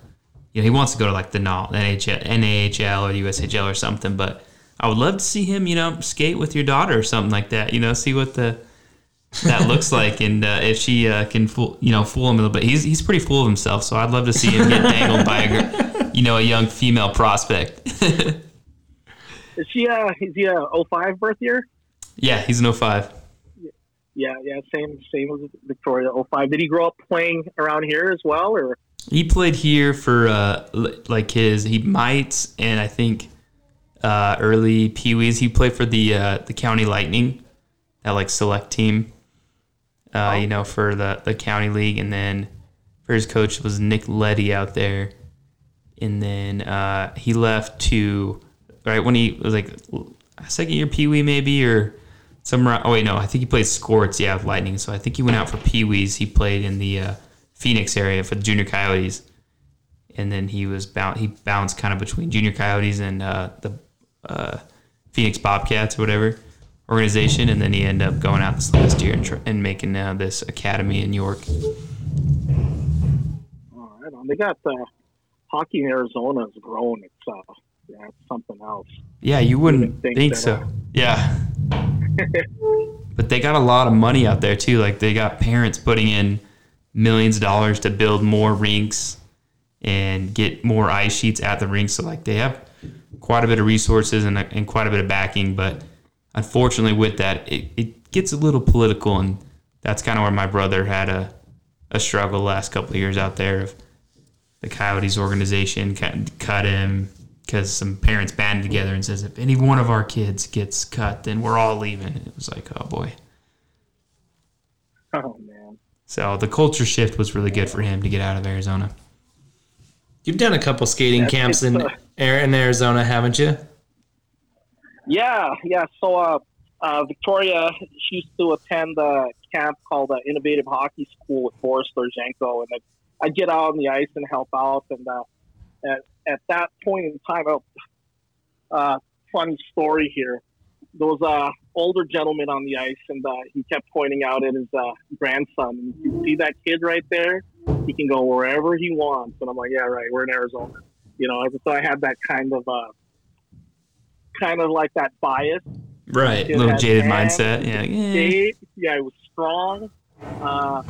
You know, he wants to go to like the NHL, NAHL or the USHL or something. But I would love to see him, you know, skate with your daughter or something like that. You know, see what the that looks like, and uh, if she uh, can fool, you know, fool him a little bit. He's he's pretty full of himself, so I'd love to see him get dangled by a, you know, a young female prospect. (laughs) is she uh is he a 05 birth year? yeah, he's an 05. Yeah, yeah, same same as Victoria 05. Did he grow up playing around here as well, or He played here for uh, like his he might and I think uh, early Pee Wees. He played for the uh, the County Lightning, that like select team. Uh, You know, for the the county league, and then for his coach was Nick Letty out there, and then uh, he left to right when he was like second year Pee Wee maybe or somewhere. Oh wait, no, I think he played Scorts. Yeah, Lightning. So I think he went out for Pee Wees. He played in the uh, Phoenix area for the Junior Coyotes, and then he was bound. He bounced kind of between Junior Coyotes and uh, the uh, Phoenix Bobcats or whatever organization, and then he ended up going out this last year and, tr- and making uh, this academy in York. All right, on. They got the hockey in Arizona has grown. It's uh, yeah, it's something else. Yeah, you wouldn't think think, so. uh, Yeah. (laughs) but they got a lot of money out there too. Like they got parents putting in millions of dollars to build more rinks and get more ice sheets at the rink. So like they have quite a bit of resources and, and quite a bit of backing. But unfortunately, with that, it, it gets a little political, and that's kind of where my brother had a a struggle last couple of years out there of the Coyotes organization cut, him because some parents banded together and says if any one of our kids gets cut, then we're all leaving. It was like, oh boy. Oh. So the culture shift was really good for him to get out of Arizona. You've done a couple skating Yeah, camps in uh, in Arizona, haven't you? Yeah, yeah. So, uh, uh, Victoria, she used to attend a camp called uh, Innovative Hockey School with Boris Dorozhenko, and I, I'd get out on the ice and help out. And uh, at, at that point in time, oh, uh, funny story here. There was a older gentleman on the ice, and uh, he kept pointing out at his uh, grandson. You see that kid right there? He can go wherever he wants. And I'm like, yeah, right. We're in Arizona. You know, so I had that kind of, uh, kind of like that bias Right. Little jaded hands, mindset. Yeah. yeah. Yeah, it was strong. Uh,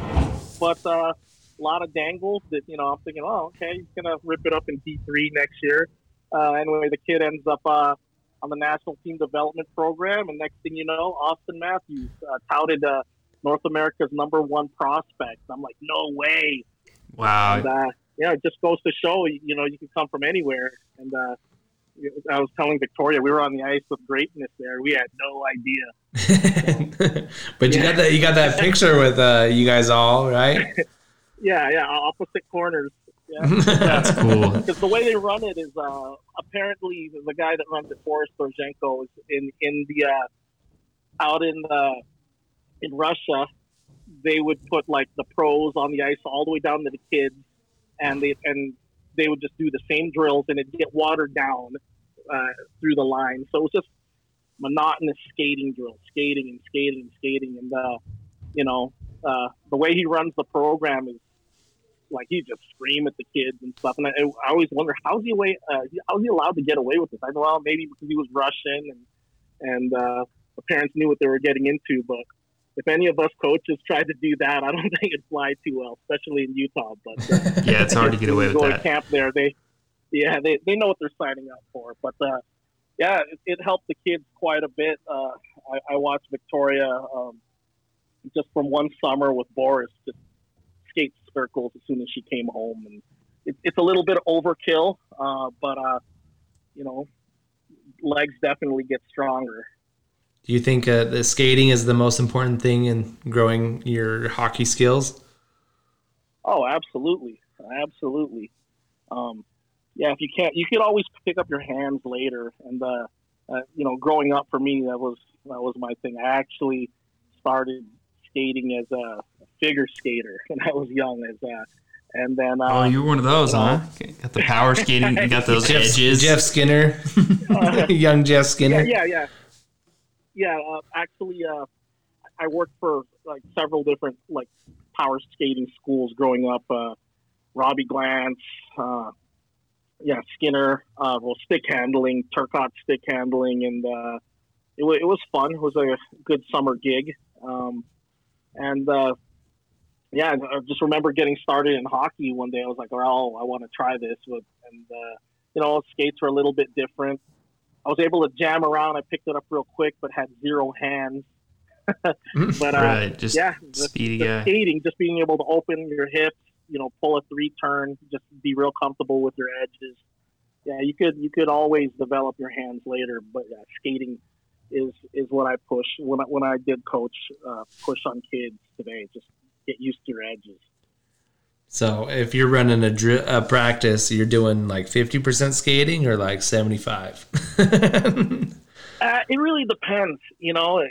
but uh, a lot of dangles that, you know, I'm thinking, oh, okay, he's going to rip it up in D3 next year. Uh, anyway, the kid ends up uh, on the national team development program. And next thing you know, Auston Matthews uh, touted uh, North America's number one prospect. I'm like, no way. Wow. And, uh, yeah, it just goes to show, you know, you can come from anywhere. And uh, I was telling Victoria, we were on the ice with greatness there. We had no idea. (laughs) but you Yeah. got that you got that picture with uh, you guys all right. (laughs) Yeah, yeah, opposite corners. Yeah. (laughs) That's cool. Because the way they run it is uh, apparently the guy that runs it, Boris Dorozhenko, is in in the uh, out in the in Russia. They would put like the pros on the ice all the way down to the kids, and they and they would just do the same drills, and it'd get watered down uh, through the line. So it was just monotonous skating drills, skating and skating and skating, and uh, you know uh, the way he runs the program is like he just scream at the kids and stuff. And I, I always wonder how's he away, uh, how's he allowed to get away with this? I know well, maybe because he was Russian and and uh, the parents knew what they were getting into. But if any of us coaches tried to do that, I don't (laughs) think it'd fly too well, especially in Utah. But uh, (laughs) Yeah, it's hard to get away with go to that. camp there. They yeah they they know what they're signing up for. But uh, yeah, it, it helped the kids quite a bit. Uh, I, I watched Victoria um, just from one summer with Boris just skate circles as soon as she came home, and it, it's a little bit overkill, uh, but uh, you know, legs definitely get stronger. Do you think uh, the skating is the most important thing in growing your hockey skills? Oh, absolutely, absolutely. Um, yeah, if you can't, you could always pick up your hands later. And uh, uh, you know, growing up for me, that was that was my thing. I actually started skating as a figure skater (laughs) when I was young, as a, and then uh, Oh, you were one of those, huh? Got the power skating. You got (laughs) those Jeff, edges. Jeff Skinner, (laughs) young Jeff yeah, Skinner. yeah, yeah, yeah. Uh, actually, uh, I worked for like several different like power skating schools growing up. Uh, Robby Glantz, uh, yeah, Skinner, uh, well, stick handling, Turcotte stick handling, and uh, it, wa it was fun. It was a good summer gig, um, and uh, yeah, I just remember getting started in hockey one day. I was like, "Oh, I want to try this," with, and uh, you know, skates were a little bit different. I was able to jam around. I picked it up real quick, but had zero hands. (laughs) But uh, right, just yeah, the, speedy the skating, just being able to open your hips, you know, pull a three turn, just be real comfortable with your edges. yeah, you could you could always develop your hands later, but uh, skating is is what I push when I, when I did coach uh, push on kids today. Just get used to your edges. So if you're running a, dri- a practice, you're doing like 50% skating or like 75. (laughs) Uh, it really depends. You know,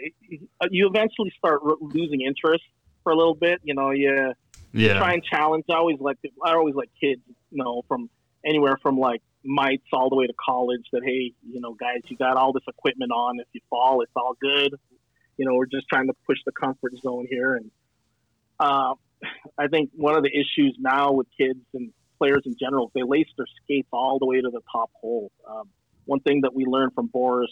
you eventually start losing interest for a little bit. You know, you Yeah. try and challenge. I always like I always like kids. You know, from anywhere from like mites all the way to college. That hey, you know, guys, you got all this equipment on. If you fall, it's all good. You know, we're just trying to push the comfort zone here. And uh, I think one of the issues now with kids and players in general they lace their skates all the way to the top hole. Um, one thing that we learned from Boris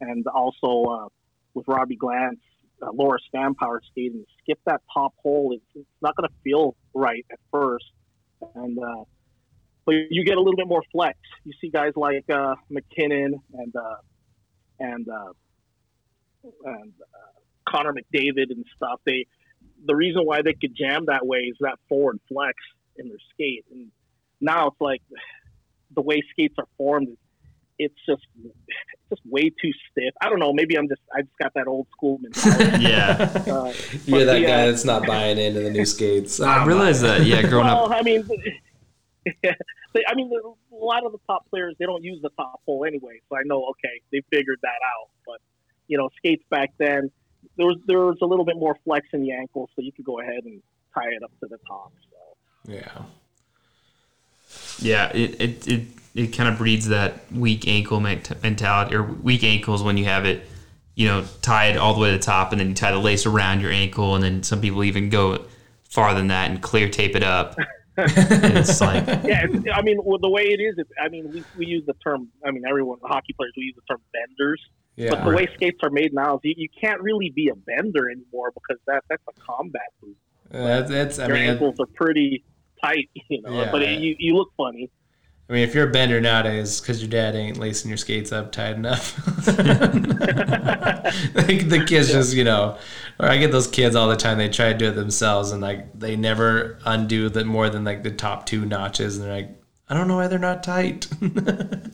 and also uh, with Robby Glantz, uh, Laura Stamm power skating, skip that top hole. It's, it's not going to feel right at first, and uh, but you get a little bit more flex. You see guys like uh, MacKinnon and uh, and uh, and Connor McDavid and stuff. They the reason why they could jam that way is that forward flex in their skate, and now it's like the way skates are formed. It's just it's just way too stiff. I don't know. Maybe I'm just I just got that old school mentality. (laughs) Yeah. uh, (laughs) You're that yeah. guy that's not buying into the new skates. I realize that. Yeah, growing well, up. I mean, (laughs) they, I mean, a lot of the top players they don't use the top hole anyway, so I know okay they figured that out. But you know, skates back then there was there was a little bit more flex in the ankle, so you could go ahead and tie it up to the top. So Yeah. Yeah, it it it, it kind of breeds that weak ankle mentality or weak ankles when you have it, you know, tied all the way to the top, and then you tie the lace around your ankle, and then some people even go farther than that and clear tape it up. (laughs) It's like, yeah, it's, I mean, well, the way it is, it, I mean, we, we use the term. I mean, everyone hockey players we use the term benders. Yeah. But the way skates are made now, you, you can't really be a bender anymore because that that's a combat move. That's, that's, I Your mean, ankles are pretty tight, (laughs) you know. Yeah. But it, you you look funny. I mean, if you're a bender nowadays, because your dad ain't lacing your skates up tight enough, (laughs) (laughs) like the kids just, you know, or I get those kids all the time. They try to do it themselves, and like they never undo the more than like the top two notches, and they're like, I don't know why they're not tight.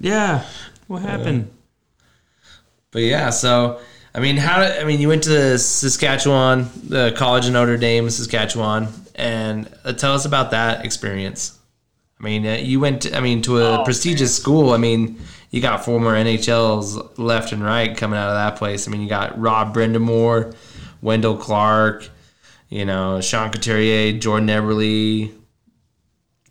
yeah, what happened? But yeah, so I mean, how? I mean, you went to Saskatchewan, the College of Notre Dame, Saskatchewan, and uh, tell us about that experience. I mean, uh, you went. To, I mean, to a Oh, prestigious school. I mean, you got former NHLs left and right coming out of that place. I mean, you got Rod Brind'Amour, Wendel Clark, you know, Sean Couturier, Jordan Eberle,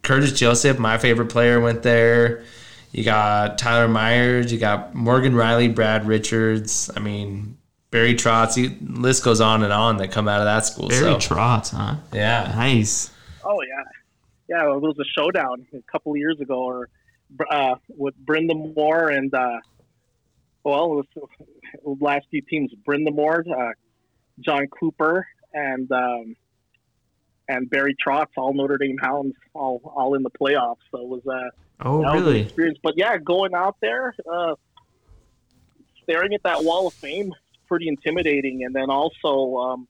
Curtis Joseph, my favorite player, went there. You got Tyler Myers. You got Morgan Rielly, Brad Richards. I mean, Barry Trotz. You, list goes on and on that come out of that school. Barry so, Trotz, huh? yeah. Nice. Oh yeah, yeah. It was a showdown a couple of years ago, or uh, with Brind'Amour and uh, well, it was, it was last few teams: Brind'Amour, uh, John Cooper, and um, and Barry Trotz, all Notre Dame Hounds, all all in the playoffs. So it was a Oh, that really? experience. But yeah, going out there, uh, staring at that wall of fame, pretty intimidating. And then also, um,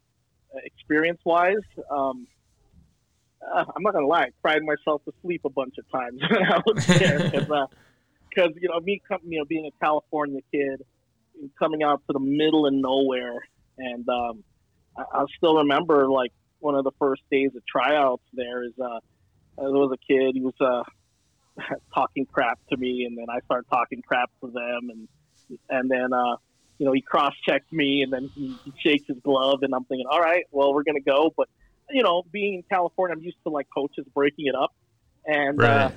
experience-wise, um, uh, I'm not gonna lie, I cried myself to sleep a bunch of times (laughs) when I was there (laughs) because you know me, you know, being a California kid, coming out to the middle of nowhere, and um, I, I still remember like one of the first days of tryouts. There is uh, there was a kid. He was uh (laughs) talking crap to me, and then I started talking crap to them, and and then uh, you know he cross checked me, and then he, he shakes his glove, and I'm thinking, all right, well we're gonna go, but you know, being in California, I'm used to like coaches breaking it up, and uh,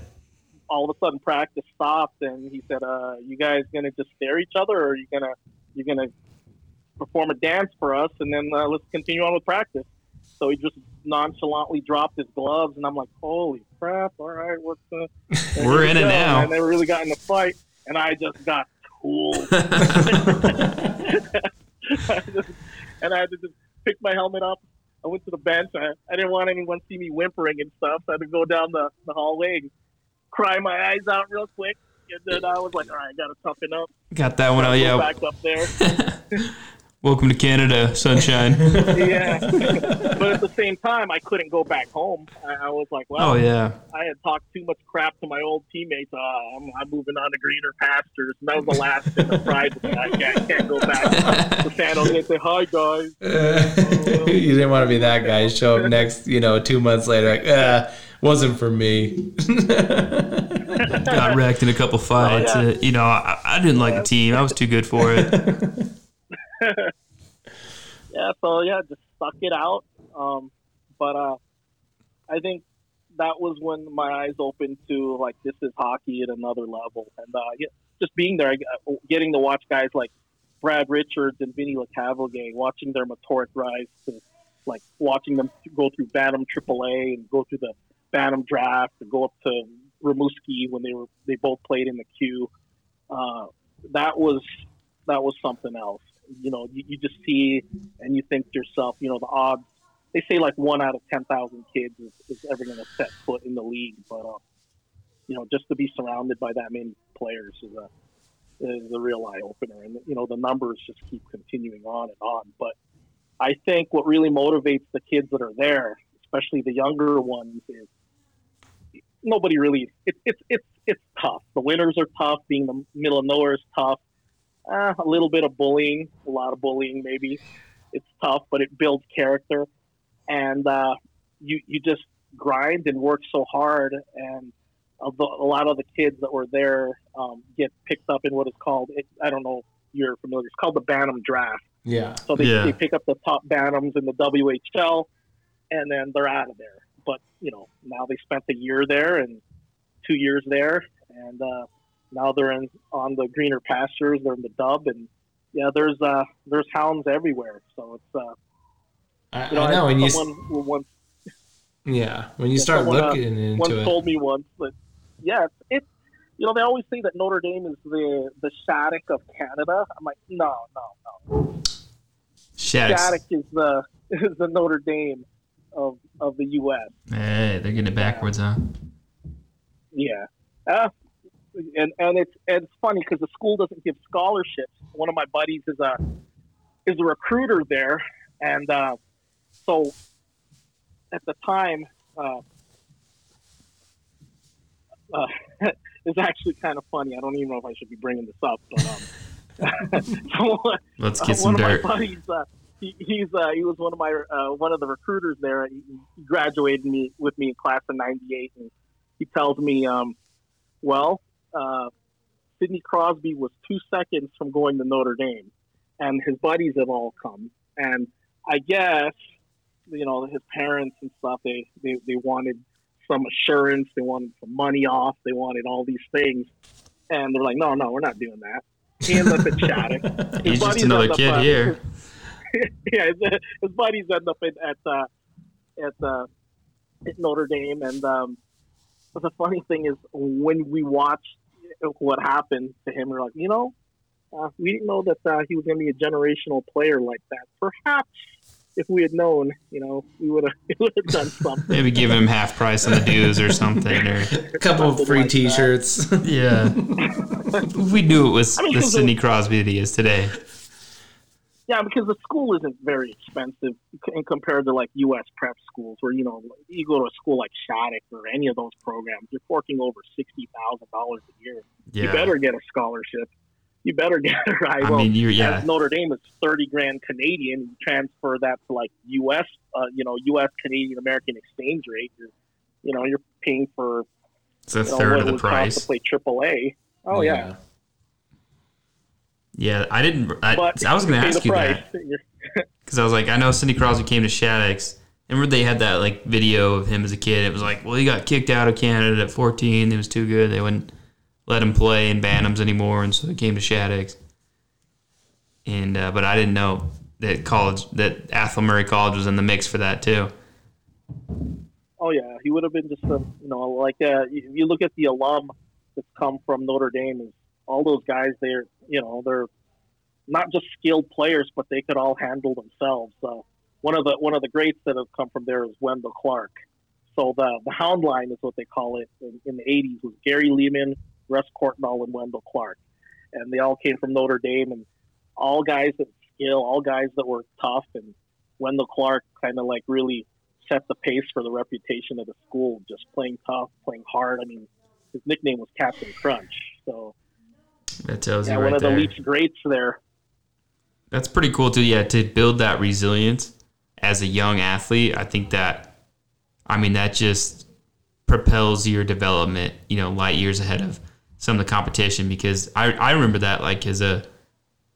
all of a sudden practice stopped, and he said, uh, "You guys gonna just stare at each other, or are you gonna you gonna perform a dance for us, and then uh, let's continue on with practice?" So he just nonchalantly dropped his gloves, and I'm like, "Holy crap! All right, what's the?" (laughs) We're in it now. And they really got in the fight, and I just got cool. Just- (laughs) (laughs) and I had to just pick my helmet up. I went to the bench. I, I didn't want anyone to see me whimpering and stuff. So I had to go down the, the hallway and cry my eyes out real quick. And then I was like, all right, I got to toughen up. Got that one. Oh, Go yeah. Back up there. Welcome to Canada, sunshine. (laughs) (laughs) yeah. but at the same time, I couldn't go back home. I, I was like, well, oh yeah. I had talked too much crap to my old teammates. Uh, I'm, I'm moving on to greener pastures. And that was the last thing that fried me. I can't, can't go back to San Jose and say, hi, guys. (laughs) you didn't want to be that guy. Show up next, you know, two months later, like, uh, wasn't for me. Got wrecked in a couple fights. Oh, yeah. Uh, you know, I, I didn't like the team. I was too good for it. (laughs) yeah, so yeah, just suck it out. Um, but uh, I think that was when my eyes opened to like this is hockey at another level, and uh, yeah, just being there, getting to watch guys like Brad Richards and Vinny Lecavalier, watching their meteoric rise to like watching them go through Bantam AAA and go through the Bantam draft and go up to Rimouski when they were they both played in the Q. Uh, that was that was something else. You know, you, you just see and you think to yourself, you know, the odds. They say like one out of ten thousand kids is, is ever going to set foot in the league, but uh, you know, just to be surrounded by that many players is a is a real eye opener, and you know the numbers just keep continuing on and on. But I think what really motivates the kids that are there, especially the younger ones, is nobody really. It's it's it's it's tough. The winters are tough. Being the middle of nowhere is tough. Uh, a little bit of bullying, a lot of bullying, maybe. It's tough, but it builds character, and uh, you you just grind and work so hard. And a, a lot of the kids that were there um, get picked up in what is called. It, I don't know if you're familiar. It's called the Bantam Draft. yeah. So they, Yeah. they pick up the top Bantams in the WHL, and then they're out of there. But you know, now they spent a year there and two years there, and uh, now they're in on the greener pastures. They're in the Dub, and yeah, there's uh, there's hounds everywhere. So it's uh, I, you know, I know. When you, someone will once yeah, when you start someone, uh, looking once into it, told me once that yeah, it's, it's you know they always say that Notre Dame is the the Shattuck of Canada. I'm like, no, no, no. Shattuck. Shattuck is the (laughs) is the Notre Dame of of the U.S. Hey, they're getting it backwards, huh? Yeah, uh, and and it's and it's funny because the school doesn't give scholarships. One of my buddies is a is a recruiter there, and uh, so at the time, uh, uh, (laughs) it's actually kind of funny. I don't even know if I should be bringing this up, but um, (laughs) so, Let's get some one dirt. of my buddies, uh, he, he's uh, he was one of my uh, one of the recruiters there. He, he graduated me with me in class of '98, and he tells me, um, well, uh, Sidney Crosby was two seconds from going to Notre Dame, and his buddies have all come, and I guess you know his parents and stuff. They they, they wanted some assurance, they wanted some money off, they wanted all these things, and they're like, no, no, we're not doing that. He ends up at Shattuck. (laughs) He's just another end up, kid uh, here. (laughs) yeah, his, his buddies end up in, at uh, at uh, at Notre Dame, and um, but the funny thing is when we watched what happened to him, we're like, you know, uh, we didn't know that uh, he was going to be a generational player like that. Perhaps if we had known, you know, we would have (laughs) we would have done something. Maybe give him half price on the dues or something. Or (laughs) a couple of free like. T-shirts. yeah, (laughs) we knew it was I mean, the 'cause Sidney Crosby that he is today. Yeah, because the school isn't very expensive in compared to like U.S. prep schools, where you know you go to a school like Shattuck or any of those programs, you're forking over sixty thousand dollars a year. Yeah, You better get a scholarship. You better (laughs) get a right. I well, mean, you're yeah. Notre Dame is thirty grand Canadian, you transfer that to like U.S. Uh, you know U.S. Canadian American exchange rate. You're, you know, you're paying for It's a you know, third what of the price. to play AAA. Oh yeah, Yeah, I didn't. I, I was going to ask you price. that because (laughs) I was like, I know Sidney Crosby came to Shattuck's. Remember they had that like video of him as a kid. It was like, well, he got kicked out of Canada at 14. It was too good. They wouldn't let him play in Bantams anymore, and so he came to Shattuck's. And uh, but I didn't know that college that Athol Murray College was in the mix for that too. Oh yeah, he would have been just a you know like uh, you, you look at the alum that's come from Notre Dame is all those guys. They're you know they're not just skilled players, but they could all handle themselves. Uh, one of the one of the greats that have come from there is Wendel Clark. So the the Hound line is what they call it in, in the '80s was Gary Leeman, Russ Courtnall, and Wendel Clark, and they all came from Notre Dame and all guys that skill, all guys that were tough, and Wendel Clark kind of like really set the pace for the reputation of the school, just playing tough, playing hard. I mean, his nickname was Captain Crunch, so That tells yeah, you right one of there. the Leafs greats there. That's pretty cool too. Yeah, to build that resilience as a young athlete, I think that, I mean, that just propels your development, you know, light years ahead of some of the competition. Because I, I remember that like as a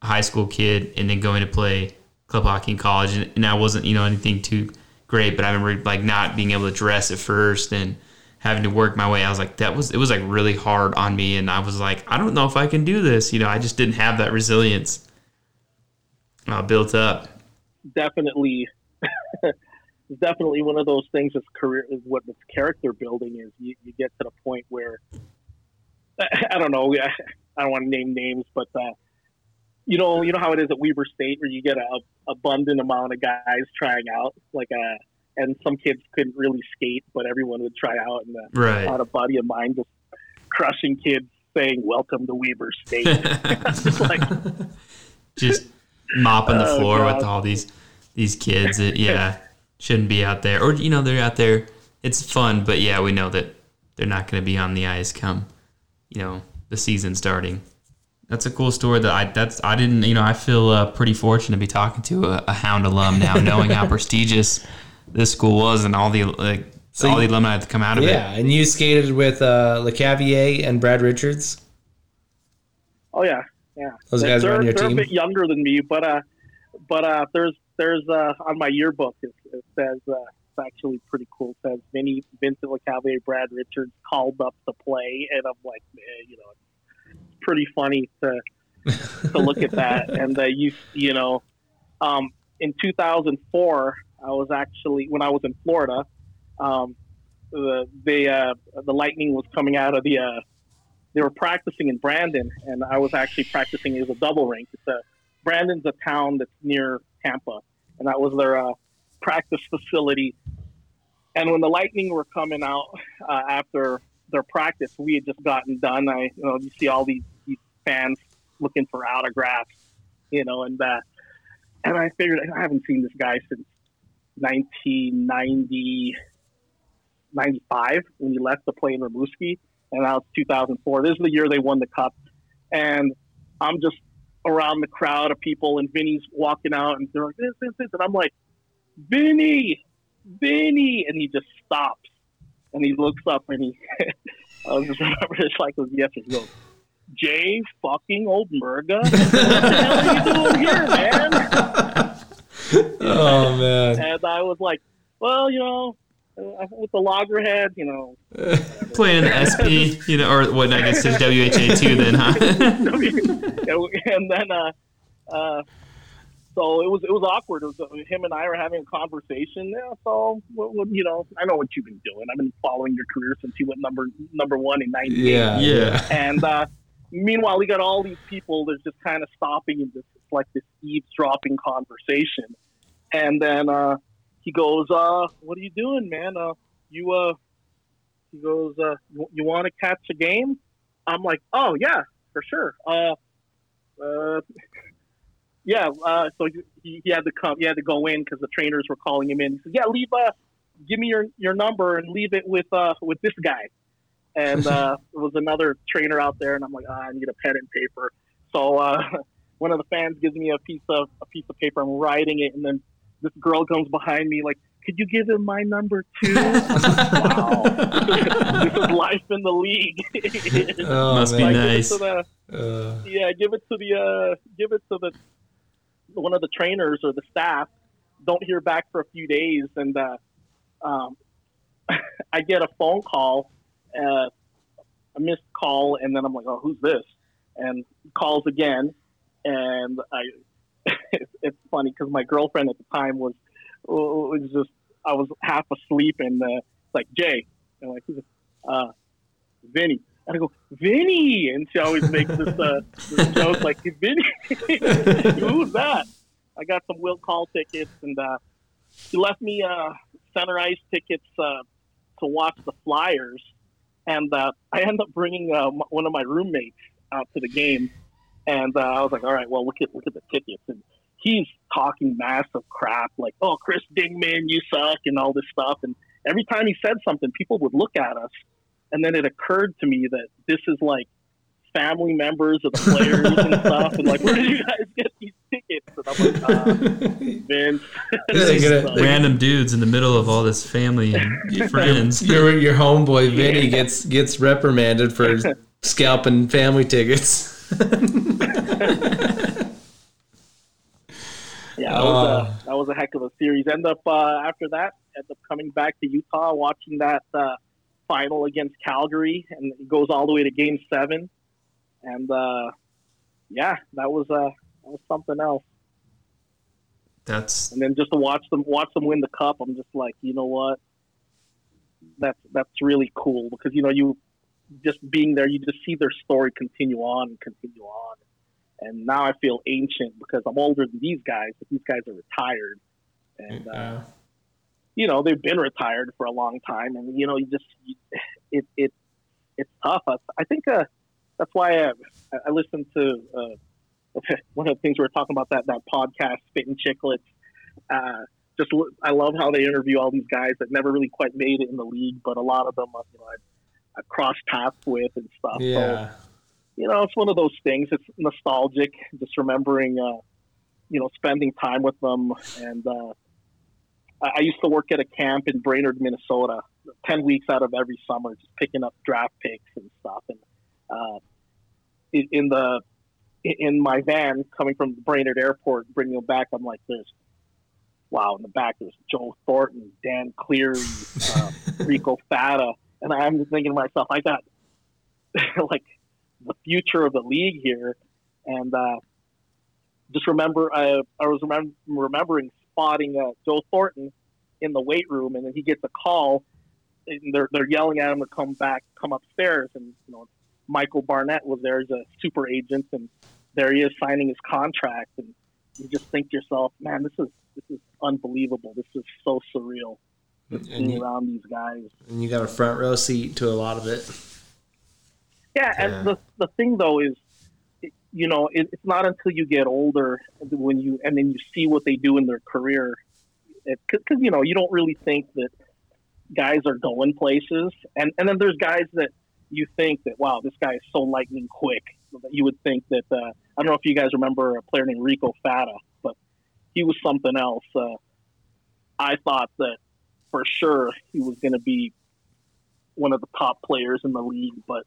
high school kid and then going to play club hockey in college, and, and I wasn't, you know, anything too great, but I remember like not being able to dress at first and having to work my way. I was like, that was it was like really hard on me, and I was like, I don't know if I can do this. You know, I just didn't have that resilience uh, built up. definitely (laughs) definitely one of those things that's career is what this character building is you, you get to the point where (laughs) i don't know (laughs) i don't want to name names but uh, you know you know how it is at weber state where you get a, abundant amount of guys trying out like uh and some kids couldn't really skate but everyone would try out and uh, Right. A buddy of mine just crushing kids saying welcome to weber state. It's (laughs) (laughs) like just mopping the Oh, floor with all these these kids that yeah shouldn't be out there. Or you know they're out there it's fun but yeah we know that they're not going to be on the ice come you know the season starting. That's a cool story that i that's i didn't you know i feel uh, pretty fortunate to be talking to a, a hound alum now knowing how (laughs) prestigious this school was and all the like So all the you- alumni that come out of it. Yeah, and you skated with uh, Lecavalier and Brad Richards. Oh yeah, yeah. Those They're- guys are on they're, your they're a bit younger than me, but uh, but uh, there's there's uh on my yearbook it, it says uh, it's actually pretty cool. It says Vinny Vincent Lecavalier, Brad Richards called up to play, and I'm like, man, you know, it's pretty funny to to look at that. (laughs) And uh, you you know, um, in 2004, I was actually when I was in Florida. Um, the the uh, the Lightning was coming out of the uh, they were practicing in Brandon, and I was actually practicing as a double rink. It's a Brandon's a town that's near Tampa, and that was their uh, practice facility. And when the Lightning were coming out uh, after their practice, we had just gotten done. I, you know, you see all these, these fans looking for autographs, you know, and uh, and I figured I haven't seen this guy since 1990, 95 when he left to play in Rimouski and now it's 2004. This is the year they won the cup, and I'm just around the crowd of people, and Vinny's walking out, and they're like this, this, this, and I'm like, Vinny, Vinny, and he just stops, and he looks up, and he, (laughs) I was just remember this like it was yesterday. He goes, Jay fucking old Oldenburga, what the hell are you doing here, man? (laughs) (laughs) Oh man. And I was like, well, you know. Uh, with the loggerhead, you know, (laughs) playing in SP you know or what I guess it's WHA two then huh (laughs) and then uh, uh, so it was it was awkward. It was, uh, him and I were having a conversation. Yeah, so what, what, you know, I know what you've been doing. I've been following your career since you went number number one in '98. Yeah. Yeah. And uh, meanwhile, we got all these people that's just kind of stopping and just it's like this eavesdropping conversation. And then uh, he goes, uh, "What are you doing, man? Uh, you uh." He goes, uh, "You, you want to catch a game?" I'm like, "Oh yeah, for sure." Uh, uh, (laughs) yeah. Uh, so he, he had to come. He had to go in because the trainers were calling him in. He said, "Yeah, leave. Uh, give me your your number and leave it with uh with this guy." And (laughs) uh, there was another trainer out there, and I'm like, ah, "I need a pen and paper." So uh, (laughs) one of the fans gives me a piece of a piece of paper. I'm writing it, and then this girl comes behind me like, "Could you give him my number too?" (laughs) wow, (laughs) this is life in the league. (laughs) Oh, Must be Like, nice. Give it to the, Uh, yeah, give it to the uh, give it to the one of the trainers or the staff. Don't hear back for a few days, and uh, um, I get a phone call, uh, a missed call, and then I'm like, "Oh, who's this?" And calls again, and I. (laughs) it's, funny because my girlfriend at the time was was just I was half asleep and uh, it's like Jay, and I'm like, uh, Vinny. And I go, Vinny, and she always makes this, uh, this joke like, Vinny, (laughs) who's that? I got some Will Call tickets, and uh, she left me uh, center ice tickets uh, to watch the Flyers, and uh, I end up bringing uh, one of my roommates out to the game, and uh, I was like, all right, well, look at look at the tickets, and he's talking massive crap like, "Oh, Chris Dingman, you suck," and all this stuff. And every time he said something, people would look at us, and then it occurred to me that this is like family members of the players and (laughs) stuff, and like, where did you guys get these tickets? And I'm like, uh, (laughs) Vince. (laughs) They're So, Random dudes in the middle of all this family and friends. Your your homeboy Vinny gets gets reprimanded for scalping family tickets. (laughs) yeah, that was, a, that was a heck of a series. End up uh, after that, end up coming back to Utah, watching that uh, final against Calgary, and it goes all the way to Game Seven. And uh, yeah, that was uh, that was something else. That's And then just to watch them watch them win the cup, I'm just like, you know what? That's that's really cool because you know you just being there, you just see their story continue on and continue on. And now I feel ancient because I'm older than these guys, but these guys are retired, and uh, you know they've been retired for a long time, and you know you just you, it it it's tough. I, I think uh, that's why I, I listened to uh, (laughs) one of the things we were talking about that that podcast, and Chiclets. Uh, just I love how they interview all these guys that never really quite made it in the league, but a lot of them, you know, I've, I've paths with and stuff. So, Yeah. you know, it's one of those things. It's nostalgic, just remembering, uh, you know, spending time with them. And uh, I, I used to work at a camp in Brainerd, Minnesota, ten weeks out of every summer, just picking up draft picks and stuff. And uh, in, in the in my van coming from Brainerd Airport, bringing them back, I'm like, there's wow, in the back there's Joe Thornton, Dan Cleary, uh, (laughs) Rico Fata, and I'm just thinking to myself, I got (laughs) like the future of the league here, and uh, just remember, I, I was remem- remembering spotting uh, Joe Thornton in the weight room, and then he gets a call, and they're they're yelling at him to come back, come upstairs, and you know Michael Barnett was there as a super agent, and there he is signing his contract, and you just think to yourself, man, this is this is unbelievable. This is so surreal. And being you, around these guys. and you got a front row seat to a lot of it. Yeah, Yeah. and the the thing though is, you know, it, it's not until you get older when you and then you see what they do in their career, because you know you don't really think that guys are going places, and and then there's guys that you think that wow, this guy is so lightning quick that you would think that uh, I don't know if you guys remember a player named Rico Fata, but he was something else. Uh, I thought that for sure he was going to be one of the top players in the league, but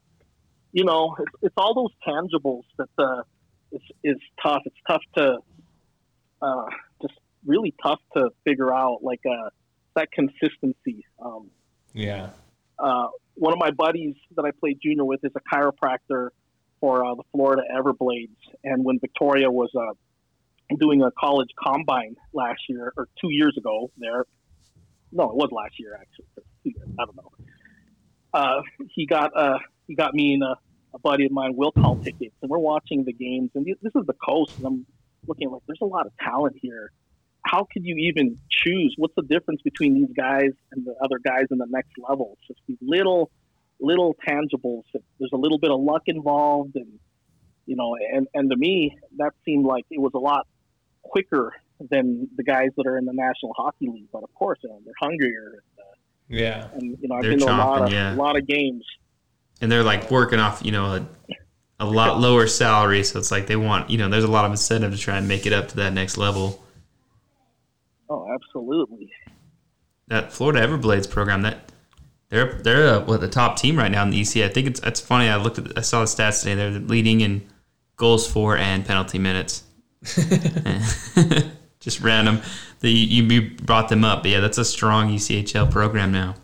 you know, it's, it's all those tangibles that uh, is is tough. It's tough to uh, just really tough to figure out, like uh, that consistency. Um, Yeah. uh, one of my buddies that I played junior with is a chiropractor for uh, the Florida Everblades, and when Victoria was uh, doing a college combine last year or two years ago, there, no, it was last year actually. I don't know. Uh, he got uh, he got me and a, a buddy of mine, Will Call tickets, and we're watching the games. And this is the coast, and I'm looking like there's a lot of talent here. How could you even choose? What's the difference between these guys and the other guys in the next level? It's just these little, little tangibles. There's a little bit of luck involved, and you know, and and to me, that seemed like it was a lot quicker than the guys that are in the National Hockey League. But of course, you know, they're hungrier, Yeah. and you know, I've They're been to a lot of yeah. a lot of games. and they're like working off, you know, a, a lot lower salary. So it's like they want, you know, there's a lot of incentive to try and make it up to that next level. Oh, absolutely. That Florida Everblades program, that they're they're uh, what the top team right now in the EC. I think it's it's funny. I looked at I saw the stats today. They're leading in goals for and penalty minutes. (laughs) (laughs) Just random. The, you, you brought them up, but yeah, that's a strong ECHL program now.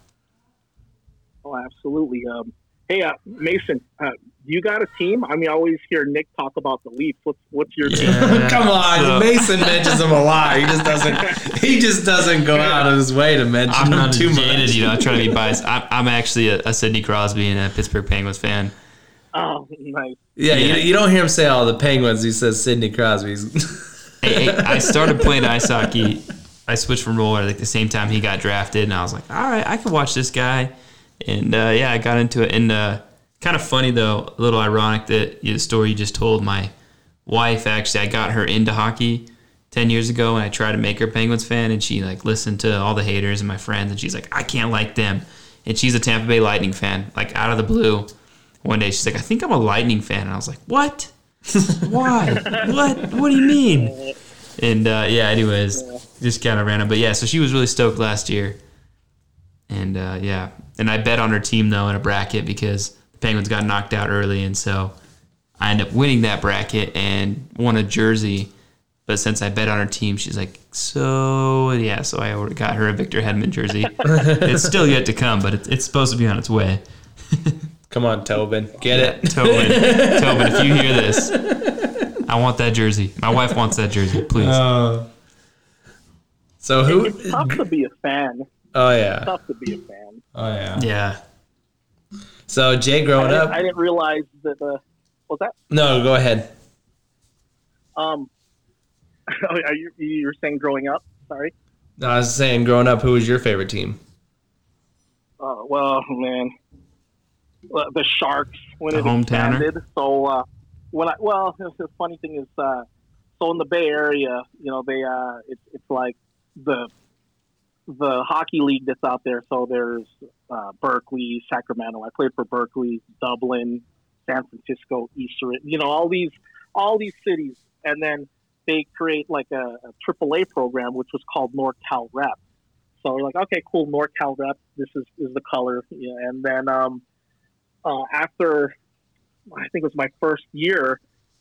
Oh, absolutely. Um, hey, uh, Mason, uh, you got a team? I mean, I always hear Nick talk about the Leafs. What's what's your team? Yeah. (laughs) Come on, So- Mason mentions them a lot. He just doesn't. (laughs) He just doesn't go out of his way to mention I'm him not too jaded, much. you know. I'm trying to be (laughs) biased. I'm, I'm actually a, a Sidney Crosby and a Pittsburgh Penguins fan. Oh, nice. Yeah, Yeah. You, you don't hear him say all the Penguins. He says Sidney Crosby's. Hey, I started playing ice hockey. I switched from roller like the same time he got drafted, and I was like, all right, I could watch this guy. And uh, yeah, I got into it. And uh, kind of funny though, a little ironic that the story you just told. My wife actually, I got her into hockey, ten years ago and I tried to make her a Penguins fan, and she like listened to all the haters and my friends, and she's like, I can't like them, and she's a Tampa Bay Lightning fan, like out of the blue. One day she's like, I think I'm a Lightning fan, and I was like, What? (laughs) Why? what? What do you mean? And uh, yeah, anyways, just kind of random, but yeah. So she was really stoked last year, and uh, yeah, and I bet on her team though in a bracket because the Penguins got knocked out early, and so I ended up winning that bracket and won a jersey. But since I bet on her team, she's like, so yeah, so I got her a Victor Hedman jersey. (laughs) it's still yet to come, but it's, it's supposed to be on its way. (laughs) Come on, Tobin, get it. Tobin, (laughs) Tobin, if you hear this, I want that jersey. My wife wants that jersey, please. Uh, so who? It's tough to be a fan. Oh yeah. Tough to be a fan. Oh yeah. yeah. So Jay, growing didn't, up. I didn't realize that the what's that? No, go ahead. Um, (laughs) are you you're saying growing up? Sorry. No, I was saying, growing up, who was your favorite team? Uh, well, man, Well, the Sharks when The it expanded. So uh, when I well, (laughs) the funny thing is, uh, so in the Bay Area, you know, they uh, it's it's like the the hockey league that's out there. So there's uh, Berkeley, Sacramento. I played for Berkeley, Dublin, San Francisco, Easter. You know, all these all these cities, and then they create like a, a AAA program, which was called NorCal Rep. So we're like, okay, cool, NorCal Rep. This is, is the color, yeah. and then um, uh, after I think it was my first year,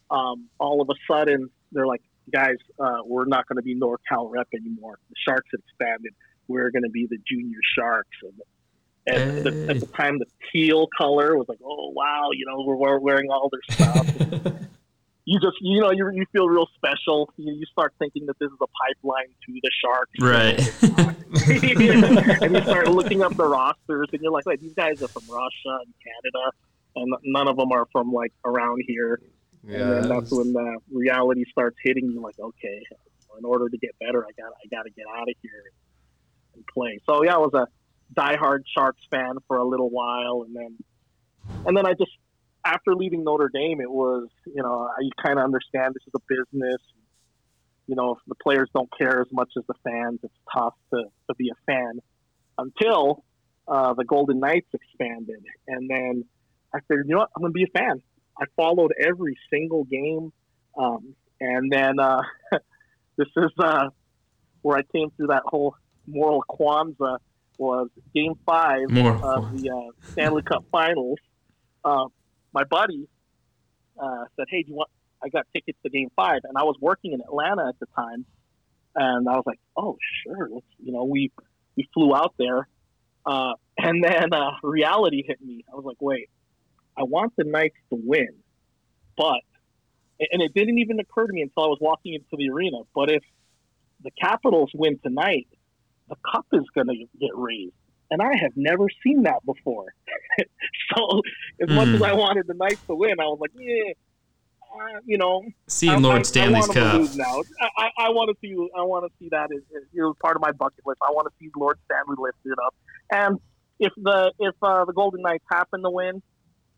um, all of a sudden they're like, guys, uh, we're not going to be NorCal Rep anymore. The Sharks have expanded. We're going to be the Junior Sharks. And, and the, at the time, the teal color was like, oh wow, you know, we're, we're wearing all their stuff. (laughs) you just, you know, you, you feel real special. You, you start thinking that this is a pipeline to the Sharks. Right. (laughs) and you start looking up the rosters, and you're like, wait, these guys are from Russia and Canada, and none of them are from like around here. and then that's when the reality starts hitting you. Like, okay, in order to get better, I got I got to get out of here and play. So yeah, I was a diehard Sharks fan for a little while, and then and then I just after leaving Notre Dame, it was you know you kind of understand this is a business. You know, if the players don't care as much as the fans, it's tough to, to be a fan until uh, the Golden Knights expanded. And then I said, you know what, I'm going to be a fan. I followed every single game. Um, and then uh, (laughs) this is uh, where I came through that whole moral quanza was game five Moral of the uh, Stanley Cup Finals. Uh, my buddy uh, said, "Hey, do you want?" I got tickets to Game Five, and I was working in Atlanta at the time, and I was like, "Oh, sure." Let's, you know, we we flew out there, uh, and then uh, reality hit me. I was like, "Wait, I want the Knights to win, but," and it didn't even occur to me until I was walking into the arena. But if the Capitals win tonight, the cup is going to get raised. And I have never seen that before. (laughs) so, as much Mm. as I wanted the Knights to win, I was like, yeah, uh, you know, Seeing I- Lord I- Stanley's I want 'em to cup. now. I, I, I want to see. I want to see that as, as you know, part of my bucket list. I want to see Lord Stanley lift it up. And if the if uh, the Golden Knights happen to win,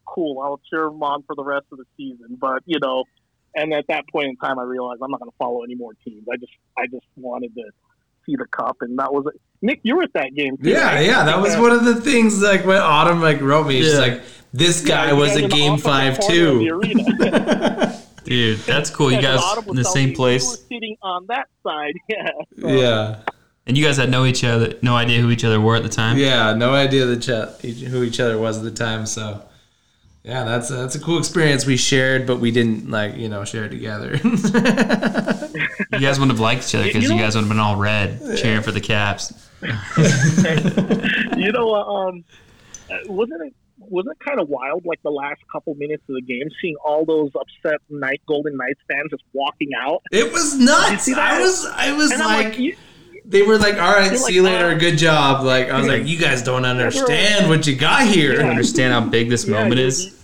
cool. I'll cheer them on for the rest of the season. But you know, and at that point in time, I realized I'm not going to follow any more teams. I just I just wanted to see the cup, and that was it. Nick, you were at that game. Too, Yeah, right? yeah, that was one of the things. Like when Autumn like wrote me, she's Yeah. like, "This guy Yeah, was guys a game five too." (laughs) Dude, that's cool. You guys Autumn in the same place. You were sitting on that side. (laughs) Yeah. So- Yeah, And you guys had no each other, no idea who each other were at the time. yeah, no idea the ch- who each other was at the time. So, yeah, that's a, that's a cool experience we shared, but we didn't like you know share it together. (laughs) You guys wouldn't have liked each other because You you, guys would have been all red cheering for the Caps. (laughs) you know, um, uh, wasn't it wasn't it kind of wild? Like the last couple minutes of the game, seeing all those upset night Golden Knights fans just walking out, it was nuts. see that? I was I was and like, like, they were like, "All right, see you like, later, uh, good job." Like I was like, "You guys don't understand what you got here." You understand how big this yeah, moment you- is?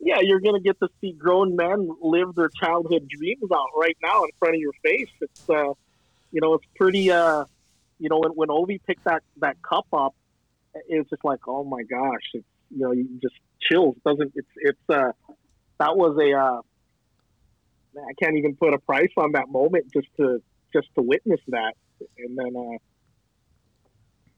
yeah, you're gonna get to see grown men live their childhood dreams out right now in front of your face. It's uh, you know, it's pretty. Uh, you know, when when Ovi picked that that cup up, it was just like, oh my gosh, it's you know, you just chills. Doesn't it's it's uh, that was a uh, I can't even put a price on that moment just to just to witness that. And then uh,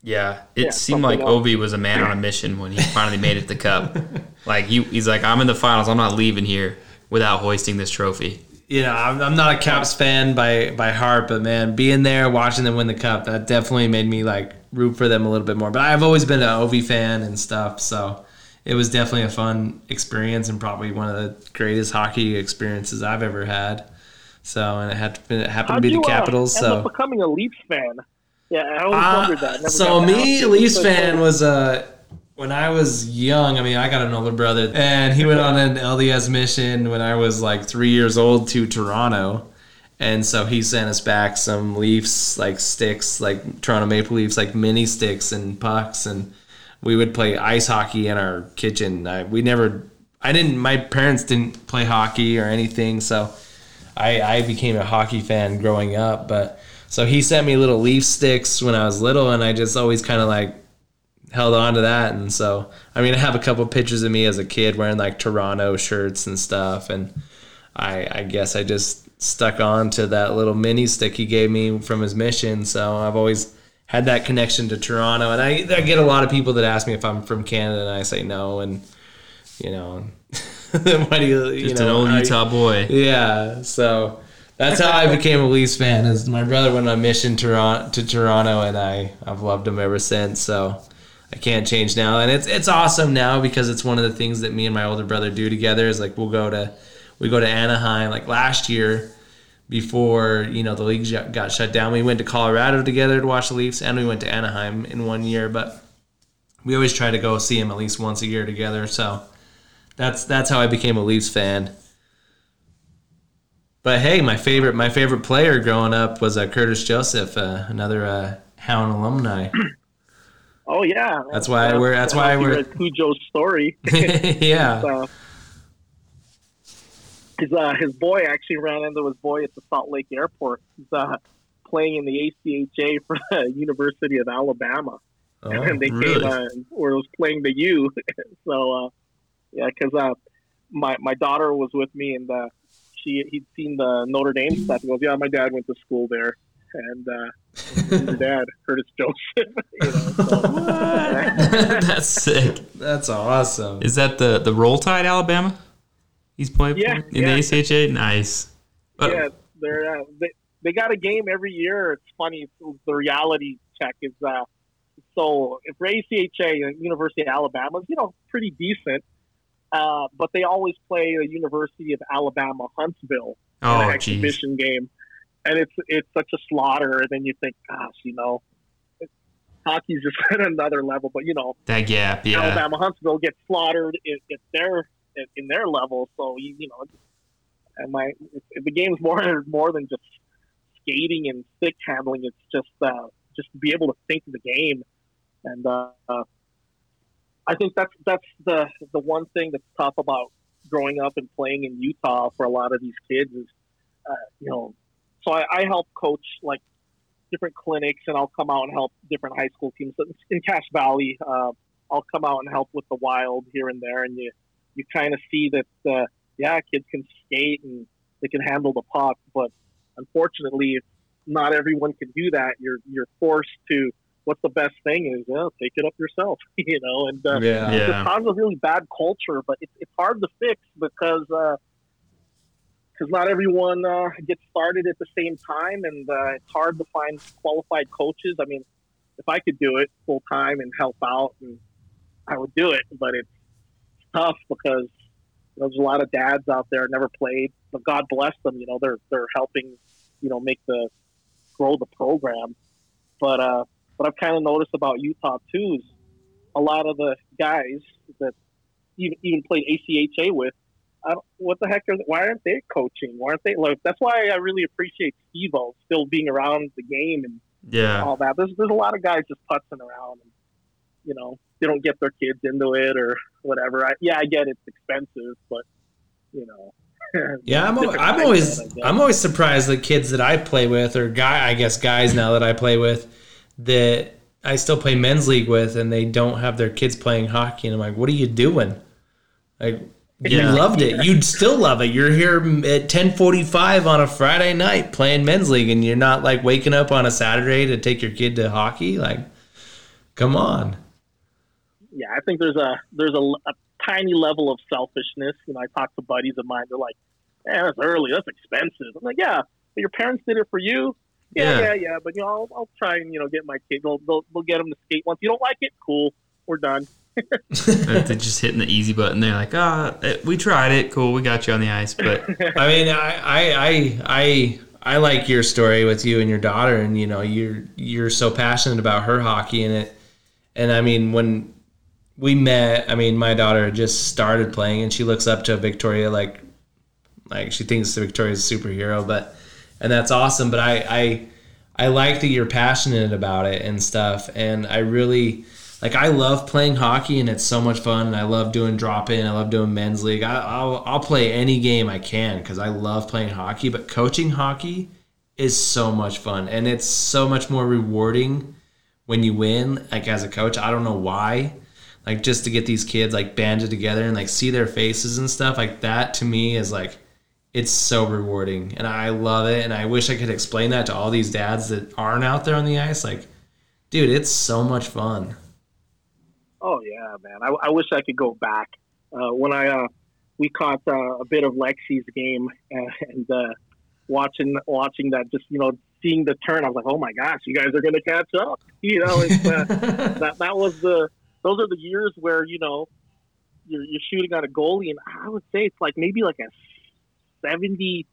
Yeah, it Yeah, seemed like something else. Ovi was a man on a mission when he finally made it to the cup. (laughs) Like he, he's like, I'm in the finals. I'm not leaving here without hoisting this trophy. You know, I'm, I'm not a Caps fan by by heart, but man, being there, watching them win the cup, that definitely made me like root for them a little bit more. But I've always been an Ovi fan and stuff, so it was definitely a fun experience and probably one of the greatest hockey experiences I've ever had. So, and it had to, it happened how'd to be you the Capitals. uh, end up so, becoming a Leafs fan? Yeah, I always Uh, wondered that. Never so me. Leafs fan was uh when I was young. I mean, I got an older brother, and he went on an LDS mission when I was like three years old to Toronto, and so he sent us back some Leafs like sticks, like Toronto Maple Leafs, like mini sticks and pucks, and we would play ice hockey in our kitchen. I, we never, I didn't. My parents didn't play hockey or anything, so. I, I became a hockey fan growing up, but so he sent me little leaf sticks when I was little, and I just always kind of like held on to that. And so, I mean, I have a couple pictures of me as a kid wearing like Toronto shirts and stuff, and I I guess I just stuck on to that little mini stick he gave me from his mission. So I've always had that connection to Toronto, and I, I get a lot of people that ask me if I'm from Canada, and I say no, and you know, (laughs) why do you you Just know an old I- Utah boy. yeah, so that's how I became a Leafs fan. Is my brother went on a mission to Toronto, and I I've loved him ever since. So I can't change now, and it's it's awesome now because it's one of the things that me and my older brother do together. Is like we'll go to we go to Anaheim. Like last year, before you know the league got shut down, we went to Colorado together to watch the Leafs, and we went to Anaheim in one year. But we always try to go see him at least once a year together. So that's that's how I became a Leafs fan. But hey, my favorite my favorite player growing up was uh, Curtis Joseph, uh, another uh, Hound alumni. Oh yeah, That's why we're- that's why we're- Cujo's story. (laughs) (laughs) yeah, uh, his uh, his boy actually ran into his boy at the Salt Lake Airport. He's uh, playing in the ACHA for the (laughs) University of Alabama, oh, and they really? came uh, or was playing the U. so uh, yeah, because uh, my my daughter was with me, and uh, she he'd seen the Notre Dame stuff. He goes, "Yeah, my dad went to school there." And uh, who's your dad, Curtis Joseph. (laughs) you know, so, (laughs) That's sick. that's awesome. Is that the the Roll Tide, Alabama? He's playing Yeah, for in yeah. the ACHA. Nice. But yeah, they're uh, they, they got a game every year. It's funny. it's- The reality check is uh, so if for ACHA, uh, University of Alabama, is, you know, pretty decent. Uh, but they always play the University of Alabama Huntsville in oh, an jeez. exhibition game, and it's it's such a slaughter. And then you think, gosh, you know, hockey's just (laughs) at another level. But you know, That gap, yeah. Alabama Huntsville gets slaughtered in, in their in, in their level. So you, you know, and my the game's more more than just skating and stick handling. It's just uh, just to be able to think of the game, and uh, uh, I think that's that's the the one thing that's tough about growing up and playing in Utah for a lot of these kids is, uh, you know, so I, I help coach like different clinics and I'll come out and help different high school teams in Cache Valley. Uh, I'll come out and help with the wild here and there, and you you kind of see that uh, yeah, kids can skate and they can handle the puck, but unfortunately, not everyone can do that. You're you're forced to. What's the best thing is well, take it up yourself, (laughs) you know, and uh, Yeah. Yeah. it causes a really bad culture, but it's, it's hard to fix because because not everyone uh, gets started at the same time, and uh, it's hard to find qualified coaches. I mean, if I could do it full time and help out, and I would do it, but it's tough because there's a lot of dads out there never played, but God bless them. You know, they're they're helping, you know, make the grow the program. But uh, what I've kind of noticed about Utah too is a lot of the guys that even even played ACHA with. I don't, what the heck are they, why aren't they coaching? Why aren't they? Like that's why I really appreciate Steve-O still being around the game and Yeah. all that. There's there's a lot of guys just putzing around, and you know they don't get their kids into it or whatever. I, yeah, I get it's expensive, but you know. (laughs) Yeah, I'm, al- I'm always I guess. I'm always surprised that kids that I play with or guy I guess guys now that I play with that I still play men's league with and they don't have their kids playing hockey and I'm like, what are you doing? Like, You loved it. You'd still love it. You're here at 10:45 on a Friday night playing men's league, and you're not like waking up on a Saturday to take your kid to hockey. Like, come on. yeah, I think there's a there's a, a tiny level of selfishness. You know, I talk to buddies of mine. They're like, "Man, that's early. That's expensive." I'm like, "Yeah, but your parents did it for you." Yeah, Yeah. yeah, yeah. But you know, I'll, I'll try and you know get my kid. They'll, they'll they'll get them to skate once. You don't like it? Cool. We're done. They're just hitting the easy button. They're like, ah, eh, we tried it. Cool, we got you on the ice. But (laughs) I mean, I, I, I, I, I like your story with you and your daughter, and you know, you're you're so passionate about her hockey and it. And I mean, when we met, I mean, my daughter just started playing, and she looks up to Victoria like, like she thinks Victoria's a superhero, but, and that's awesome. But I, I, I like that you're passionate about it and stuff, and I really. Like I love playing hockey and it's so much fun and I love doing drop in. I love doing men's league. I, I'll I'll play any game I can because I love playing hockey. But coaching hockey is so much fun and it's so much more rewarding when you win. Like as a coach, I don't know why. Like just to get these kids like banded together and like see their faces and stuff like that to me is like it's so rewarding and I love it and I wish I could explain that to all these dads that aren't out there on the ice. Like, dude, it's so much fun. Oh yeah, man. I, I wish I could go back. Uh, when I uh, we caught uh, a bit of Lexi's game and, (laughs) and uh, watching watching that, just you know, seeing the turn, I was like, oh my gosh, you guys are going to catch up. You know, it's, uh, (laughs) that that was the those are the years where you know you're, you're shooting at a goalie, and I would say it's like maybe like a seventy.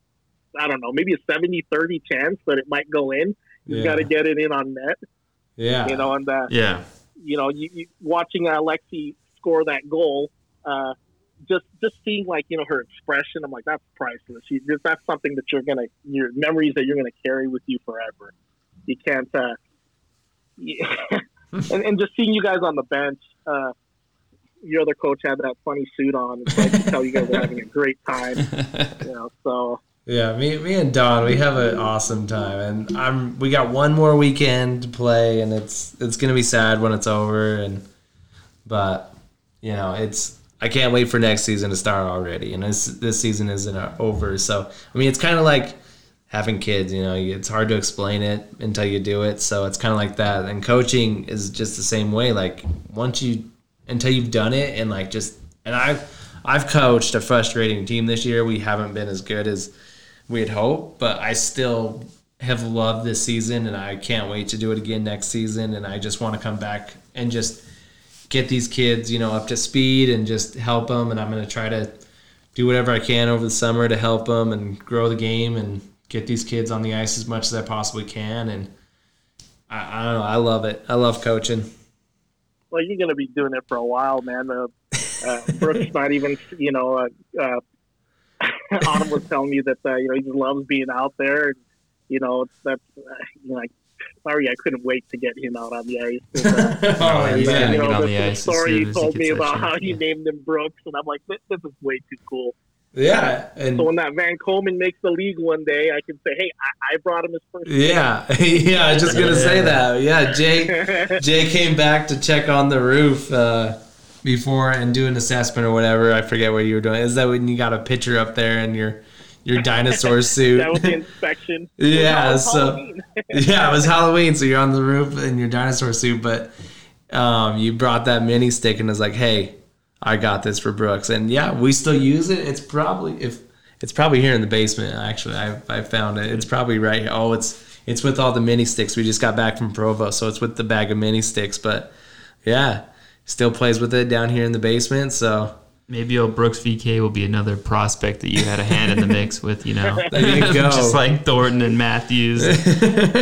I don't know, maybe a 70-30 chance, but it might go in. You Yeah. got to get it in on net, Yeah. you know, on uh, yeah, you know, you, you watching Alexi score that goal, uh, just just seeing like you know her expression, I'm like that's priceless. You, that's something that you're gonna your memories that you're gonna carry with you forever. You can't. Uh, you- (laughs) and, and just seeing you guys on the bench, uh, your other coach had that funny suit on. It's like you tell you guys are having a great time. (laughs) You know, so Yeah, me, me and Don, we have an awesome time, and I'm. We got one more weekend to play, and it's it's gonna be sad when it's over, and but you know it's. I can't wait for next season to start already, and this this season isn't uh, over. So I mean, it's kind of like having kids. You know, it's hard to explain it until you do it. So it's kind of like that. And coaching is just the same way. Like once you until you've done it, and like just and I've I've coached a frustrating team this year. We haven't been as good as we had hoped, but I still have loved this season and I can't wait to do it again next season. And I just want to come back and just get these kids, you know, up to speed and just help them. And I'm going to try to do whatever I can over the summer to help them and grow the game and get these kids on the ice as much as I possibly can. And I, I don't know. I love it. I love coaching. well, you're gonna be doing it for a while, man. Uh, uh, Brooks (laughs) not even, you know, uh, uh, (laughs) Autumn was telling me that uh, you know he just loves being out there. And, you know, it's that's uh, you know, like, sorry, I couldn't wait to get him out on the ice. (laughs) And, uh, oh, yeah. and, Yeah. uh, you know, the the, the ice story he told me about how shot, he yeah. named him Brooks, and I'm like, this, this is way too cool. Yeah. And So when that Van Coleman makes the league one day, I can say, hey, I, I brought him his first. yeah. (laughs) yeah. I was just going to say that. Yeah. Jay. Jay came back to check on the roof uh, before and do an assessment or whatever. I forget what you were doing. Is that when you got a picture up there in your your dinosaur suit? (laughs) that was the inspection. (laughs) Yeah, so- (laughs) yeah, it was Halloween, so you're on the roof in your dinosaur suit, but um, you brought that mini stick and was like, "Hey, I got this for Brooks." And yeah, we still use it. It's probably if it's probably here in the basement. Actually, I I found it. It's probably right here. Oh, it's it's with all the mini sticks. We just got back from Provo, so it's with the bag of mini sticks. But yeah, still plays with it down here in the basement. So maybe old Brooks VK will be another prospect that you had a hand in the mix (laughs) with. You know, (laughs) There you go. just like Thornton and Matthews. (laughs)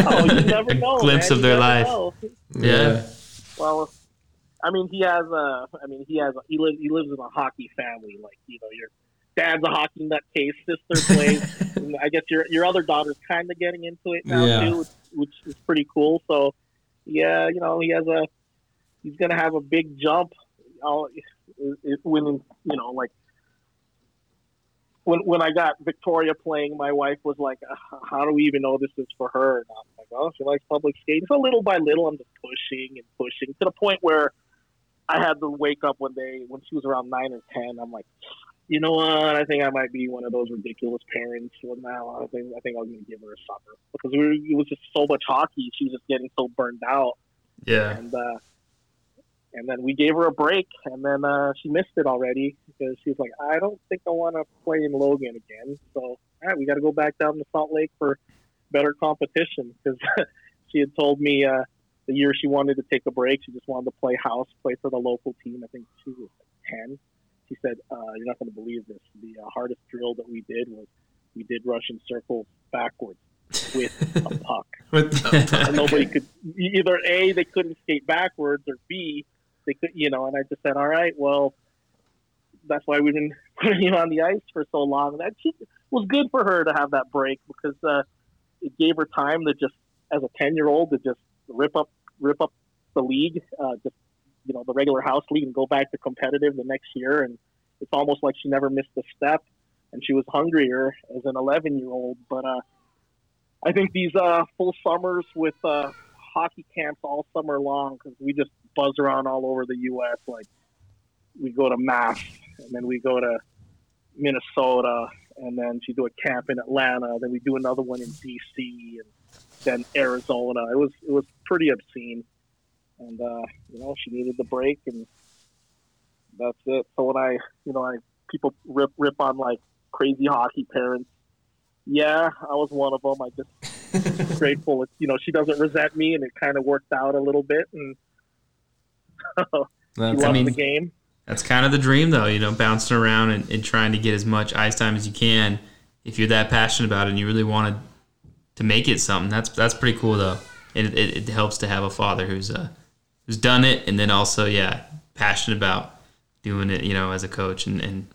Oh, you never A know. glimpse man. of their life. know. yeah. Well, I mean, he has a. I mean, he has. A, he lives. He lives in a hockey family. Like you know, your dad's a hockey nutcase. Sister plays. and I guess your your other daughter's kind of getting into it now Yeah. too, which, which is pretty cool. So, yeah, you know, he has a. He's gonna have a big jump. I'll, when you know, like when when I got Victoria playing, my wife was like, "Uh, "How do we even know this is for her?" And I'm like, "Oh, she likes public skating." So little by little, I'm just pushing and pushing to the point where I had to wake up one day when she was around nine or ten. I'm like, you know what? I think I might be one of those ridiculous parents. Well, now I think I think I'm going to give her a supper because we were, it was just so much hockey. She was just getting so burned out, Yeah. and uh, and then we gave her a break, and then uh, she missed it already because she was like, I don't think I want to play in Logan again. So all right, we got to go back down to Salt Lake for better competition because (laughs) she had told me uh, the year she wanted to take a break, she just wanted to play house, play for the local team. I think she was like ten. She said, uh, "You're not going to believe this. The uh, hardest drill that we did was we did Russian circles backwards with a puck." (laughs) and nobody could either a they couldn't skate backwards or b they could you know and i just said all right well that's why we've been (laughs) putting you on the ice for so long. That she, was good for her to have that break because uh, it gave her time to just as a 10 year old to just rip up rip up the league uh, just you know the regular house league and go back to competitive the next year. And it's almost like she never missed a step and she was hungrier as an 11 year old but uh I think these uh, full summers with uh, hockey camps all summer long because we just buzz around all over the U.S. Like we go to Mass and then we go to Minnesota and then she do a camp in Atlanta. Then we do another one in D.C. and then Arizona. It was it was pretty obscene, and uh, you know she needed the break and that's it. So when I you know I people rip rip on like crazy hockey parents yeah, I was one of them. I just (laughs) grateful. It's, you know, she doesn't resent me, and it kind of worked out a little bit, and she (laughs) That's, loves I mean- the game. That's kind of the dream, though, you know, bouncing around and, and trying to get as much ice time as you can. If you're that passionate about it and you really wanted to make it something, that's that's pretty cool, though. And it, it, it helps to have a father who's uh, who's done it, and then also, yeah, passionate about doing it, you know, as a coach and, and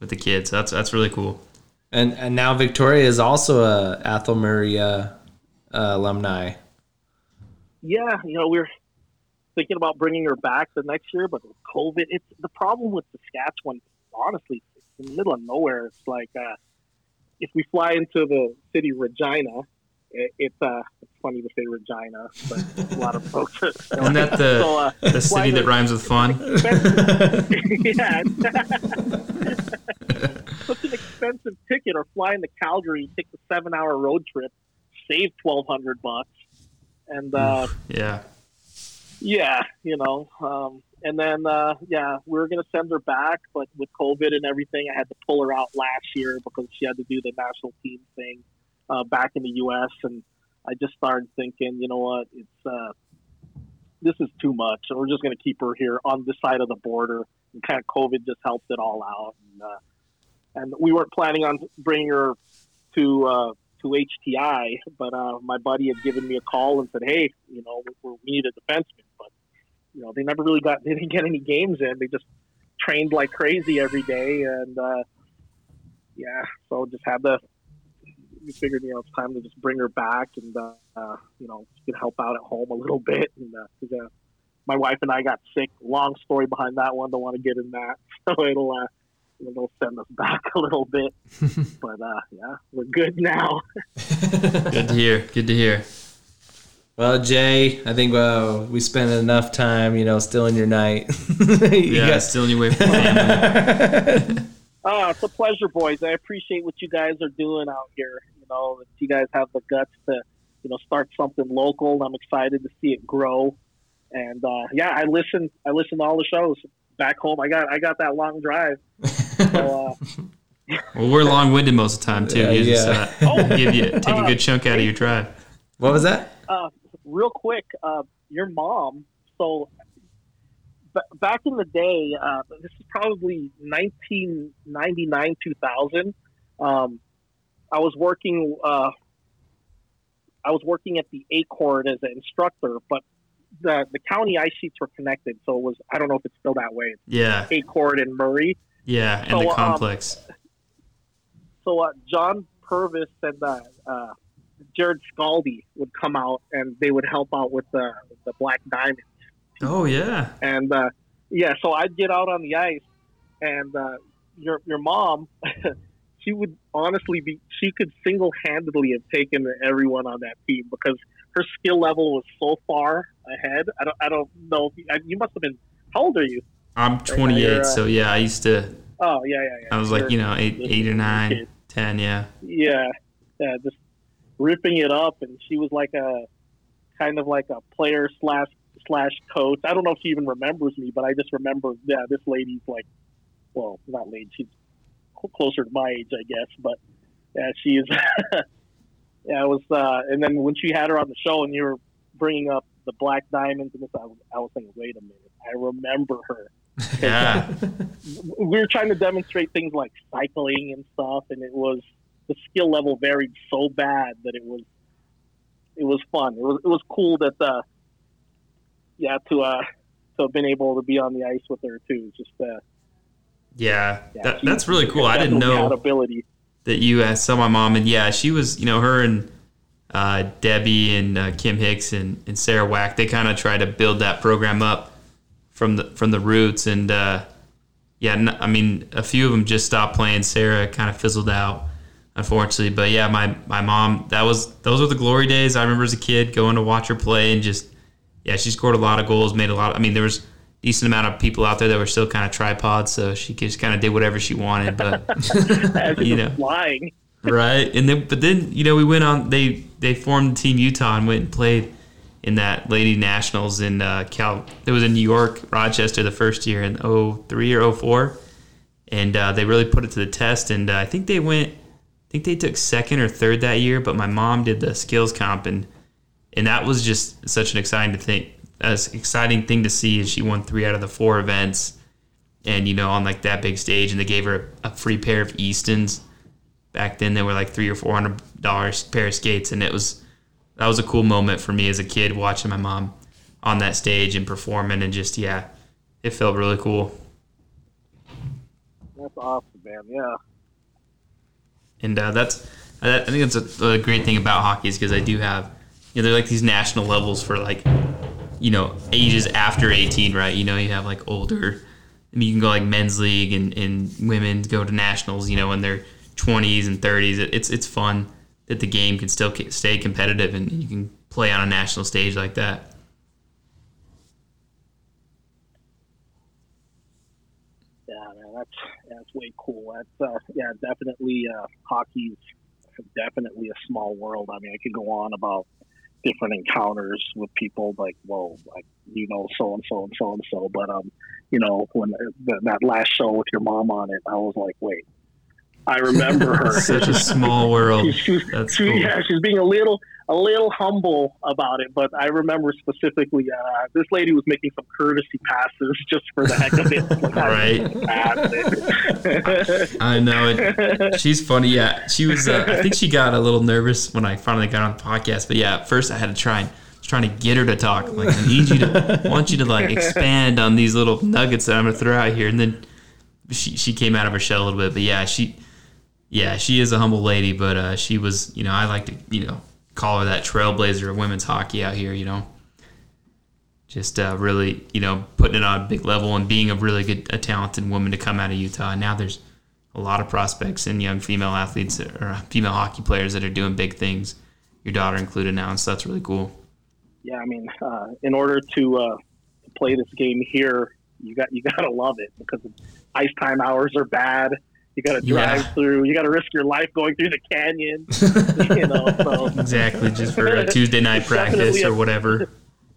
with the kids. So that's that's really cool. and and now Victoria is also a Athol Murray uh, uh, alumni. Yeah, you know, we're thinking about bringing her back the next year, but with COVID, it's the problem with Saskatchewan. Honestly, in the middle of nowhere. It's like uh, if we fly into the city Regina. It, it's uh, it's funny to say Regina, but a lot of (laughs) folks. Isn't that the (laughs) so, uh, the city that rhymes with fun? (laughs) yeah. Such an expensive ticket, or flying to Calgary, take the seven-hour road trip, save twelve hundred bucks, and uh, Yeah. Yeah, you know, um, and then uh, yeah, we were gonna send her back, but with COVID and everything, I had to pull her out last year because she had to do the national team thing uh, back in the U.S. And I just started thinking, you know what, it's uh, this is too much, we're just gonna keep her here on this side of the border. And kind of COVID just helped it all out, and, uh, and we weren't planning on bringing her to. HTI, but uh, my buddy had given me a call and said, "Hey, you know, we, we need a defenseman." But you know, they never really got (laughs) they didn't get any games in. They just trained like crazy every day, and uh, yeah, so just had to. We figured, you know, it's time to just bring her back, and uh, uh, you know, she could help out at home a little (laughs) bit. And uh, uh, my wife and I got sick. Long story behind that one. Don't want to get in that. (laughs) So it'll uh, it'll send us (laughs) back a little bit. (laughs) but uh, yeah, we're good now. (laughs) Good to hear. Good to hear. Well, Jay, I think uh, we spent enough time, you know, still in your night. You Yeah, got- still in your way from family. Oh, it's a pleasure, boys. I appreciate what you guys are doing out here. You know, that you guys have the guts to, you know, start something local. I'm excited to see it grow. And uh, yeah, I listen. I listen to all the shows back home. I got I got that long drive. So, uh, (laughs) Well, we're long winded most of the time, too. Yeah, you just yeah. uh, give you, take a good chunk out of your drive. what was that? uh, real quick, uh, your mom. So b- back in the day, uh, this is probably 1999, 2000. Um, I was working. Uh, I was working at the Acord as an instructor, but the the county ice sheets were connected, so it was. I don't know if it's still that way. Yeah, Acord and Murray. Yeah, and So, the um, complex. So uh, John Purvis and uh, uh, Jared Scaldi would come out, and they would help out with the the Black Diamond. Oh, yeah. And uh, yeah, so I'd get out on the ice, and uh, your your mom, (laughs) she would honestly be she could single handedly have taken everyone on that team because her skill level was so far ahead. I don't I don't know. If you, I- you must have been. How old are you? I'm 28, you're, uh, so yeah, I used to Oh yeah, yeah, yeah. I was like, you know, eight, eight or nine, ten. Yeah. Yeah, yeah, just ripping it up, and she was like a kind of like a player slash slash coach. I don't know if she even remembers me, but I just remember, yeah, this lady's like, well, not lady, she's closer to my age, I guess, but yeah, she is. (laughs) yeah, it was, uh, and then when she had her on the show, and you were bringing up the black diamonds, and this, I was, I was thinking, wait a minute, I remember her. (laughs) Yeah. we were trying to demonstrate things like cycling and stuff, and it was the skill level varied so bad that it was it was fun. It was it was cool that uh yeah to uh to have been able to be on the ice with her too. Just uh yeah. yeah, That, she that's really cool. I didn't definitely had know ability. that you uh, saw my mom, and yeah, she was, you know, her and uh, Debbie and uh, Kim Hicks and, and Sarah Wack. They kind of try to build that program up from the from the roots, and uh, yeah, I mean, a few of them just stopped playing. Sarah kind of fizzled out, unfortunately. But yeah, my my mom, that was those were the glory days. I remember as a kid going to watch her play, and just yeah, she scored a lot of goals, made a lot. I mean, there was a decent amount of people out there that were still kind of tripods, so she just kind of did whatever she wanted. But (laughs) (laughs) You know. flying. right? And then, but then you know, we went on. They they formed Team Utah and went and played in that Lady Nationals in uh, Cal. It was in New York, Rochester, the first year in 03 or 04. and uh, they really put it to the test. And uh, I think they went. I think they took second or third that year, but my mom did the skills comp and and that was just such an exciting to think, as exciting thing to see. Is she won three out of the four events, and you know on like that big stage, and they gave her a, a free pair of Eastons back then they were like three or four hundred dollars pair of skates and it was that was a cool moment for me as a kid watching my mom on that stage and performing and just yeah it felt really cool That's awesome, man. Yeah. and uh, that's I think that's a, a great thing about hockey is because I do have you know they're like these national levels for like you know ages after 18 right you know you have like older I mean, you can go like men's league and, and women go to nationals you know in their 20s and 30s It- it's it's fun that the game can still stay competitive and you can play on a national stage like that Yeah, man, that's that's way cool. That's uh, yeah, definitely. Uh, hockey's definitely a small world. I mean, I could go on about different encounters with people, like, well, like you know, so and so and so and so. But um, you know, when that last show with your mom on it, I was like, wait, I remember her. (laughs) such a small world She- she was- that's she, cool yeah, she's being a little a little humble about it, but I remember specifically uh, this lady was making some courtesy passes just for the heck of it. (laughs) Like, I Right. it. I know it. She's funny. Yeah, she was. Uh, I think she got a little nervous when I finally got on the podcast. But yeah, at first I had to try and trying to get her to talk. I'm like, I need you to I want you to like expand on these little nuggets that I'm gonna throw out here. And then she she came out of her shell a little bit. But yeah, she yeah she is a humble lady. But uh, she was you know I like to you know call her that trailblazer of women's hockey out here. You know. Just uh, really, you know, putting it on a big level and being a really good, a talented woman to come out of Utah. And now there's a lot of prospects and young female athletes or female hockey players that are doing big things. Your daughter included now, and so that's really cool. yeah, I mean, uh, in order to uh, play this game here, you got you got to love it because ice time hours are bad. You got to drive Yeah. through. You got to risk your life going through the canyon. (laughs) you know, so Exactly, just for a (laughs) Tuesday night practice definitely or a- whatever.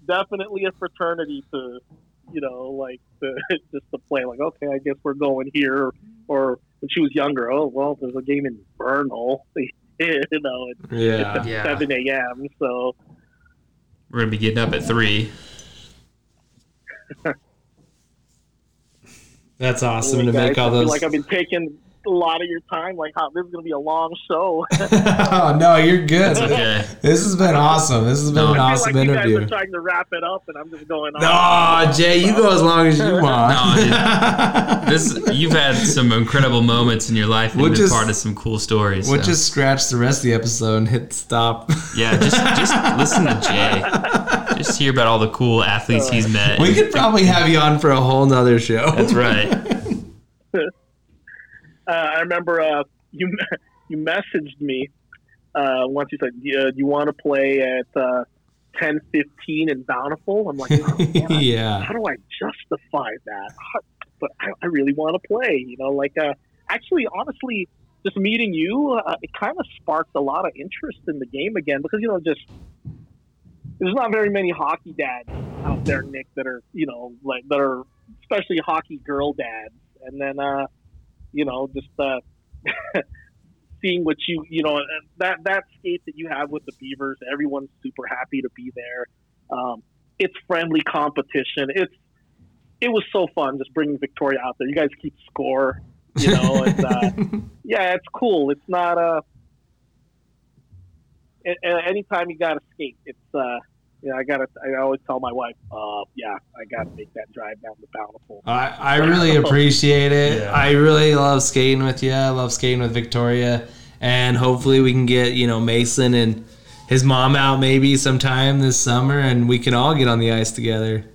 definitely a fraternity to, you know, like to, (laughs) just to play. Like, okay, I guess we're going here. Or when she was younger, oh well, there's a game in Vernal. you know, it's, Yeah. it's at Yeah. seven a.m. So We're gonna be getting up at three. That's awesome to make all those. like I've been taking a lot of your time. Like, how this is going to be a long show. oh (laughs) (laughs) (laughs) no, you're good. Okay. This has been awesome. This has been No, an I feel awesome like you interview. guys are trying to wrap it up, and I'm just going on. No, Jay, you go as long as you want. No, This you've had some incredible moments in your life and We'll been just- part of some cool stories. we'll so. just scratch the rest of the episode and hit stop. yeah, just just listen to Jay. Just hear about all the cool athletes he's met. we could probably have you on for a whole nother show. That's right. Uh, I remember uh, you (laughs) you messaged me uh, once. You said, "Do you want to play at uh, 10:15 in Bountiful?" I'm like, oh, (laughs) yeah. how do I justify that? How- but I, I really want to play. You know, like uh, actually, honestly, just meeting you, uh, it kind of sparked a lot of interest in the game again because you know just there's not very many hockey dads out there, Nick, that are you know like that are especially hockey girl dads, and then uh, you know just uh, (laughs) seeing what you you know that that skate that you have with the Beavers, everyone's super happy to be there. Um, it's friendly competition. It's it was so fun just bringing Victoria out there. You guys keep score, you know, and uh, (laughs) yeah, it's cool. It's not a. Uh, anytime you got to skate, it's uh, yeah, I gotta. I always tell my wife, uh, yeah, I gotta make that drive down the Bountiful. I, I really (laughs) appreciate it. Yeah. I really love skating with you. I love skating with Victoria, and hopefully we can get you know Mason and his mom out maybe sometime this summer, and we can all get on the ice together.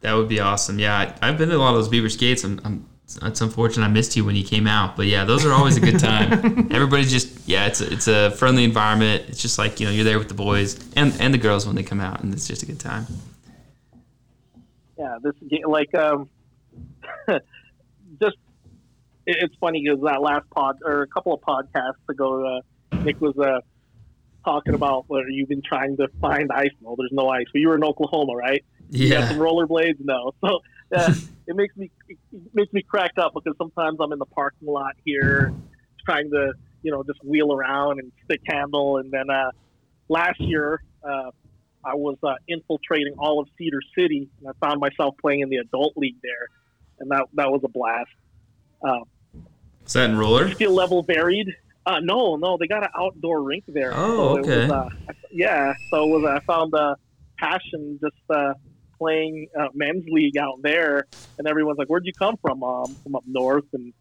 That would be awesome. Yeah, I, have been to a lot of those Beaver skates. I'm, I'm it's unfortunate I missed you when you came out, but yeah, those are always a good time. (laughs) Everybody's just yeah, it's a, it's a friendly environment. It's just like you know you're there with the boys and and the girls when they come out, and it's just a good time. Yeah, this like um, (laughs) just it's funny because that last pod or a couple of podcasts ago, uh, Nick was uh, talking about where you've been trying to find ice. No, there's no ice. But you were in Oklahoma, right? Yeah. You got some rollerblades? No. (laughs) So uh, (laughs) it makes me it makes me crack up because sometimes I'm in the parking lot here trying to you know just wheel around and stick handle, and then uh, last year uh, I was uh, infiltrating all of Cedar City, and I found myself playing in the adult league there, and that that was a blast. Uh, Is that in roller? Skill level varied. Uh, no, no, they got an outdoor rink there. Oh, so okay. Was, uh, yeah, so it was I found a passion just uh, playing uh, men's league out there, and everyone's like, "Where'd you come from?" Um, from up north, and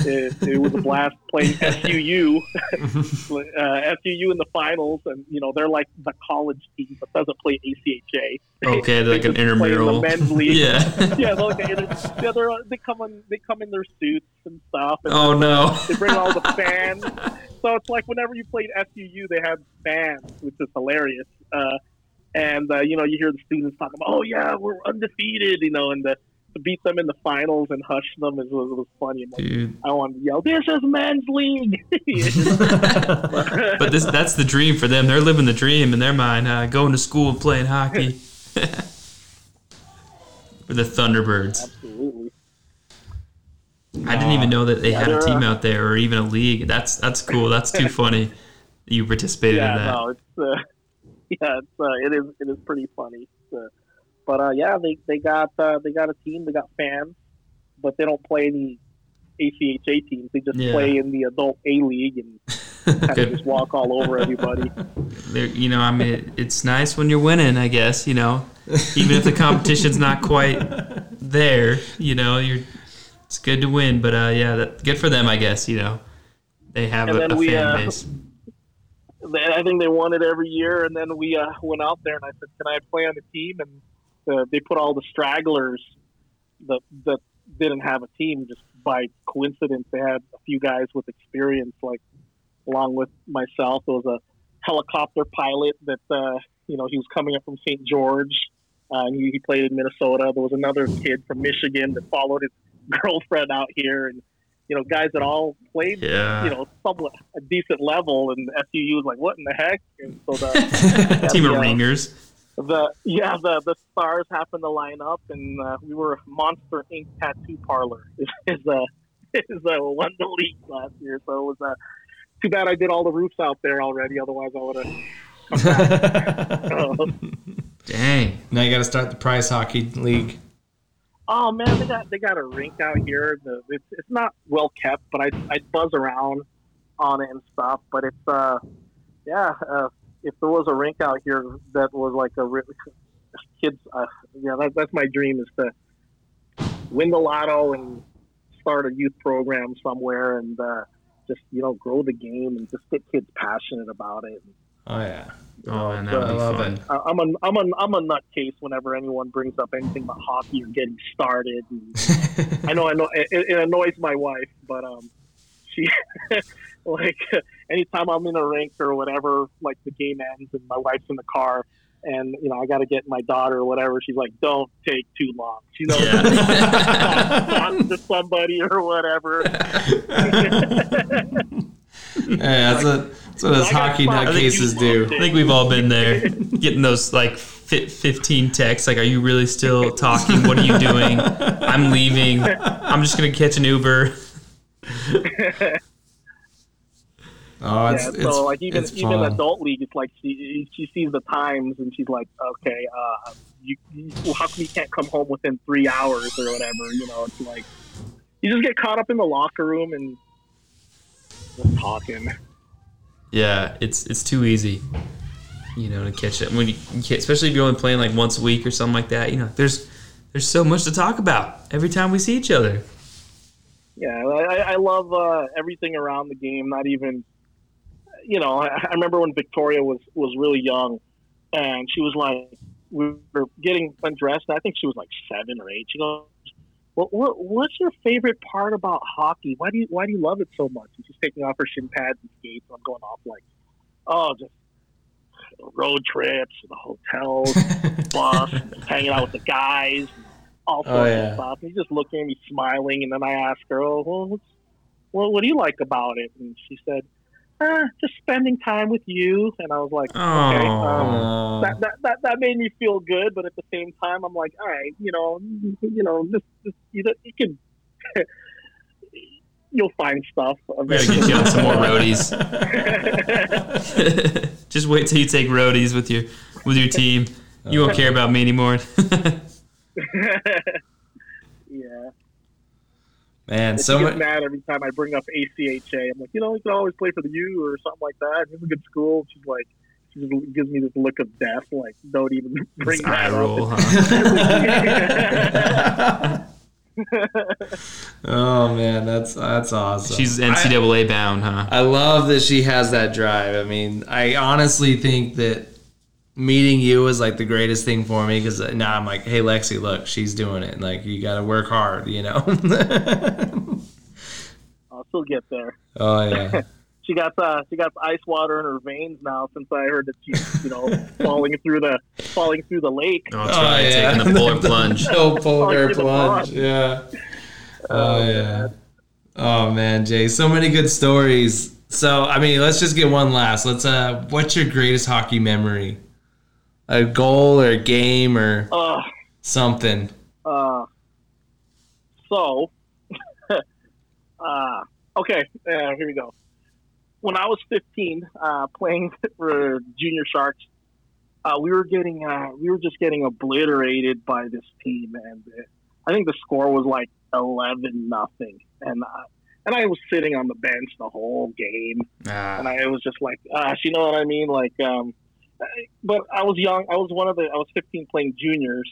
it, it was a blast (laughs) playing SUU, (laughs) uh, SUU in the finals, and you know they're like the college team that doesn't play ACHA. Okay, they're like an intramural. The men's league. yeah, yeah, they're like yeah, they're, they come in they come in their suits and stuff. And oh no! They bring all the (laughs) fans. so it's like whenever you played SUU, they had fans, which is hilarious. Uh, and uh, you know, you hear the students talking about, "Oh yeah, we're undefeated," you know, and the, to beat them in the finals and hush them is was, was funny. Like, I wanted to yell, "This is men's league!" (laughs) (laughs) but this that's the dream for them. They're living the dream in their mind, uh, going to school and playing hockey. (laughs) for the Thunderbirds. Absolutely. I didn't even know that they yeah, had a team uh, out there or even a league. That's that's cool. That's too funny. You participated yeah, in that. No, it's uh, (laughs) yeah, it's, uh, it is it is pretty funny. Uh, but uh, yeah, they they got uh, they got a team, they got fans, but they don't play any ACHA teams. They just yeah. play in the adult A league and (laughs) kind of just walk all over everybody. (laughs) They're, you know, I mean, it's nice when you're winning, I guess. You know, even if the competition's not quite there, you know, you're it's good to win. But uh, yeah, that, good for them, I guess. You know, they have a, a we, fan uh, base. I think they won it every year, and then we uh, went out there and I said, "Can I play on the team?" And uh, they put all the stragglers that that didn't have a team just by coincidence. They had a few guys with experience, like along with myself. There was a helicopter pilot that uh, you know he was coming up from St. George. Uh, and he, he played in Minnesota. There was another kid from Michigan that followed his (laughs) girlfriend out here, and you know, guys that all played, yeah. you know, somewhat a decent level, and SUU was like, what in the heck? And so the (laughs) team the, of uh, ringers. The yeah, the the stars happened to line up, and uh, we were Monster Ink Tattoo Parlor (laughs) is is uh, is uh, won the league last year. So it was uh, too bad I did all the roofs out there already. Otherwise, I would have. (laughs) Dang! Now you got to start the prize hockey league. Oh man, they got they got a rink out here. The, it's it's not well kept, but I I buzz around on it and stuff. But it's uh yeah, uh, if there was a rink out here that was like a (laughs) kids, uh, yeah, that, that's my dream is to win the lotto and start a youth program somewhere and uh, just you know grow the game and just get kids passionate about it. Oh yeah. Oh, man, that would be fun. It. I'm a I'm a I'm a nutcase whenever anyone brings up anything about hockey or getting started. (laughs) I know I know it, it, annoys my wife, but um, she (laughs) like anytime I'm in a rink or whatever, like the game ends and my wife's in the car. And you know, I got to get my daughter or whatever. She's like, "Don't take too long." You know, yeah. (laughs) to somebody or whatever. (laughs) Hey, that's what that's what us hockey five. nutcases I think you do. I think we've all been there, getting those like fi- 15 texts. Like, are you really still talking? What are you doing? I'm leaving. I'm just gonna catch an Uber. (laughs) Oh, it's yeah, it's, so like even it's even fun. adult league, it's like she she sees the times and she's like, okay, uh, you, you how come you can't come home within three hours or whatever? You know, it's like you just get caught up in the locker room and just talking. Yeah, it's it's too easy, you know, to catch it. When you, especially if you're only playing like once a week or something like that. You know, there's there's so much to talk about every time we see each other. Yeah, I, I love uh, everything around the game. Not even, you know, I, I remember when Victoria was was really young, and she was like, we were getting undressed. And I think she was like seven or eight. She goes, "What, what what's your favorite part about hockey? Why do you why do you love it so much?" And she's taking off her shin pads and skates. And I'm going off like, "Oh, just." Road trips, the hotels, and (laughs) bus, hanging out with the guys, all oh, sorts Oh, yeah. of stuff. And he's just looking at me, smiling, and then I asked her, "Oh, well, what's, well, what do you like about it?" And she said, uh, "Just spending time with you." And I was like, "Okay." Um, that, that, that, that made me feel good, but at the same time, I'm like, all right, you know, you know, just, just you, know, you can, (laughs) you'll find stuff. We gotta get you on some more roadies. roadies. (laughs) (laughs) Just wait till you take roadies with your with your team. You won't care about me anymore. yeah. Man, She so gets much. mad every time I bring up ACHA. I'm like, you know, you can always play for the U or something like that. He's a good school. She's like, she just gives me this look of death. Like, don't even (laughs) bring It's eye that roll, up. (laughs) huh? (laughs) oh man, that's that's awesome. She's I- NCAA bound, huh? I love that she has that drive. I mean, I honestly think that meeting you was like the greatest thing for me because now I'm like, hey, Lexi, look, she's doing it. Like, you got to work hard, you know? (laughs) I'll still get there. oh, yeah. (laughs) She got uh, she got ice water in her veins now since I heard that she's you know falling through the falling through the lake. Oh, that's right, taking the polar plunge. No polar Oh, the plunge. plunge. Yeah. Oh, yeah. Oh, man, Jay. So many good stories. So, I mean, let's just get one last. Let's, uh, what's your greatest hockey memory? A goal or a game or Uh, something? uh, so, (laughs) uh, okay, uh, here we go. When I was 15, uh, playing (laughs) for Junior Sharks, uh, we were getting, uh, we were just getting obliterated by this team, and I think the score was like 11 nothing, and uh, and I was sitting on the bench the whole game, Ah, and I was just like, you know what I mean? Like, um, but I was young. I was one of the. I was 15 playing juniors,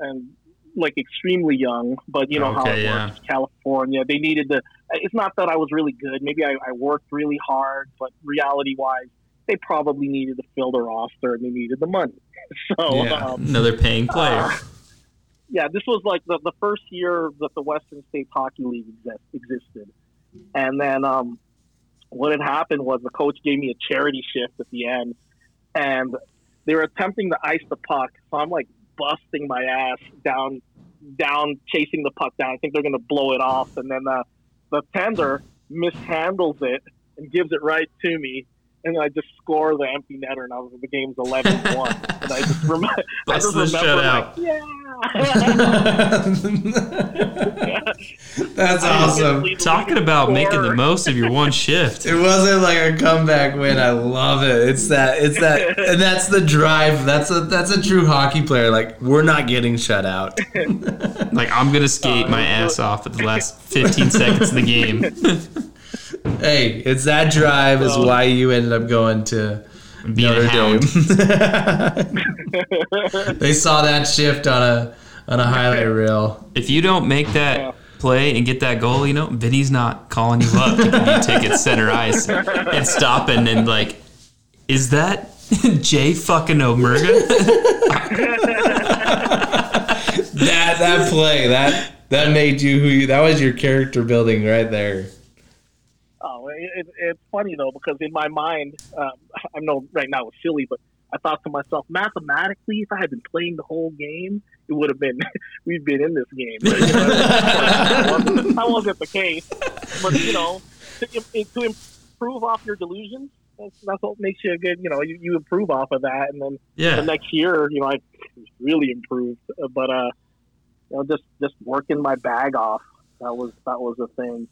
and like extremely young. But you know how it yeah. works. California, they needed the. It's not that I was really good. Maybe I, I worked really hard, but reality wise, they probably needed to fill the roster and they needed the money. (laughs) So. Yeah. Um, another paying player. uh, (laughs) yeah, this was like the, the first year that the Western States Hockey League exist, existed. And then um, what had happened was the coach gave me a charity shift at the end, and they were attempting to ice the puck. So I'm like busting my ass down, down, chasing the puck down. I think they're going to blow it off. And then uh, the tender mishandles it and gives it right to me. And I just score the empty netter, and I was the game's (laughs) 11 1. And I just, rem- (laughs) I Bust just the remember, shutout. like, yeah. (laughs) That's awesome. Talking about making the most of your one shift. It wasn't like a comeback win. I love it. It's that. It's that. And that's the drive. That's a. That's a true hockey player. Like we're not getting shut out. (laughs) Like I'm gonna skate my ass off at the last 15 seconds of the game. Hey, it's that drive is why you ended up going to Being a Notre hound. Dame. (laughs) (laughs) they saw that shift on a on a highlight reel. If you don't make that play and get that goal, you know, Vinny's not calling you up, giving you (laughs) tickets center ice and stopping and like, is that Jay fucking Omerga? That that play that that made you who you. That was your character building right there. Oh, it, it, it's funny though because in my mind, um, (laughs) I know right now it's silly, but I thought to myself, mathematically, if I had been playing the whole game, it would have been (laughs) we've been in this game. But, you know, that, (laughs) wasn't, that wasn't the case. But you know, to, to improve off your delusions, that's, that's what makes you a good. You know, you, you improve off of that, and then the next year, you know, I really improved. But uh, you know, just just working my bag off that was that was the thing.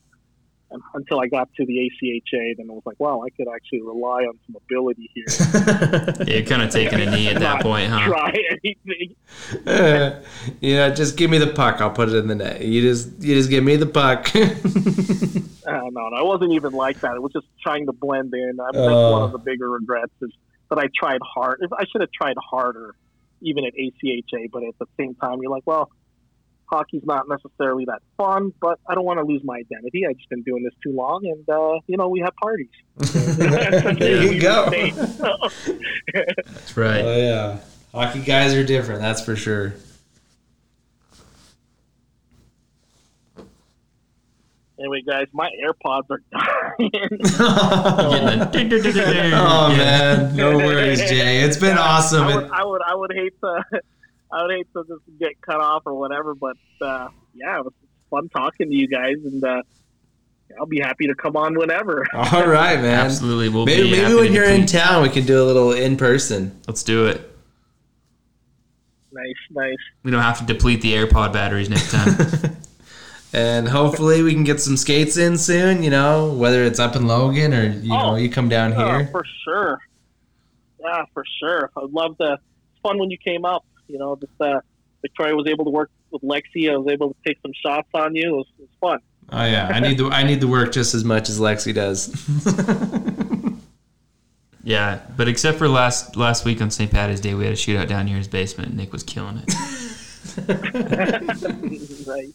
And until I got to the ACHA, then I was like, wow, I could actually rely on some ability here. (laughs) Yeah, you're kind of taking a knee at that point, huh? Try anything. Uh, you know, just give me the puck. I'll put it in the net. You just you just give me the puck. (laughs) Uh, no, no, I wasn't even like that. It was just trying to blend in. I mean, that's Oh. one of the bigger regrets is that I tried hard. I should have tried harder, even at ACHA. But at the same time, you're like, well, hockey's not necessarily that fun. But I don't want to lose my identity. I've just been doing this too long, and uh, you know, we have parties. (laughs) there you go. (laughs) That's right. Oh yeah, hockey guys are different. That's for sure. anyway, guys, my AirPods are dying. (laughs) Getting the- Oh man, no worries, Jay. It's been awesome. I would, I would, I would hate to, I would hate to just get cut off or whatever. But uh, yeah, it was fun talking to you guys, and uh, I'll be happy to come on whenever. (laughs) all right, man. Absolutely, we'll Maybe, be maybe when you're in town, we can do a little in person. Let's do it. Nice, nice. We don't have to deplete the AirPod batteries next time. (laughs) And hopefully we can get some skates in soon. You know, whether it's up in Logan or you know Oh, you come down Uh, here. for sure. Yeah, for sure. I'd love to. It's fun when you came up. You know, just uh, Victoria was able to work with Lexi. I was able to take some shots on you. It was, it was fun. Oh yeah, I need the I need the work just as much as Lexi does. (laughs) yeah, but except for last last week on St. Patty's Day, we had a shootout down here in his basement. and Nick was killing it. (laughs) right.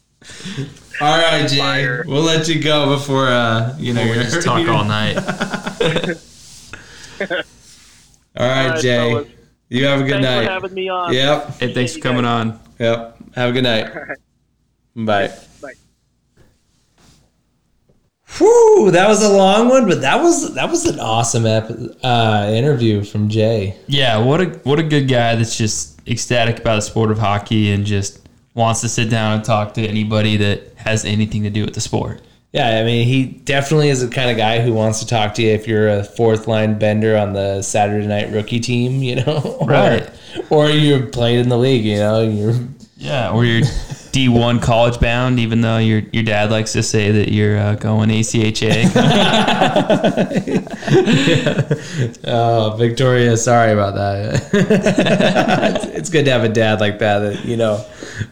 All right, Jay. Fire. We'll let you go before uh, you know we you're just talk all (laughs) night. All right, All right, Jay. fellas. You have a good night. Thanks night. for having me on. Yep. Hey, thanks for coming on. Yep. Have a good night. Bye. Bye. Whew, that was a long one, but that was that was an awesome ep- uh, interview from Jay. Yeah, what a what a good guy that's just ecstatic about the sport of hockey and just wants to sit down and talk to anybody that has anything to do with the sport. Yeah, I mean, he definitely is the kind of guy who wants to talk to you if you're a fourth line bender on the Saturday night rookie team, (laughs) you know, or, Right. Or you're playing in the league, you know, you're Yeah, or you're D one college bound, even though your your dad likes to say that you're uh, going ACHA. (laughs) (laughs) Oh, Victoria, sorry about that. it's, it's good to have a dad like that that you know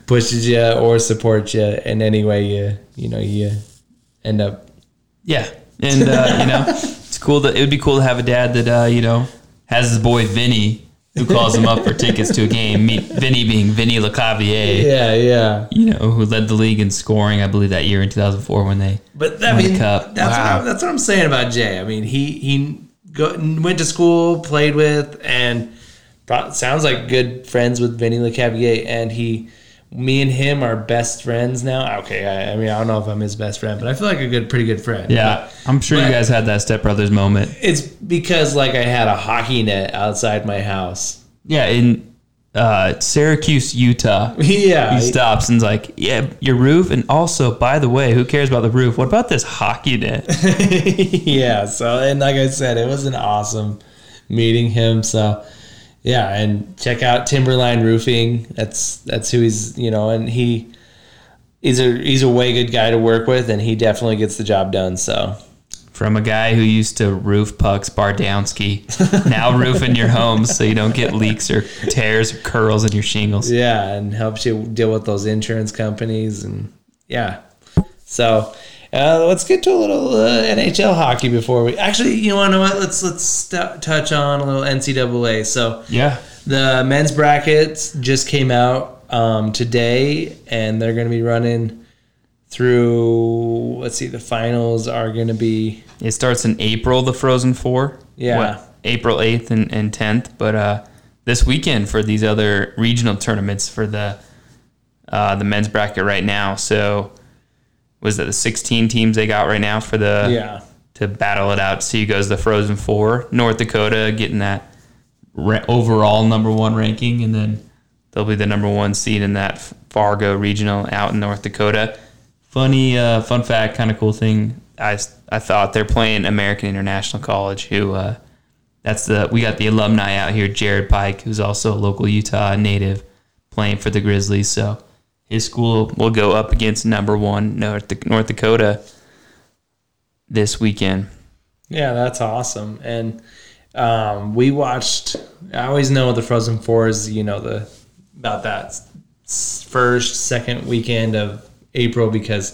pushes you or supports you in any way you you know you end up. yeah, and uh, you know (laughs) it's cool that it would be cool to have a dad that uh, you know has his boy Vinny who calls him up for tickets to a game. Meet Vinny being Vinny Lecavalier. Yeah, yeah. You know, who led the league in scoring, I believe, that year in 2004 when they But I Won the mean, cup. that's Wow. what I'm, that's what I'm saying about Jay. I mean, he he go, went to school, played with, and pro- sounds like good friends with Vinny Lecavalier. And he, me and him are best friends now. Okay, I, I mean, I don't know if I'm his best friend, but I feel like a good, pretty good friend. Yeah, I'm sure you guys had that stepbrothers moment. It's because like I had a hockey net outside my house. Yeah, in uh, Syracuse, Utah. (laughs) yeah, He stops and's like, "Yeah, your roof, and also, by the way, who cares about the roof? What about this hockey net?" (laughs) yeah. So and like I said, it was an awesome meeting him. So yeah, and check out Timberline Roofing. That's that's who he's you know, and he he's a he's a way good guy to work with, and he definitely gets the job done. So From a guy who used to roof pucks Bardowski, (laughs) now roofing your home so you don't get leaks or tears or curls in your shingles. yeah, and helps you deal with those insurance companies, and yeah. So. Uh, let's get to a little uh, NHL hockey before we actually. You know what? Let's let's st- touch on a little NCAA. So Yeah, The men's brackets just came out um, today, and they're going to be running through. Let's see, the finals are going to be. it starts in April. The Frozen Four. Yeah. April eighth and and tenth. But uh, this weekend for these other regional tournaments for the uh, the men's bracket right now. So was that the 16 teams they got right now for the Yeah, to battle it out. See who goes the Frozen Four. North Dakota getting that ra- overall number one ranking, and then they'll be the number one seed in that Fargo regional out in North Dakota. Funny uh, fun fact, kind of cool thing. I, I thought they're playing American International College, who uh, that's the we got the alumni out here, Jared Pike, who's also a local Utah native, playing for the Grizzlies. So his school will go up against number one North North Dakota this weekend. Yeah, that's awesome. And um, we watched. I always know what the Frozen Four is you know the about that first second weekend of April because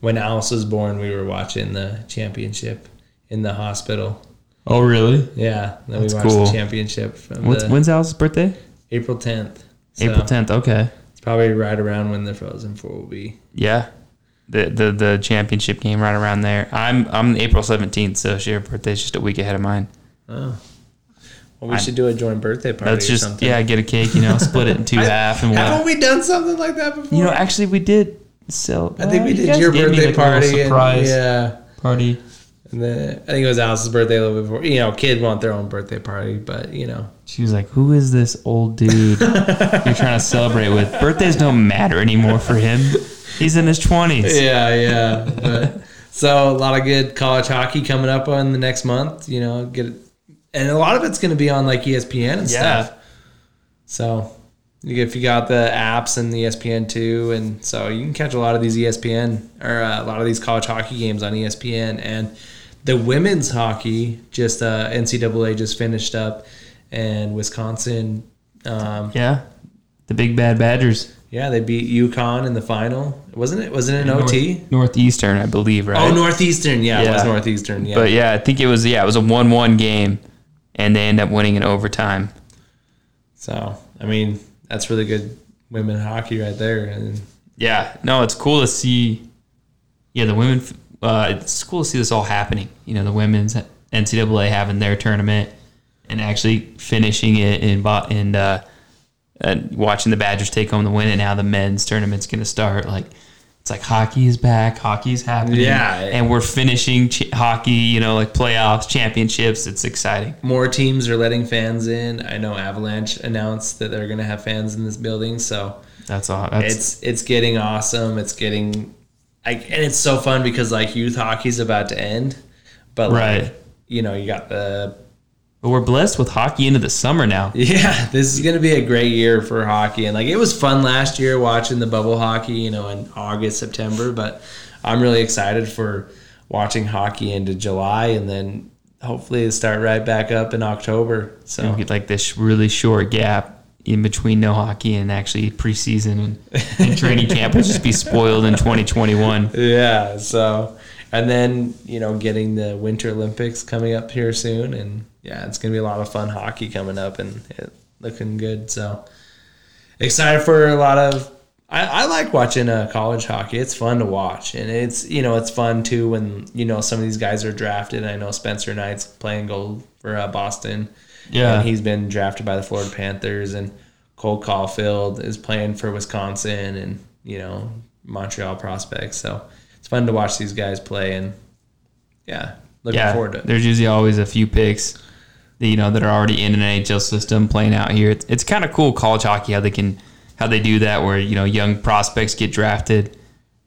when Alice was born, we were watching the championship in the hospital. Oh, really? Yeah, then That's we watched cool. the championship from What's, the when's Alice's birthday? April tenth. April 10th. Okay. Probably right around when the Frozen Four will be. Yeah. The, the the championship game right around there. I'm I'm April 17th, so your birthday's just a week ahead of mine. Oh. Well, we I- should do a joint birthday party That's or just something. yeah, get a cake, you know, (laughs) split it in two I- half and Haven't we done something like that before? You know, actually we did So I think we uh, you did guys your gave me, birthday like, party. and- surprise yeah. party. And then I think it was Alice's birthday a little bit before. You know, kids want their own birthday party, but you know, She was like, "Who is this old dude (laughs) you're trying to celebrate with? Birthdays don't matter anymore for him. He's in his 20s." yeah, yeah. But so a lot of good college hockey coming up on the next month. You know, get it, and a lot of it's going to be on like ESPN and Yeah. stuff. So if you got the apps and the ESPN too, and so you can catch a lot of these ESPN or uh, a lot of these college hockey games on ESPN and the women's hockey. Just uh, NCAA just finished up, and Wisconsin. Um, Yeah. The big bad Badgers. yeah, they beat UConn in the final. Wasn't it? Wasn't it an OT? Northeastern, I believe, right? Oh, Northeastern. Yeah, it was Northeastern. Yeah. But yeah, I think it was yeah, it was a one-one game, and they end up winning in overtime. so, I mean, that's really good women hockey right there. And Yeah, no, it's cool to see. Yeah, the women. Uh, it's cool to see this all happening. You know, the women's NCAA having their tournament and actually finishing it and and uh, and watching the Badgers take home the win. And now the men's tournament's going to start. Like it's like hockey is back, hockey's happening. Yeah. and we're finishing ch- hockey. You know, like playoffs, championships. It's exciting. more teams are letting fans in. I know Avalanche announced that they're going to have fans in this building. So That's all. That's, it's it's getting awesome. It's getting, I, and it's so fun because like youth hockey's about to end, but like, Right. you know, you got the but we're blessed with hockey into the summer now. (laughs) Yeah, this is going to be a great year for hockey. And like it was fun last year watching the bubble hockey, you know, in August, September, but I'm really excited for watching hockey into July and then hopefully start right back up in October. So like this really short gap in between no hockey and actually preseason and, and training camp will just be spoiled in 2021. yeah, so and then, you know, getting the Winter Olympics coming up here soon and yeah, it's going to be a lot of fun hockey coming up and looking good. So excited for a lot of I, I like watching uh, college hockey. It's fun to watch, and it's you know it's fun too when you know some of these guys are drafted. I know Spencer Knight's playing goal for uh, Boston, Yeah. and he's been drafted by the Florida Panthers, and Cole Caufield is playing for Wisconsin, and you know Montreal prospects. So it's fun to watch these guys play, and yeah, looking Yeah, forward to it. there's usually always a few picks, that, you know, that are already in an NHL system playing out here. It's, it's kind of cool college hockey how they can how they do that, where you know young prospects get drafted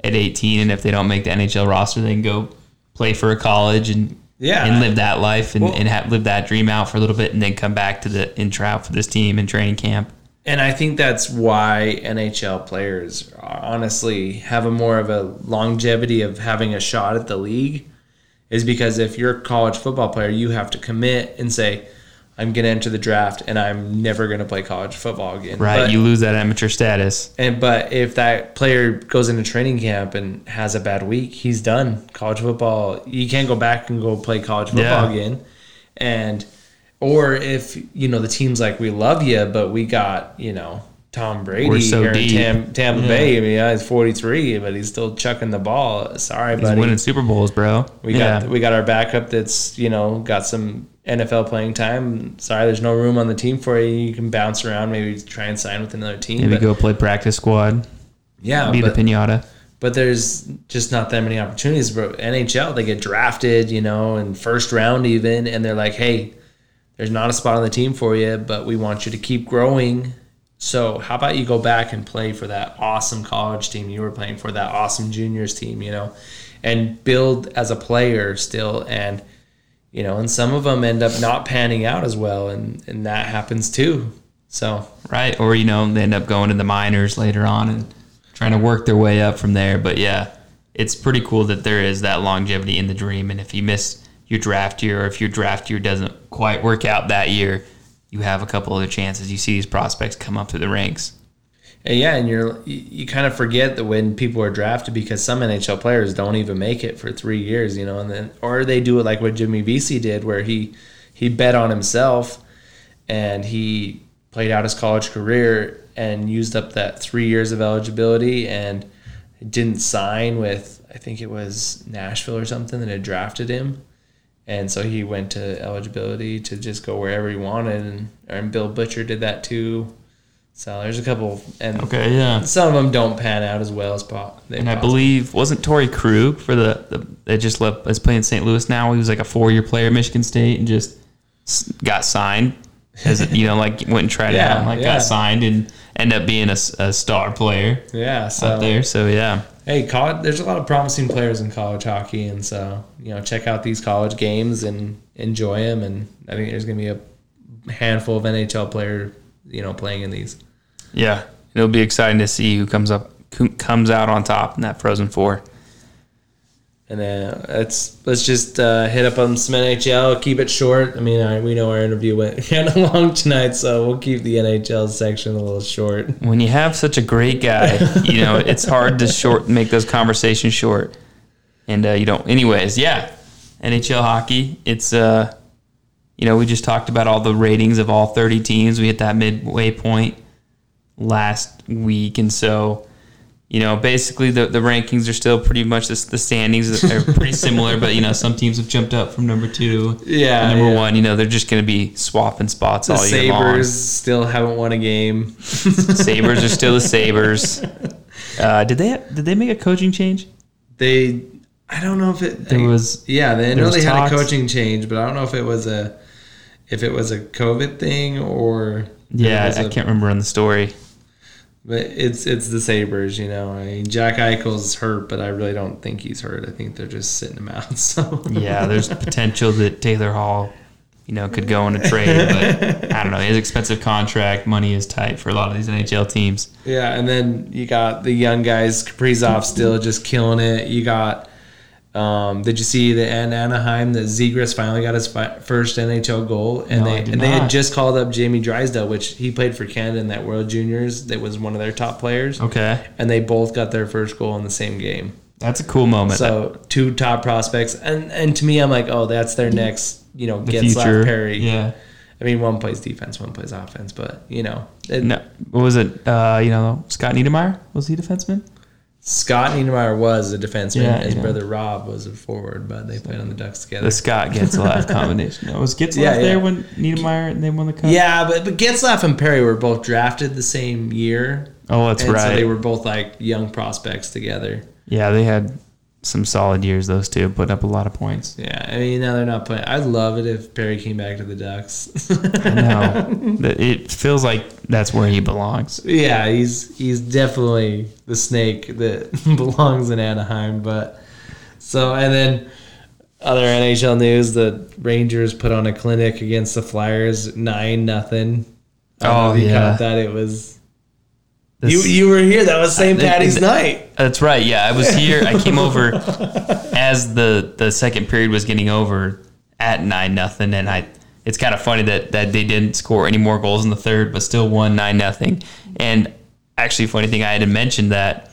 at 18, and if they don't make the NHL roster, they can go play for a college and Yeah. and live that life and, Well- and have, live that dream out for a little bit, and then come back to the and try out for this team and training camp. And I think that's why NHL players honestly have a more of a longevity of having a shot at the league is because if you're a college football player, you have to commit and say, I'm going to enter the draft and I'm never going to play college football again. Right, But, you lose that amateur status. and but if that player goes into training camp and has a bad week, he's done. College football, you can't go back and go play college football Yeah. again. And or if you know the team's like we love you, but we got you know Tom Brady We're so here in. Tam, Tampa Yeah. Bay. I mean, yeah, he's 43, but he's still chucking the ball. Sorry, He's buddy. winning Super Bowls, bro. We yeah. got we got our backup that's you know got some NFL playing time. Sorry, there's no room on the team for you. You can bounce around, maybe try and sign with another team. Maybe but, go play practice squad, yeah, be but, the pinata. but there's just not that many opportunities. But NHL, they get drafted, you know, in first round even, and they're like, hey, there's not a spot on the team for you, but we want you to keep growing. So how about you go back and play for that awesome college team you were playing for, that awesome juniors team, you know, and build as a player still. And, you know, and some of them end up not panning out as well. And, and that happens too. So, right. Or, you know, they end up going to the minors later on and trying to work their way up from there. But yeah, it's pretty cool that there is that longevity in the dream. And if you miss your draft year or if your draft year doesn't quite work out that year, you have a couple other chances. You see these prospects come up through the ranks. Yeah, and you're you, kind of forget that when people are drafted because some NHL players don't even make it for three years, you know, and then or they do it like what Jimmy Vesey did, where he he bet on himself and he played out his college career and used up that three years of eligibility and didn't sign with I think it was Nashville or something that had drafted him and so he went to eligibility to just go wherever he wanted, and, and Will Butcher did that too. So there's a couple, and okay, yeah, some of them don't pan out as well as pop. And I believe wasn't Torey Krug for the, the they just left is playing St. Louis now. He was like a four year player at Michigan State and just got signed as (laughs) you know like went and tried yeah, out and like yeah. got signed and ended up being a, a star player. Yeah, so there. So yeah, hey, college, there's a lot of promising players in college hockey, and so you know, check out these college games and enjoy them. And I think there's gonna be a handful of NHL players, you know, playing in these. Yeah, it'll be exciting to see who comes up comes out on top in that Frozen Four. And then let's let's just uh, hit up on some NHL. Keep it short. I mean, I, we know our interview went kind of long tonight, so we'll keep the NHL section a little short. When you have such a great guy, you know (laughs) it's hard to short make those conversations short. And uh, you don't. Anyways, yeah, NHL hockey. It's uh, you know, we just talked about all the ratings of all 30 teams. We hit that midway point last week, and so you know, basically the, the rankings are still pretty much the, the standings are pretty similar, but you know, some teams have jumped up from number two, yeah, number yeah. one. You know, they're just going to be swapping spots the all year long. Sabres still haven't won a game. (laughs) Sabres are still the Sabres. (laughs) Uh, did they did they make a coaching change? They, I don't know if it there was. Yeah, they know they had a coaching change, but I don't know if it was a if it was a COVID thing or yeah, I can't remember on the story. But it's it's the Sabres, you know. I mean, Jack Eichel's hurt, but I really don't think he's hurt. I think they're just sitting him out. (laughs) So yeah, there's potential that Taylor Hall, you know, could go in a trade, but I don't know. His expensive contract, money is tight for a lot of these NHL teams. Yeah, and then you got the young guys, Kaprizov still just killing it. You got um, did you see the in Anaheim that Zegras finally got his fi- first NHL goal, and No, they and they had just called up Jamie Drysdale, which he played for Canada in that World Juniors. That was one of their top players, Okay, and they both got their first goal in the same game. that's a cool moment. So two top prospects, and and to me, I'm like, oh, that's their next, you know, the Getzlaf Perry. yeah. I mean, one plays defense, one plays offense, but you know, it, No, what was it? Uh, you know, Scott Niedermayer was he defenseman? Scott Niedermayer was a defenseman. Yeah, His know. brother Rob was a forward, but they played on the Ducks together. The Scott Getzlaf (laughs) combination. No, was Getzlaf Yeah, yeah. there when Niedermayer and they won the cup? Yeah, but but Getzlaf and Perry were both drafted the same year. Oh, that's and right. So they were both like young prospects together. yeah, they had some solid years. Those two putting up a lot of points. Yeah, I mean now they're not playing. I'd love it if Perry came back to the Ducks. No, (laughs) it feels like that's where he belongs. yeah, he's he's definitely the snake that (laughs) belongs in Anaheim. But so and then other NHL news: the Rangers put on a clinic against the Flyers, nine nothing. Oh, yeah. caught that it was. This- you you were here. That was St. Uh, Patty's night. That's right. Yeah, I was here. I came (laughs) over as the the second period was getting over at nine nothing, and I. It's kind of funny that that they didn't score any more goals in the third, but still won nine nothing. And actually, funny thing, I had mentioned that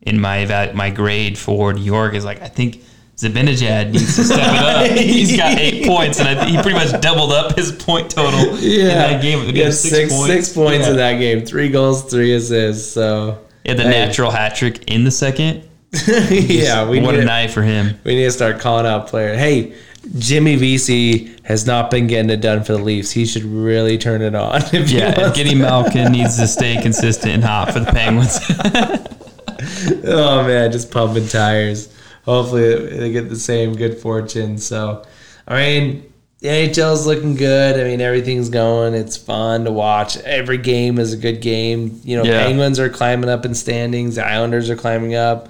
in my my grade for New York is like I think. Zibanejad needs to step it up. (laughs) He's got eight points, and I he pretty much doubled up his point total in that game. He had had six, six points Yeah. in that game. Three goals, three assists. So Yeah, the Hey. natural hat trick in the second. (laughs) yeah, we what need a to, night for him. we need to start calling out players. Hey, Jimmy Vesey has not been getting it done for the Leafs. He should really turn it on. (laughs) If Yeah, Giddy Malkin needs to stay consistent and hot for the Penguins. oh man, just pumping tires. Hopefully they get the same good fortune. So, I mean, the NHL's looking good. I mean, everything's going. It's fun to watch. Every game is a good game. You know, Yeah. Penguins are climbing up in standings. The Islanders are climbing up.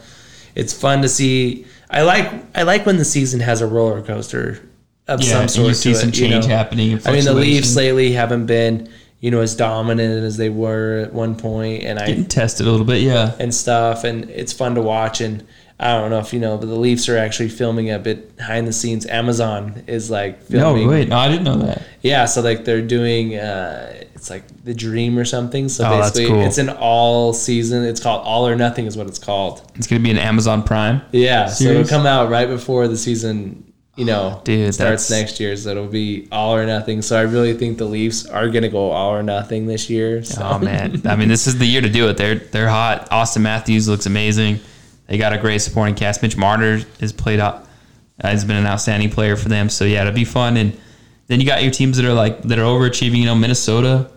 It's fun to see. I like I like when the season has a roller coaster of Yeah, some sort. you see some it, you change know? happening. I mean, the Leafs lately haven't been you know as dominant as they were at one point, and I getting tested a little bit. Yeah, and stuff, and it's fun to watch. And I don't know if you know, but the Leafs are actually filming a bit behind the scenes. Amazon is like filming. no, wait, no, I didn't know that. Yeah, so like they're doing, uh, it's like the Dream or something. So Oh, basically, cool. it's an all season. It's called All or Nothing, is what it's called. It's gonna be an Amazon Prime. Yeah, so it'll come out right before the season. You know, (sighs) Dude, starts that's- next year, so it'll be all or nothing. So I really think the Leafs are gonna go all or nothing this year. So. Oh man, (laughs) I mean, this is the year to do it. They're they're hot. Auston Matthews looks amazing. They got a great supporting cast. Mitch Marner has played out. Uh, has been an outstanding player for them. So yeah, it'll be fun. And then you got your teams that are like that are overachieving. You know, Minnesota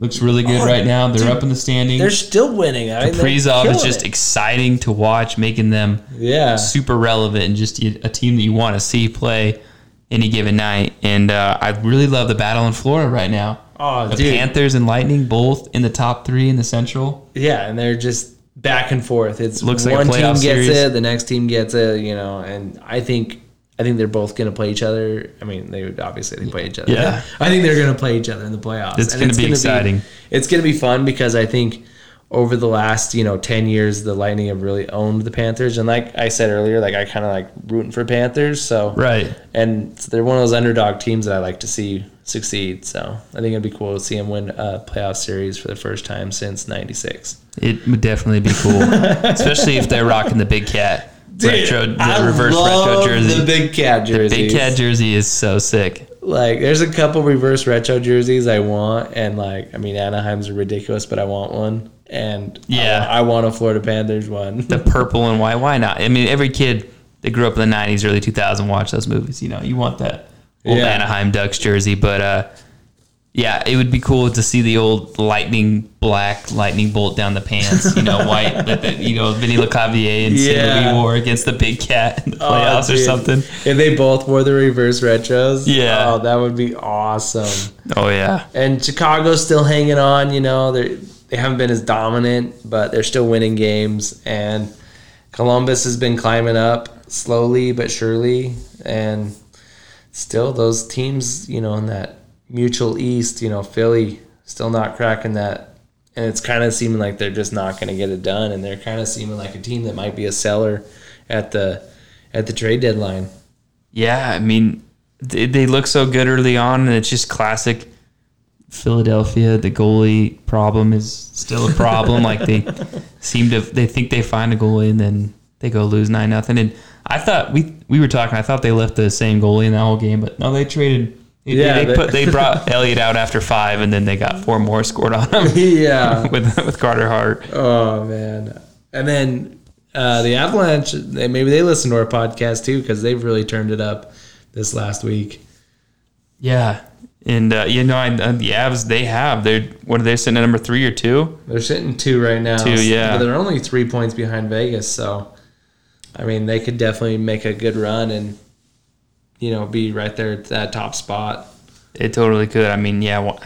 looks really good Oh, right now. They're dude, up in the standings. They're still winning. I mean, Kaprizov is just it. exciting to watch, making them yeah. super relevant and just a team that you want to see play any given night. And uh, I really love the battle in Florida right now. Oh, The dude. Panthers and Lightning both in the top three in the Central. Yeah, and they're just back and forth. It's Looks like one team gets series. it, the next team gets it, you know. And I think I think they're both going to play each other. I mean, they would obviously they play each other. Yeah. I think they're going to play each other in the playoffs. It's gonna be exciting. it's going to be fun because I think over the last you know ten years, the Lightning have really owned the Panthers. And like I said earlier, like I kind of like rooting for Panthers. So Right. and they're one of those underdog teams that I like to see succeed. So I think it'd be cool to see him win a playoff series for the first time since '96. It would definitely be cool, (laughs) especially if they're rocking the big cat retro, the I reverse retro jersey. The big cat jersey. big cat jersey is so sick. Like, there's a couple reverse retro jerseys I want, and like, I mean, Anaheim's ridiculous, but I want one. And Yeah. I, want, I want a Florida Panthers one. The purple and white. Why not? I mean, every kid that grew up in the '90s, early 2000s, watched those movies. You know, you want that old Yeah. Anaheim Ducks jersey, but uh, yeah, it would be cool to see the old lightning black lightning bolt down the pants. You know, white (laughs) that the, you know Vinny Lecavalier and Yeah. Louis wore against the big cat in the Oh, playoffs or something. If they both wore the reverse retros, Yeah. oh, that would be awesome. Oh yeah, And Chicago's still hanging on. You know, they they haven't been as dominant, but they're still winning games. And Columbus has been climbing up slowly but surely, and still those teams, you know, in that mutual East, you know, Philly still not cracking that. And it's kind of seeming like they're just not going to get it done, and they're kind of seeming like a team that might be a seller at the at the trade deadline. yeah. I mean, they, they look so good early on, and it's just classic Philadelphia. The goalie problem is still a problem. like they (laughs) seem to, they think they find a goalie, and then they go lose nine nothing. And I thought we we were talking. I thought they left the same goalie in that whole game, but no, they traded. They, Yeah, they, they- put they (laughs) brought Elliott out after five, and then they got four more scored on him (laughs) yeah. (laughs) with with Carter Hart. Oh man! And then uh, the Avalanche, they, maybe they listen to our podcast too because they've really turned it up this last week. Yeah, and uh, you know, I, uh, the Avs they have they're what are they sitting at number three or two? They're sitting two right now. Two, yeah. But they're only three points behind Vegas, so I mean they could definitely make a good run and you know be right there at that top spot. It totally could. I mean, yeah, well,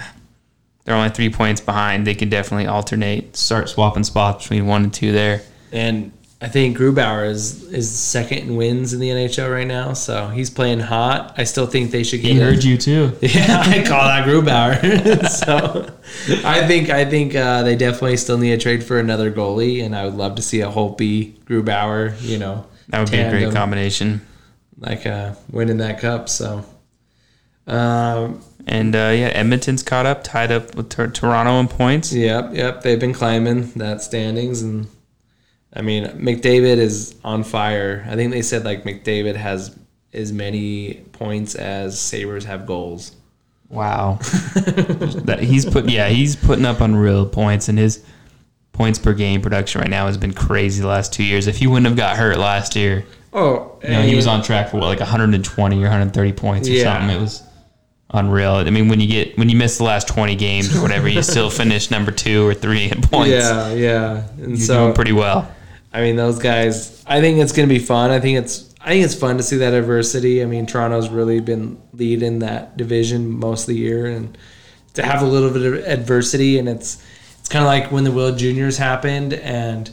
they're only three points behind. They could definitely alternate, start swapping spots between one and two there. And I think Grubauer is is second in wins in the NHL right now, so he's playing hot. I still think they should get. He him. heard you too. (laughs) Yeah, I call that Grubauer. (laughs) so I think I think uh, they definitely still need a trade for another goalie, and I would love to see a Holtby Grubauer. You know, That would be a great combination. Like uh, winning that cup. So, um, And uh, yeah, Edmonton's caught up, tied up with Tor- Toronto in points. yep, yep, they've been climbing that standings, and I mean McDavid is on fire. I think they said like McDavid has as many points as Sabres have goals. Wow, (laughs) that he's put yeah he's putting up unreal points, and his points per game production right now has been crazy the last two years. If he wouldn't have got hurt last year, Oh, you know, he was on track for what like 120 or 130 points or Yeah. something. It was unreal. I mean, when you get when you miss the last 20 games or whatever, you still (laughs) finish number two or three in points. Yeah, yeah, and You're so doing pretty well. I mean, those guys. I think it's gonna be fun. I think it's. I think it's fun to see that adversity. I mean, Toronto's really been leading that division most of the year, and to have a little bit of adversity, and it's it's kind of like when the World Juniors happened, and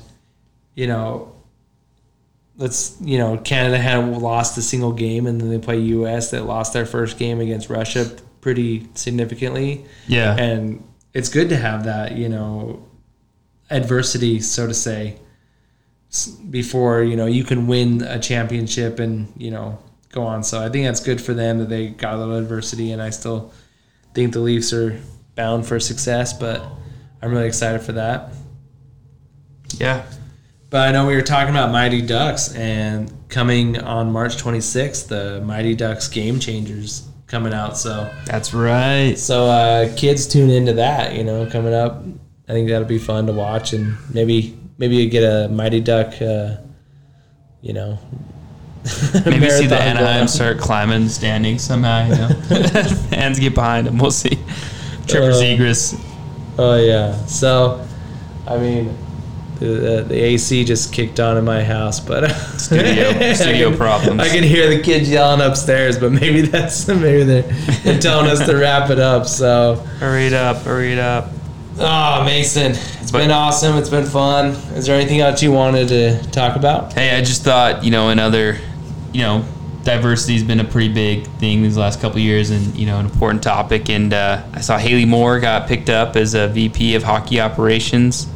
you know, let's you know, Canada had lost a single game, and then they play U.S. that lost their first game against Russia pretty significantly, Yeah. and it's good to have that you know adversity, so to say, before you know you can win a championship and you know go on. So I think that's good for them that they got a little adversity, and I still think the Leafs are bound for success. But I'm really excited for that. yeah. But I know we were talking about Mighty Ducks, and coming on March 26th, the Mighty Ducks Game Changers coming out. So That's right. so uh, kids tune into that. You know, coming up. I think that'll be fun to watch, and maybe maybe you get a Mighty Duck. Uh, you know, (laughs) Maybe see the Anaheim start climbing standing somehow. You know, (laughs) (laughs) fans get behind him. We'll see. Trevor Uh, Zegras. Oh yeah. So, I mean, the, the, the AC just kicked on in my house, but Studio- I studio can- problems. I can hear the kids yelling upstairs, but maybe that's maybe they're, they're telling us to wrap it up. So, Hurry it up. Hurry it up. Oh Mason, it's But- been awesome. It's been fun. Is there anything else you wanted to talk about? Hey, I just thought, you know, another, you know, diversity's been a pretty big thing these last couple of years and, you know, an important topic. And uh, I saw Hayley Moore got picked up as a VP of hockey operations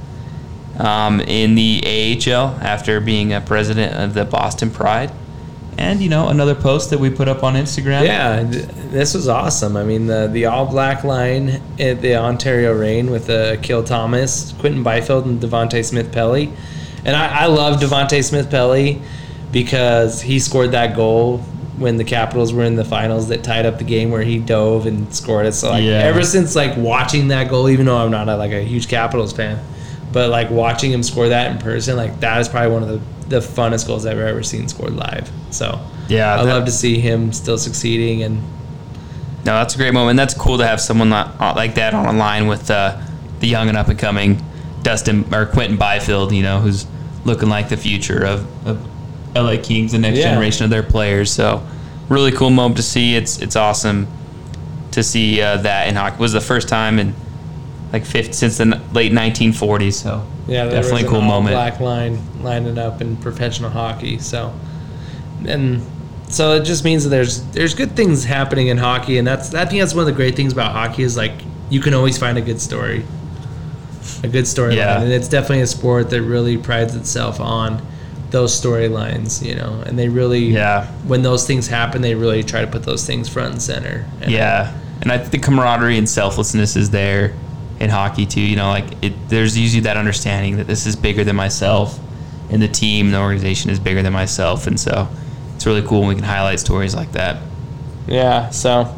um, in the AHL after being a president of the Boston Pride. And, you know, another post that we put up on Instagram. Yeah, this was awesome. I mean, the the all black line at the Ontario Reign with uh, Akil Thomas, Quinton Byfield, and Devante Smith-Pelly. And I, I love Devante Smith-Pelly because he scored that goal when the Capitals were in the finals that tied up the game where he dove and scored it. So like Yeah. ever since like watching that goal, even though I'm not a, like a huge Capitals fan, but like watching him score that in person, like that is probably one of the, the funnest goals I've ever seen scored live. So Yeah, I love to see him still succeeding and No, that's a great moment. That's cool to have someone uh, like that on a line with uh, the young and up and coming Dustin or Quinton Byfield, you know, who's looking like the future of, of LA Kings, the next Yeah. generation of their players. So, really cool moment to see. It's it's awesome to see uh, that in hockey. It was the first time in like fifth since the late 1940s. So, Yeah, there definitely a cool moment. Black line lining up in professional hockey. So, and so it just means that there's there's good things happening in hockey, and that's I think that's one of the great things about hockey is like you can always find a good story, a good storyline, Yeah. and it's definitely a sport that really prides itself on those storylines, you know, and they really Yeah. when those things happen, they really try to put those things front and center. And Yeah, and I think the camaraderie and selflessness is there in hockey too. You know, like it, there's usually that understanding that this is bigger than myself, and the team, the organization is bigger than myself, and so it's really cool when we can highlight stories like that. yeah. So,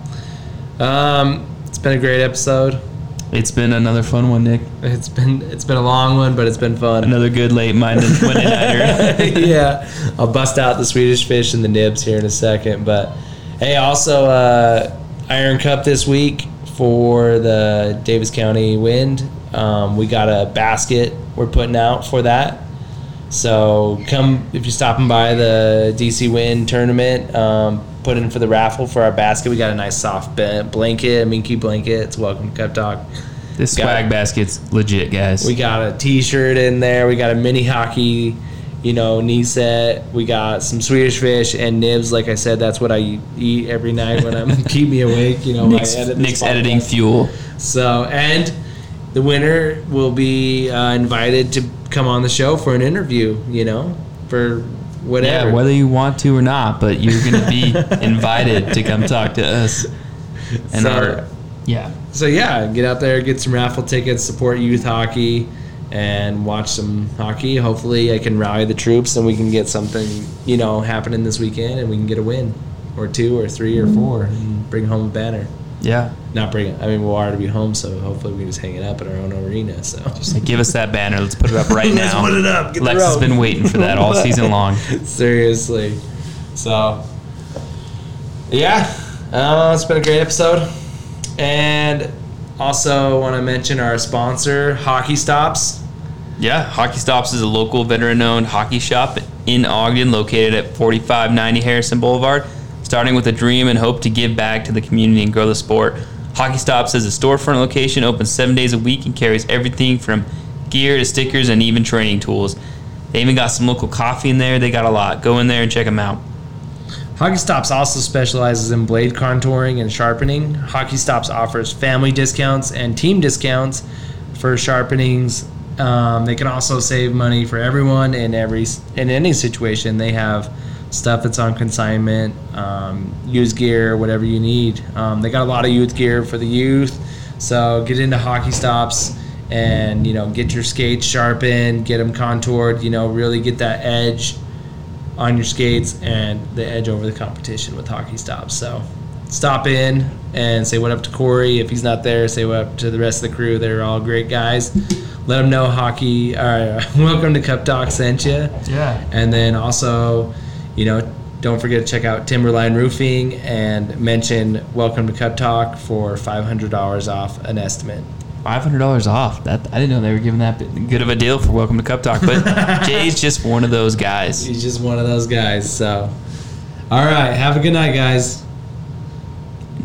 um, it's been a great episode. It's been another fun one, Nick. It's been it's been a long one, but it's been fun. Another good late minded (laughs) Monday nighter. (laughs) yeah, I'll bust out the Swedish fish and the nibs here in a second. But hey, also uh, Iron Cup this week for the Davis County Wind. Um, we got a basket we're putting out for that. So come if you're stopping by the DC Wind tournament. Um, put in for the raffle for our basket. We got a nice soft blanket, a minky blanket. It's welcome to Cup Talk. This Got swag basket's legit, guys. We got a T-shirt in there. We got a mini hockey, you know, knee set. We got some Swedish fish and nibs. Like I said, that's what I eat every night when I'm (laughs) keep me awake. You know, Nick's, I edit Nick's editing fuel. So, and the winner will be uh, invited to come on the show for an interview. You know, for whatever. Yeah, whether you want to or not, but you're going to be (laughs) invited to come talk to us. And So- our, yeah. So yeah, get out there, get some raffle tickets, support youth hockey, and watch some hockey. Hopefully, I can rally the troops and we can get something, you know, happening this weekend, and we can get a win, or two, or three, or four, and bring home a banner. Yeah. Not bring it. I mean, we'll already be home, so hopefully we can just hang it up at our own arena. So Just like, give us that banner. Let's put it up right (laughs) Let's now. put it up. Get the Lex has been waiting for that all season (laughs) long. seriously. So yeah, uh, it's been a great episode, and also want to mention our sponsor, Hockey Stops. Yeah, Hockey Stops is a local veteran-owned hockey shop in Ogden, located at 4590 Harrison Boulevard. Starting with a dream and hope to give back to the community and grow the sport. Hockey Stops is a storefront location, open seven days a week, and carries everything from gear to stickers and even training tools. They even got some local coffee in there. They got a lot. Go in there and check them out. Hockey Stops also specializes in blade contouring and sharpening. Hockey Stops offers family discounts and team discounts for sharpenings. Um, they can also save money for everyone in every in any situation. They have stuff that's on consignment, um, used gear, whatever you need. Um, they got a lot of youth gear for the youth, so get into Hockey Stops and you know get your skates sharpened, get them contoured. You know, really get that edge on your skates and the edge over the competition with Hockey Stops. So stop in and say what up to Corey. If he's not there, say what up to the rest of the crew. They're all great guys. Let them know hockey. Uh, (laughs) welcome to Cup Talk sent you. Yeah. And then also, you know, don't forget to check out Timberline Roofing and mention Welcome to Cup Talk for $500 off an estimate. Five hundred dollars off. That I didn't know they were giving that good of a deal for Welcome to Cup Talk, but (laughs) Jay's just one of those guys. He's just one of those guys. So, all right. Have a good night, guys.